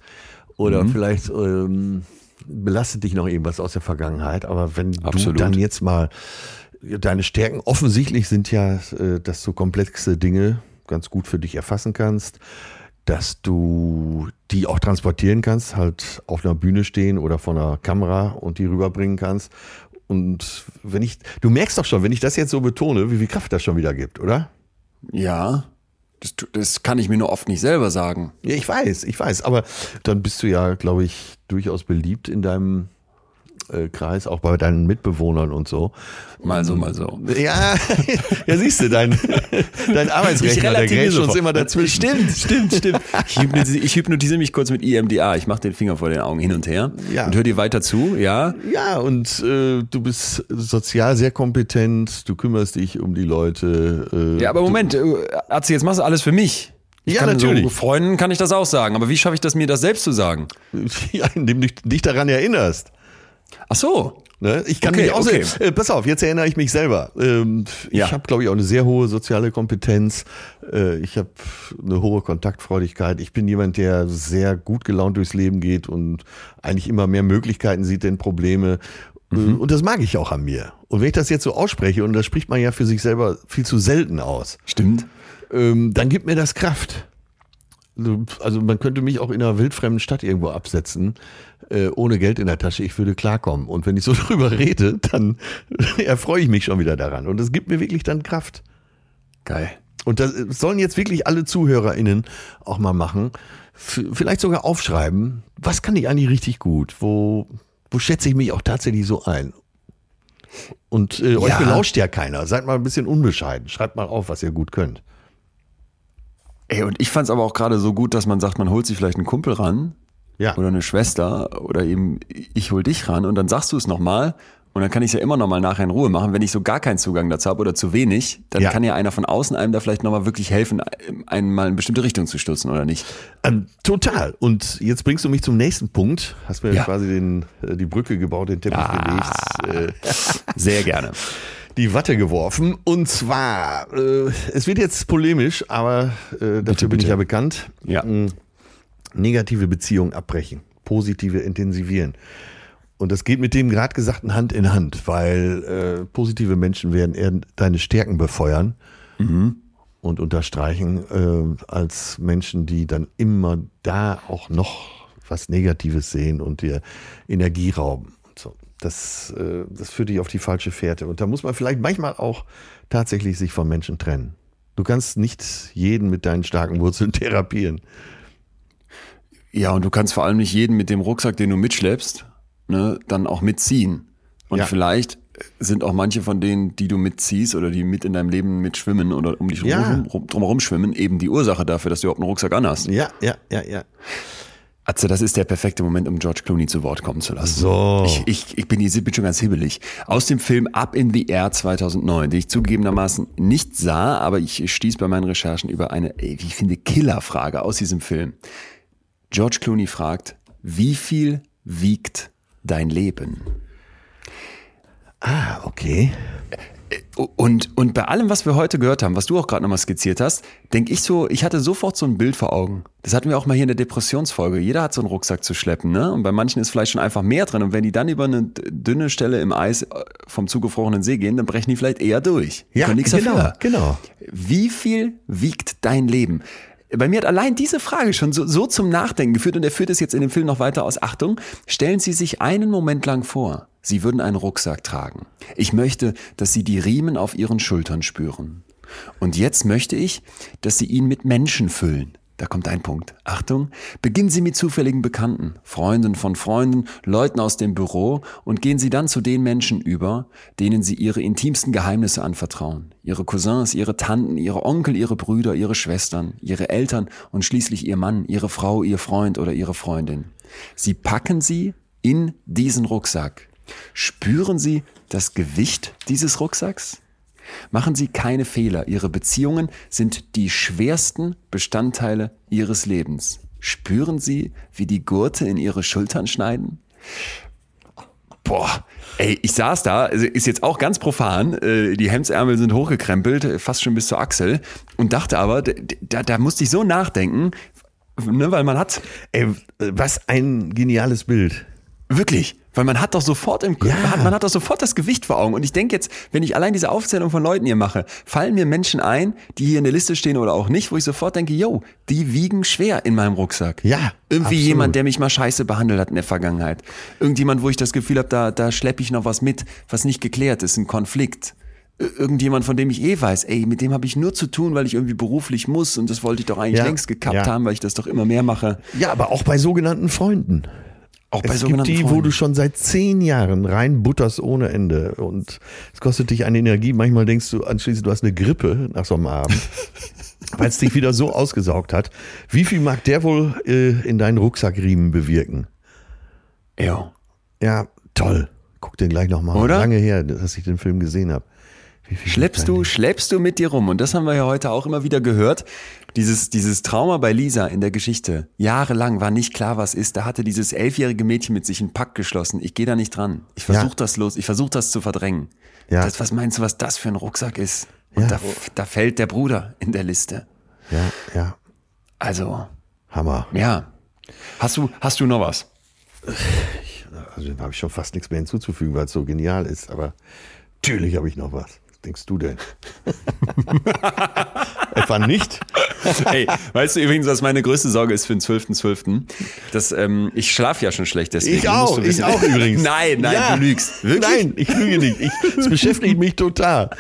oder Mhm. vielleicht ähm, belastet dich noch irgendwas aus der Vergangenheit, aber wenn Absolut. du dann jetzt mal deine Stärken offensichtlich sind ja, äh, dass du komplexe Dinge ganz gut für dich erfassen kannst, dass du die auch transportieren kannst, halt auf einer Bühne stehen oder vor einer Kamera und die rüberbringen kannst. Und wenn ich, du merkst doch schon, wenn ich das jetzt so betone, wie viel Kraft das schon wieder gibt, oder? Ja, das, das kann ich mir nur oft nicht selber sagen. Ja, ich weiß, ich weiß, aber dann bist du ja, glaube ich, durchaus beliebt in deinem äh, Kreis, auch bei deinen Mitbewohnern und so. Mal so, mal so. Ja, ja siehst du, dein, dein Arbeitsrechner, der grätscht uns immer dazwischen. Stimmt, stimmt, stimmt. Ich hypnotisiere, ich hypnotisiere mich kurz mit EMDA. Ich mache den Finger vor den Augen hin und her Ja. und höre dir weiter zu. Ja, Ja, und äh, du bist sozial sehr kompetent, du kümmerst dich um die Leute. Äh, ja aber Moment, äh, Atze, jetzt machst du alles für mich. Ich Ja, natürlich. So Freunden kann ich das auch sagen, aber wie schaffe ich das mir das selbst zu sagen? <laughs> Ja, indem du dich daran erinnerst. Ach so. Ne? Ich kann Okay, mich auch okay. äh, pass auf, jetzt erinnere ich mich selber. Ähm, Ja. Ich habe, glaube ich, auch eine sehr hohe soziale Kompetenz. Äh, ich habe eine hohe Kontaktfreudigkeit. Ich bin jemand, der sehr gut gelaunt durchs Leben geht und eigentlich immer mehr Möglichkeiten sieht denn Probleme. Äh, Mhm. Und das mag ich auch an mir. Und wenn ich das jetzt so ausspreche, und das spricht man ja für sich selber viel zu selten aus, Stimmt. ähm, dann gibt mir das Kraft. Also man könnte mich auch in einer wildfremden Stadt irgendwo absetzen, äh, ohne Geld in der Tasche. Ich würde klarkommen. Und wenn ich so <laughs> drüber rede, dann <laughs> erfreue ich mich schon wieder daran. Und das gibt mir wirklich dann Kraft. Geil. Und das sollen jetzt wirklich alle ZuhörerInnen auch mal machen. F vielleicht sogar aufschreiben, was kann ich eigentlich richtig gut? Wo, wo schätze ich mich auch tatsächlich so ein? Und äh, euch Ja. belauscht ja keiner. Seid mal ein bisschen unbescheiden. Schreibt mal auf, was ihr gut könnt. Ey, und ich fand's aber auch gerade so gut, dass man sagt, man holt sich vielleicht einen Kumpel ran Ja. oder eine Schwester oder eben ich hol dich ran und dann sagst du es nochmal und dann kann ich es ja immer nochmal nachher in Ruhe machen. Wenn ich so gar keinen Zugang dazu habe oder zu wenig, dann Ja. kann ja einer von außen einem da vielleicht nochmal wirklich helfen, einen mal in bestimmte Richtung zu stürzen oder nicht. Ähm, total. Und jetzt bringst du mich zum nächsten Punkt. Hast mir Ja. quasi den, äh, die Brücke gebaut, den Teppich gelegt, äh, Sehr gerne. die Watte geworfen. Und zwar, äh, es wird jetzt polemisch, aber äh, dafür bin ich bitte. ja bekannt. Ja. Negative Beziehungen abbrechen, positive intensivieren. Und das geht mit dem gerade Gesagten Hand in Hand, weil äh, positive Menschen werden eher deine Stärken befeuern und unterstreichen, äh, als Menschen, die dann immer da auch noch was Negatives sehen und dir Energie rauben. Und So, das, äh, das führt dich auf die falsche Fährte. Und da muss man vielleicht manchmal auch tatsächlich sich von Menschen trennen. Du kannst nicht jeden mit deinen starken Wurzeln <laughs> therapieren. Ja, und du kannst vor allem nicht jeden mit dem Rucksack, den du mitschleppst, ne, dann auch mitziehen. Und Ja. vielleicht sind auch manche von denen, die du mitziehst oder die mit in deinem Leben mitschwimmen oder um dich Ja. rum, rum, drumherum schwimmen, eben die Ursache dafür, dass du überhaupt einen Rucksack anhast. Ja, ja, ja, ja. Atze, das ist der perfekte Moment, um George Clooney zu Wort kommen zu lassen. So. Ich, ich, ich bin, hier bin schon ganz hibbelig. Aus dem Film Up in the Air 2009, den ich zugegebenermaßen nicht sah, aber ich stieß bei meinen Recherchen über eine, ey, wie ich finde, Killerfrage aus diesem Film. George Clooney fragt, wie viel wiegt dein Leben? Ah, okay. Und, und bei allem, was wir heute gehört haben, was du auch gerade nochmal skizziert hast, denke ich so, ich hatte sofort so ein Bild vor Augen. Das hatten wir auch mal hier in der Depressionsfolge. Jeder hat so einen Rucksack zu schleppen, ne? Und bei manchen ist vielleicht schon einfach mehr drin. Und wenn die dann über eine dünne Stelle im Eis äh, vom zugefrorenen See gehen, dann brechen die vielleicht eher durch. Ja, genau, dafür. genau. Wie viel wiegt dein Leben? Bei mir hat allein diese Frage schon so, so zum Nachdenken geführt und er führt es jetzt in dem Film noch weiter aus. Achtung, stellen Sie sich einen Moment lang vor, Sie würden einen Rucksack tragen. Ich möchte, dass Sie die Riemen auf Ihren Schultern spüren. Und jetzt möchte ich, dass Sie ihn mit Menschen füllen. Da kommt ein Punkt. Achtung, beginnen Sie mit zufälligen Bekannten, Freunden von Freunden, Leuten aus dem Büro und gehen Sie dann zu den Menschen über, denen Sie Ihre intimsten Geheimnisse anvertrauen. Ihre Cousins, Ihre Tanten, Ihre Onkel, Ihre Brüder, Ihre Schwestern, Ihre Eltern und schließlich Ihr Mann, Ihre Frau, Ihr Freund oder Ihre Freundin. Sie packen Sie in diesen Rucksack. Spüren Sie das Gewicht dieses Rucksacks? Machen Sie keine Fehler. Ihre Beziehungen sind die schwersten Bestandteile Ihres Lebens. Spüren Sie, wie die Gurte in Ihre Schultern schneiden? Boah, ey, ich saß da, also ist jetzt auch ganz profan, äh, die Hemdsärmel sind hochgekrempelt, äh, fast schon bis zur Achsel und dachte aber, da, da musste ich so nachdenken, ne, weil man hat, Ey, was ein geniales Bild. Wirklich, weil man hat doch sofort im Ja. man, hat, man hat doch sofort das Gewicht vor Augen. Und ich denke jetzt, wenn ich allein diese Aufzählung von Leuten hier mache, fallen mir Menschen ein, die hier in der Liste stehen oder auch nicht, wo ich sofort denke, yo, die wiegen schwer in meinem Rucksack. Ja, Irgendwie absolut. jemand, der mich mal scheiße behandelt hat in der Vergangenheit. Irgendjemand, wo ich das Gefühl habe, da, da schleppe ich noch was mit, was nicht geklärt ist, ein Konflikt. Ir- Irgendjemand, von dem ich eh weiß, ey, mit dem habe ich nur zu tun, weil ich irgendwie beruflich muss und das wollte ich doch eigentlich Ja, längst gekappt ja. haben, weil ich das doch immer mehr mache. Ja, aber auch bei sogenannten Freunden. Auch bei es gibt die, wo Freunden. du schon seit zehn Jahren rein butterst ohne Ende. Und es kostet dich eine Energie. Manchmal denkst du anschließend, du hast eine Grippe nach so einem Abend, <laughs> weil es dich wieder so ausgesaugt hat. Wie viel mag der wohl äh, in deinen Rucksackriemen bewirken? Ja. Ja, toll. Guck den gleich nochmal. Oder? Lange her, dass ich den Film gesehen habe. Schleppst du, schleppst du mit dir rum. Und das haben wir ja heute auch immer wieder gehört. Dieses, dieses Trauma bei Lisa in der Geschichte, jahrelang war nicht klar, was ist. Da hatte dieses elfjährige Mädchen mit sich einen Pakt geschlossen. Ich gehe da nicht dran. Ich versuche Ja. das los, ich versuche das zu verdrängen. Ja. Das, was meinst du, was das für ein Rucksack ist? Und Ja. da, da fällt der Bruder in der Liste. Ja, ja. Also, Hammer. ja. Hast du, hast du noch was? Also dem habe ich schon fast nichts mehr hinzuzufügen, weil es so genial ist. Aber natürlich habe ich noch was. Was denkst du denn? Etwa nicht? Hey, weißt du übrigens, was meine größte Sorge ist für den 12.12.? Dass, ähm, ich schlafe ja schon schlecht, deswegen. Ich auch, du ich auch übrigens. <laughs> Nein, nein, Ja. du lügst. Wirklich? Nein, ich lüge nicht. Ich, es beschäftigt mich total.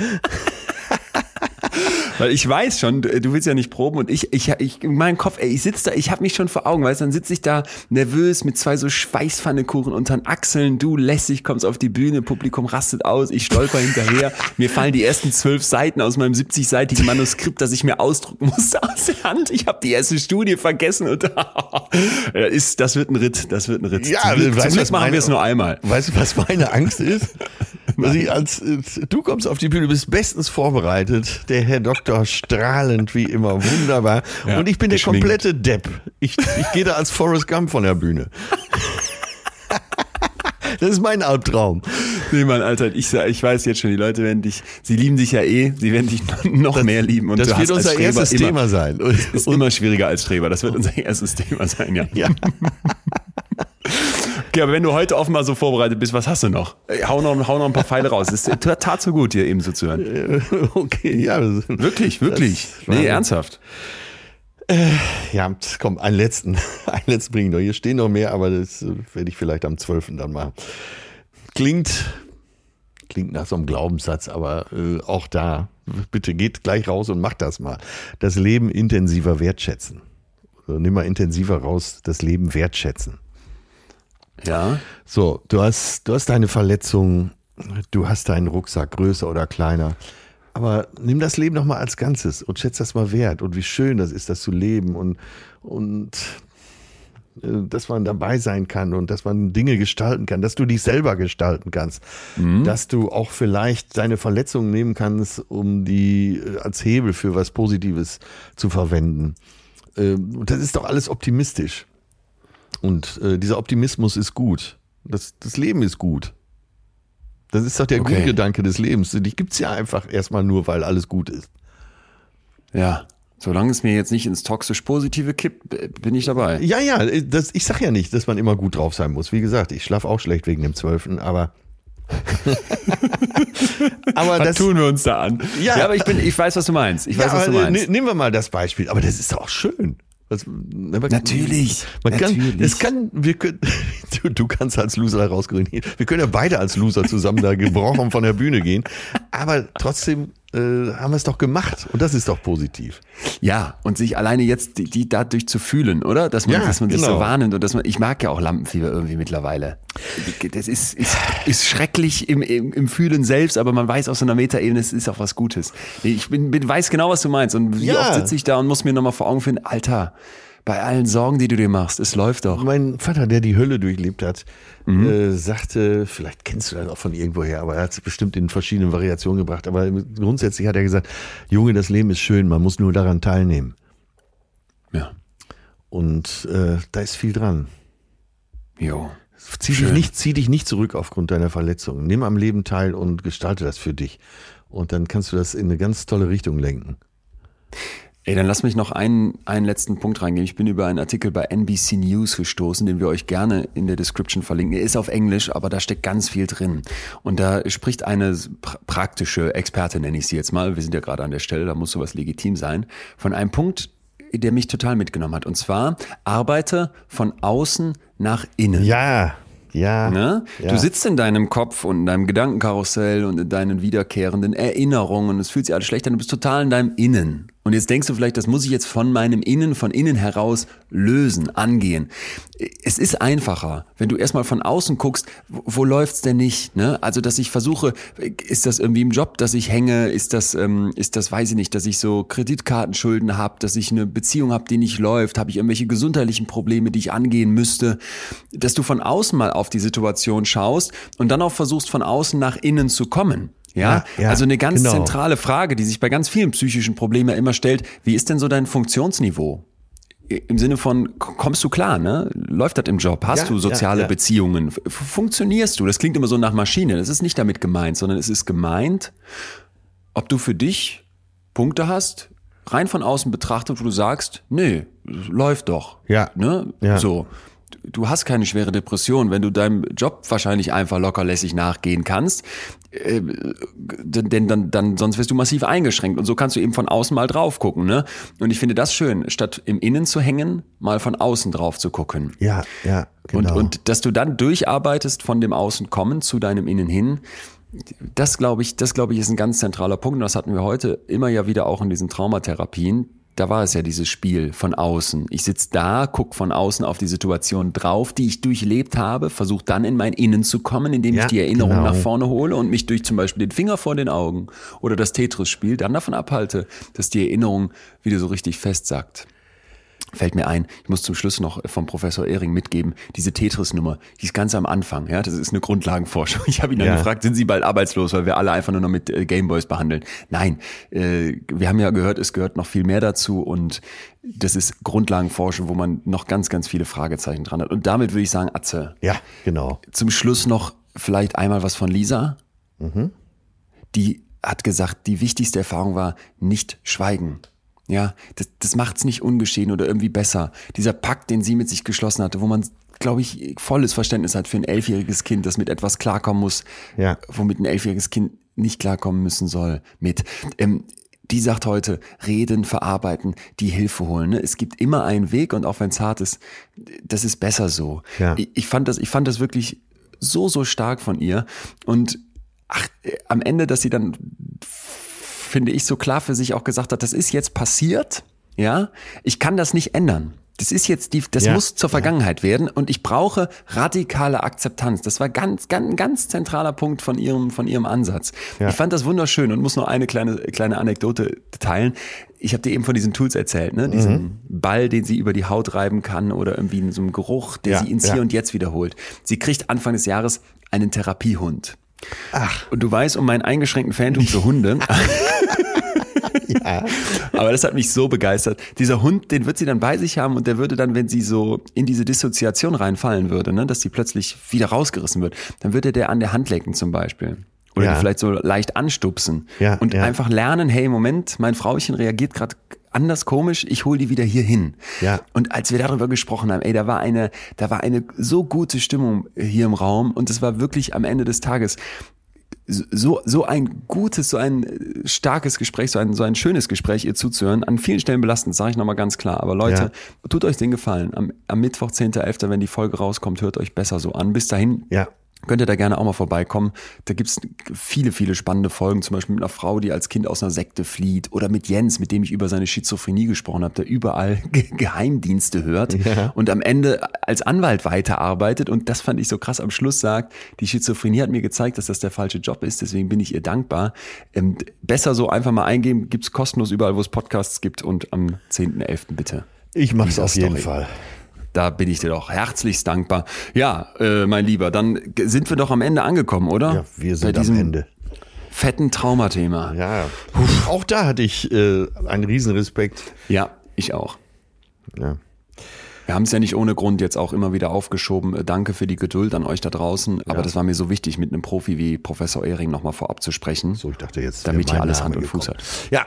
Weil ich weiß schon, du du willst ja nicht proben und ich, ich, ich in meinem Kopf, ey, ich sitze da, ich habe mich schon vor Augen, weißt du, dann sitze ich da nervös mit zwei so Schweißpfannekuchen unter den Achseln, du lässig kommst auf die Bühne, Publikum rastet aus, ich stolper hinterher, mir fallen die ersten zwölf Seiten aus meinem 70-seitigen Manuskript, das ich mir ausdrucken musste aus der Hand. Ich habe die erste Studie vergessen und <laughs> ist, das wird ein Ritt, das wird ein Ritt. Ja, zum weißt zum Glück machen wir es nur einmal. Weißt du, was meine Angst ist? <laughs> Als, äh, du kommst auf die Bühne, bist bestens vorbereitet, der Herr Doktor strahlend wie immer, wunderbar. Ja, und ich bin der komplette Depp. Ich, ich gehe da als Forrest Gump von der Bühne. Das ist mein Albtraum. Nee, Mann, Alter, ich, ich weiß jetzt schon, die Leute werden dich, sie lieben dich ja eh, sie werden dich noch mehr lieben. Und das wird unser Streber erstes immer, Thema sein. Ist immer schwieriger als Streber, das wird unser erstes Thema sein, ja. Ja. Okay, aber wenn du heute offenbar so vorbereitet bist, was hast du noch? Ey, Hau noch, hau noch ein paar Pfeile raus. Es ist tat so gut, dir eben so zu hören. <laughs> Okay, ja. Wirklich, wirklich. Nee, ernsthaft. Ja, komm, einen letzten. <laughs> Einen letzten bringe ich noch. Hier stehen noch mehr, aber das äh, werde ich vielleicht am 12. dann machen. Klingt, klingt nach so einem Glaubenssatz, aber äh, auch da, bitte geht gleich raus und macht das mal. Das Leben intensiver wertschätzen. Also nimm mal intensiver raus, das Leben wertschätzen. Ja. So, du hast, du hast deine Verletzung, du hast deinen Rucksack, größer oder kleiner. Aber nimm das Leben doch mal als Ganzes und schätz das mal wert und wie schön das ist, das zu leben und, und äh, dass man dabei sein kann und dass man Dinge gestalten kann, dass du dich selber gestalten kannst, dass du auch vielleicht deine Verletzungen nehmen kannst, um die äh, als Hebel für was Positives zu verwenden. Ähm, das ist doch alles optimistisch. Und äh, dieser Optimismus ist gut. Das, das Leben ist gut. Das ist doch der Okay. Grundgedanke des Lebens. Dich gibt's ja einfach erstmal nur, weil alles gut ist. Ja. Solange es mir jetzt nicht ins toxisch Positive kippt, b- bin ich dabei. Ja, ja, äh, das, ich sag ja nicht, dass man immer gut drauf sein muss. Wie gesagt, ich schlafe auch schlecht wegen dem Zwölften, aber. <laughs> aber Was das, tun wir uns da an? Ja. Ja, aber ich bin, ich weiß, was du meinst. Ich weiß, ja, was du aber, meinst. ne- nehmen wir mal das Beispiel. Aber das ist doch auch schön. Was, aber- Natürlich, Man kann, natürlich. es kann, wir können, <laughs> du, du kannst als Loser da rausgehen. Wir können ja beide als Loser zusammen da gebrochen von der Bühne gehen. Aber trotzdem äh, haben wir es doch gemacht. Und das ist doch positiv. Ja, und sich alleine jetzt die, die dadurch zu fühlen, oder? Dass man, Ja, dass man sich genau. so wahrnimmt und dass man, ich mag ja auch Lampenfieber irgendwie mittlerweile. Das ist, ist, ist schrecklich im, im, im Fühlen selbst, aber man weiß auf so einer Metaebene, es ist auch was Gutes. Ich bin, bin, weiß genau, was du meinst und wie Ja. oft sitze ich da und muss mir nochmal vor Augen finden, Alter, bei allen Sorgen, die du dir machst, es läuft doch. Mein Vater, der die Hölle durchlebt hat, Mhm. äh, sagte, vielleicht kennst du das auch von irgendwoher, aber er hat es bestimmt in verschiedenen Variationen gebracht. Aber grundsätzlich hat er gesagt, Junge, das Leben ist schön, man muss nur daran teilnehmen. Ja. Und äh, da ist viel dran. Jo. Zieh dich, nicht, zieh dich nicht zurück aufgrund deiner Verletzung. Nimm am Leben teil und gestalte das für dich. Und dann kannst du das in eine ganz tolle Richtung lenken. Ey, dann lass mich noch einen, einen letzten Punkt reingeben. Ich bin über einen Artikel bei NBC News gestoßen, den wir euch gerne in der Description verlinken. Er ist auf Englisch, aber da steckt ganz viel drin. Und da spricht eine pra praktische Expertin, nenne ich sie jetzt mal. Wir sind ja gerade an der Stelle, da muss sowas legitim sein. Von einem Punkt, der mich total mitgenommen hat. Und zwar, arbeite von außen nach innen. Ja, ja. Ne? ja. Du sitzt in deinem Kopf und in deinem Gedankenkarussell und in deinen wiederkehrenden Erinnerungen und es fühlt sich alles schlecht an, du bist total in deinem Innen. Und jetzt denkst du vielleicht, das muss ich jetzt von meinem Innen, von innen heraus lösen, angehen. Es ist einfacher, wenn du erstmal von außen guckst, wo, wo läuft's denn nicht? Ne? Also, dass ich versuche, ist das irgendwie im Job, dass ich hänge, ist das, ähm, ist das, weiß ich nicht, dass ich so Kreditkartenschulden habe, dass ich eine Beziehung habe, die nicht läuft, habe ich irgendwelche gesundheitlichen Probleme, die ich angehen müsste, dass du von außen mal auf die Situation schaust und dann auch versuchst, von außen nach innen zu kommen. Ja, Ja, ja, also eine ganz genau. zentrale Frage, die sich bei ganz vielen psychischen Problemen ja immer stellt. Wie ist denn so dein Funktionsniveau? Im Sinne von, kommst du klar, ne? Läuft das im Job? Hast Ja, du soziale. Beziehungen? Funktionierst du? Das klingt immer so nach Maschine. Das ist nicht damit gemeint, sondern es ist gemeint, ob du für dich Punkte hast, rein von außen betrachtet, wo du sagst, nee, läuft doch. Ja. Ne? Ja. So. Du hast keine schwere Depression, wenn du deinem Job wahrscheinlich einfach lockerlässig nachgehen kannst, äh, denn, dann, dann sonst wirst du massiv eingeschränkt und so kannst du eben von außen mal drauf gucken, ne? Und ich finde das schön, statt im Innen zu hängen, mal von außen drauf zu gucken. Ja, ja, genau. Und, und dass du dann durcharbeitest von dem Außen kommen zu deinem Innen hin, das glaube ich, das glaube ich ist ein ganz zentraler Punkt. Und das hatten wir heute immer ja wieder auch in diesen Traumatherapien. Da war es ja dieses Spiel von außen. Ich sitze da, guck von außen auf die Situation drauf, die ich durchlebt habe, versuche dann in mein Innen zu kommen, indem Ja, ich die Erinnerung genau. nach vorne hole und mich durch zum Beispiel den Finger vor den Augen oder das Tetris-Spiel dann davon abhalte, dass die Erinnerung wieder so richtig festsackt fällt mir ein, ich muss zum Schluss noch vom Professor Ehring mitgeben, diese Tetris-Nummer, die ist ganz am Anfang, ja, das ist eine Grundlagenforschung. <laughs> Ich habe ihn dann Ja. gefragt, sind Sie bald arbeitslos, weil wir alle einfach nur noch mit äh, Gameboys behandeln? Nein, äh, wir haben ja gehört, es gehört noch viel mehr dazu und das ist Grundlagenforschung, wo man noch ganz, ganz viele Fragezeichen dran hat. Und damit würde ich sagen, Atze, ja, genau. zum Schluss noch vielleicht einmal was von Lisa. Die hat gesagt, die wichtigste Erfahrung war nicht schweigen. Ja, das, das macht's nicht ungeschehen oder irgendwie besser. Dieser Pakt, den sie mit sich geschlossen hatte, wo man, glaube ich, volles Verständnis hat für ein elfjähriges Kind, das mit etwas klarkommen muss, Ja. womit ein elfjähriges Kind nicht klarkommen müssen soll. Mit. Ähm, die sagt heute, reden, verarbeiten, die Hilfe holen. Ne? Es gibt immer einen Weg und auch wenn es hart ist, das ist besser so. Ja. Ich, ich fand das, ich fand das wirklich so, so stark von ihr. Und ach, äh, am Ende, dass sie dann, finde ich, so klar für sich auch gesagt hat, das ist jetzt passiert, ja, ich kann das nicht ändern. Das ist jetzt die, das Ja, muss zur Vergangenheit werden und ich brauche radikale Akzeptanz. Das war ganz, ganz, ganz zentraler Punkt von ihrem, von ihrem Ansatz. Ja. Ich fand das wunderschön und muss noch eine kleine, kleine Anekdote teilen. Ich habe dir eben von diesen Tools erzählt, ne? Diesen Mhm. Ball, den sie über die Haut reiben kann oder irgendwie in so einem Geruch, der Ja, sie ins ja. Hier und Jetzt wiederholt. Sie kriegt Anfang des Jahres einen Therapiehund. Ach, Und du weißt um meinen eingeschränkten Phantom für Hunde. <laughs> Aber das hat mich so begeistert. Dieser Hund, den wird sie dann bei sich haben und der würde dann, wenn sie so in diese Dissoziation reinfallen würde, ne, dass sie plötzlich wieder rausgerissen wird, dann würde der an der Hand lecken zum Beispiel. Oder Ja. vielleicht so leicht anstupsen. Ja, und ja. einfach lernen, hey, Moment, mein Frauchen reagiert gerade anders komisch, ich hol die wieder hier hin. Ja. Und als wir darüber gesprochen haben, ey, da war eine, da war eine so gute Stimmung hier im Raum und es war wirklich am Ende des Tages so, so ein gutes, so ein äh, starkes Gespräch, so ein, so ein schönes Gespräch, ihr zuzuhören. An vielen Stellen belastend, sage ich nochmal ganz klar. Aber Leute, tut euch den Gefallen. Am, am Mittwoch, 10.11., wenn die Folge rauskommt, hört euch besser so an. Bis dahin ja. Könnt ihr da gerne auch mal vorbeikommen. Da gibt's viele, viele spannende Folgen, zum Beispiel mit einer Frau, die als Kind aus einer Sekte flieht oder mit Jens, mit dem ich über seine Schizophrenie gesprochen habe, der überall <laughs> Ge Geheimdienste hört Ja. und am Ende als Anwalt weiterarbeitet und das fand ich so krass am Schluss sagt, die Schizophrenie hat mir gezeigt, dass das der falsche Job ist, deswegen bin ich ihr dankbar. Ähm, besser so einfach mal eingeben, gibt's kostenlos überall, wo es Podcasts gibt und am 10.11. bitte. Ich mach's Dieser auf jeden Story. Fall. Da bin ich dir doch herzlichst dankbar. Ja, äh, mein Lieber, dann sind wir doch am Ende angekommen, oder? Ja, wir sind am Ende. Fetten Traumathema. Ja. Ja. Auch da hatte ich äh, einen Riesenrespekt. ich auch. Ja. Wir haben es ja nicht ohne Grund jetzt auch immer wieder aufgeschoben. Äh, Danke für die Geduld an euch da draußen. Aber das war mir so wichtig, mit einem Profi wie Professor Ehring nochmal vorab zu sprechen. So, ich dachte jetzt. Damit hier mein alles Name Hand und Fuß gekommen. hat. Ja.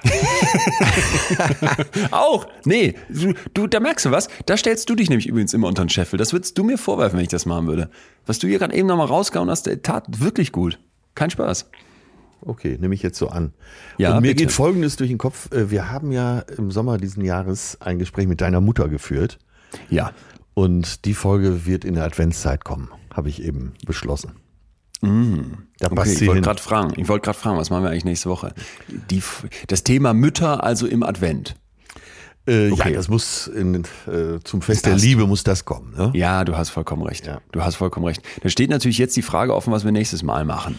<laughs> Auch? Nee, du, du, da merkst du was. Da stellst du dich nämlich übrigens immer unter den Scheffel. Das würdest du mir vorwerfen, wenn ich das machen würde. Was du hier gerade eben nochmal rausgehauen hast, der tat wirklich gut. Kein Spaß. Okay, nehme ich jetzt so an. Ja, und mir bitte. geht Folgendes durch den Kopf. Äh, Wir haben ja im Sommer diesen Jahres ein Gespräch mit deiner Mutter geführt. Ja. Und die Folge wird in der Adventszeit kommen, habe ich eben beschlossen. Da Okay, ich wollte gerade fragen, ich wollte gerade fragen, was machen wir eigentlich nächste Woche? Die, das Thema Mütter also im Advent. Äh, Okay. Ja, das muss in, äh, zum Fest der passt. Liebe muss das kommen. Ne? Ja, du hast vollkommen recht. Ja. Du hast vollkommen recht. Da steht natürlich jetzt die Frage offen, was wir nächstes Mal machen.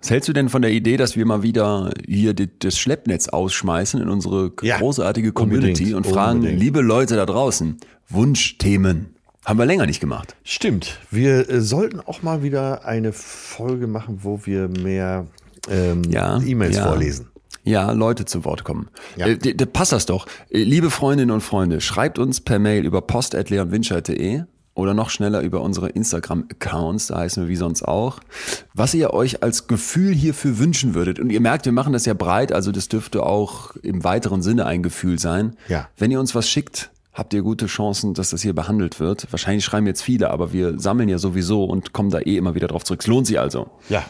Was hältst du denn von der Idee, dass wir mal wieder hier die, das Schleppnetz ausschmeißen in unsere Ja, großartige Community und fragen, unbedingt. liebe Leute da draußen, Wunschthemen. Haben wir länger nicht gemacht. Stimmt. Wir äh, sollten auch mal wieder eine Folge machen, wo wir mehr ähm, Ja, E-Mails ja. vorlesen. Ja, Leute zu Wort kommen. Ja. Äh, d- d- passt das doch. Äh, Liebe Freundinnen und Freunde, schreibt uns per Mail über post.leonwinscheid.de oder noch schneller über unsere Instagram-Accounts, da heißen wir wie sonst auch, was ihr euch als Gefühl hierfür wünschen würdet. Und ihr merkt, wir machen das ja breit, also das dürfte auch im weiteren Sinne ein Gefühl sein. Ja. Wenn ihr uns was schickt, habt ihr gute Chancen, dass das hier behandelt wird. Wahrscheinlich schreiben jetzt viele, aber wir sammeln ja sowieso und kommen da eh immer wieder drauf zurück. Es lohnt sich also. Ja.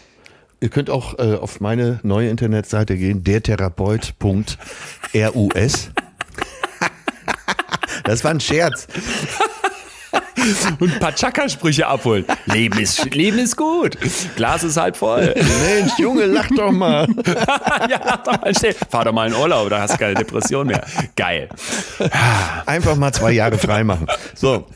Ihr könnt auch äh, auf meine neue Internetseite gehen, dertherapeut.rus. <laughs> das war ein Scherz. <laughs> und ein paar Chaka-Sprüche abholen. Leben ist, Leben ist gut. Glas ist halb voll. Mensch, Junge, lach doch mal. <laughs> ja, lach doch mal schnell. Fahr doch mal in Urlaub, da hast du keine Depression mehr. Geil. Einfach mal zwei Jahre frei machen. So.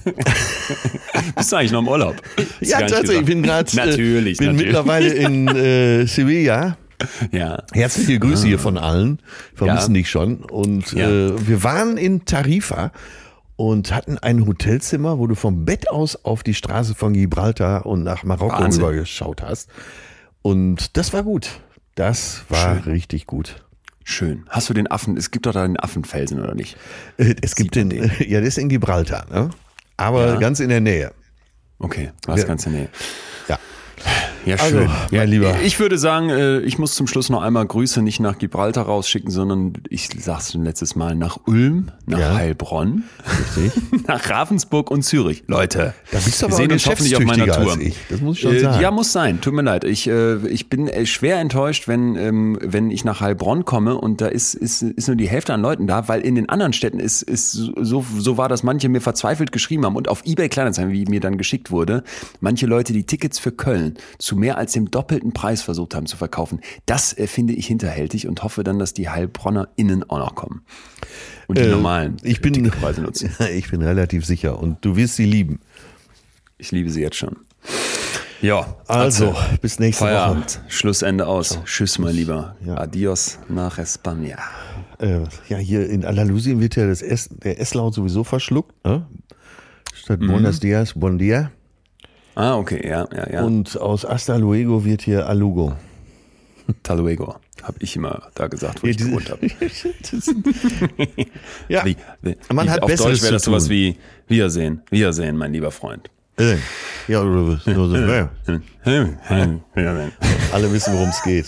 Bist du eigentlich noch im Urlaub? Hast Ja, tatsächlich. Ich bin gerade Natürlich, bin natürlich. mittlerweile in äh, Sevilla. Ja. Herzliche Grüße hier von allen. Vermissen Ja. dich schon. Und Ja. äh, wir waren in Tarifa und hatten ein Hotelzimmer, wo du vom Bett aus auf die Straße von Gibraltar und nach Marokko Wahnsinn. rübergeschaut hast. Und das war gut. Das war richtig gut. Schön. Hast du den Affen, es gibt doch da den Affenfelsen, oder nicht? Äh, Es gibt den, <laughs> ja, das ist in Gibraltar, ne? Aber Ja. ganz in der Nähe. Okay, hast Ja. ganz in der Nähe. Ja. Ja, Also, schön. mein ja, Lieber. Ich würde sagen, äh, ich muss zum Schluss noch einmal Grüße nicht nach Gibraltar rausschicken, sondern ich sag's schon letztes Mal nach Ulm, nach Ja. Heilbronn, Richtig. <laughs> nach Ravensburg und Zürich. Leute, Da bist du wir aber sehen auch uns hoffentlich auf meiner Tour. Das muss ich schon Äh, sagen. Ja, muss sein. Tut mir leid. Ich, äh, ich bin schwer enttäuscht, wenn, ähm, wenn ich nach Heilbronn komme und da ist, ist, ist nur die Hälfte an Leuten da, weil in den anderen Städten ist, ist so, so war, dass manche mir verzweifelt geschrieben haben und auf eBay Kleinanzeigen, wie mir dann geschickt wurde, manche Leute die Tickets für Köln zu mehr als dem doppelten Preis versucht haben zu verkaufen. Das äh, finde ich hinterhältig und hoffe dann, dass die HeilbronnerInnen auch noch kommen. Und die Äh, normalen ich bin, Ticketpreise <laughs> nutzen. ich bin relativ sicher und du wirst sie lieben. Ich liebe sie jetzt schon. Ja, Also, Atze. bis nächste Feierabend. Schlussende aus. Tschüss, mein Lieber. Ja. Adios nach España. Woche. Äh, ja, hier in Andalusien wird ja das S, der S-Laut sowieso verschluckt. Ne? Statt Mhm. Buenos Dias, Bon Dia. Ah, okay, ja, ja, ja. Und aus Hasta Luego wird hier Alugo. Taluego. Habe ich immer da gesagt, wo ich diese- gewohnt habe. <laughs> ja, Wie, wie, man hat auf Besseres Deutsch wäre das sowas wie Wiedersehen. Wiedersehen, mein lieber Freund. Äh, ja, oder so, ja. <laughs> Alle wissen, worum es geht.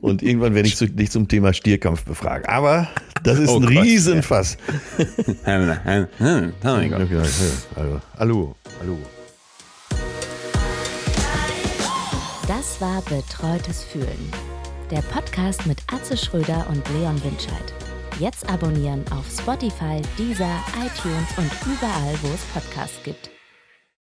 Und irgendwann werde ich zu, dich zum Thema Stierkampf befragen. Aber das ist Oh ein Gott, Riesenfass. Taluego. Okay, also, Das war Betreutes Fühlen. Der Podcast mit Atze Schröder und Leon Winscheid. Jetzt abonnieren auf Spotify, Deezer, iTunes und überall, wo es Podcasts gibt.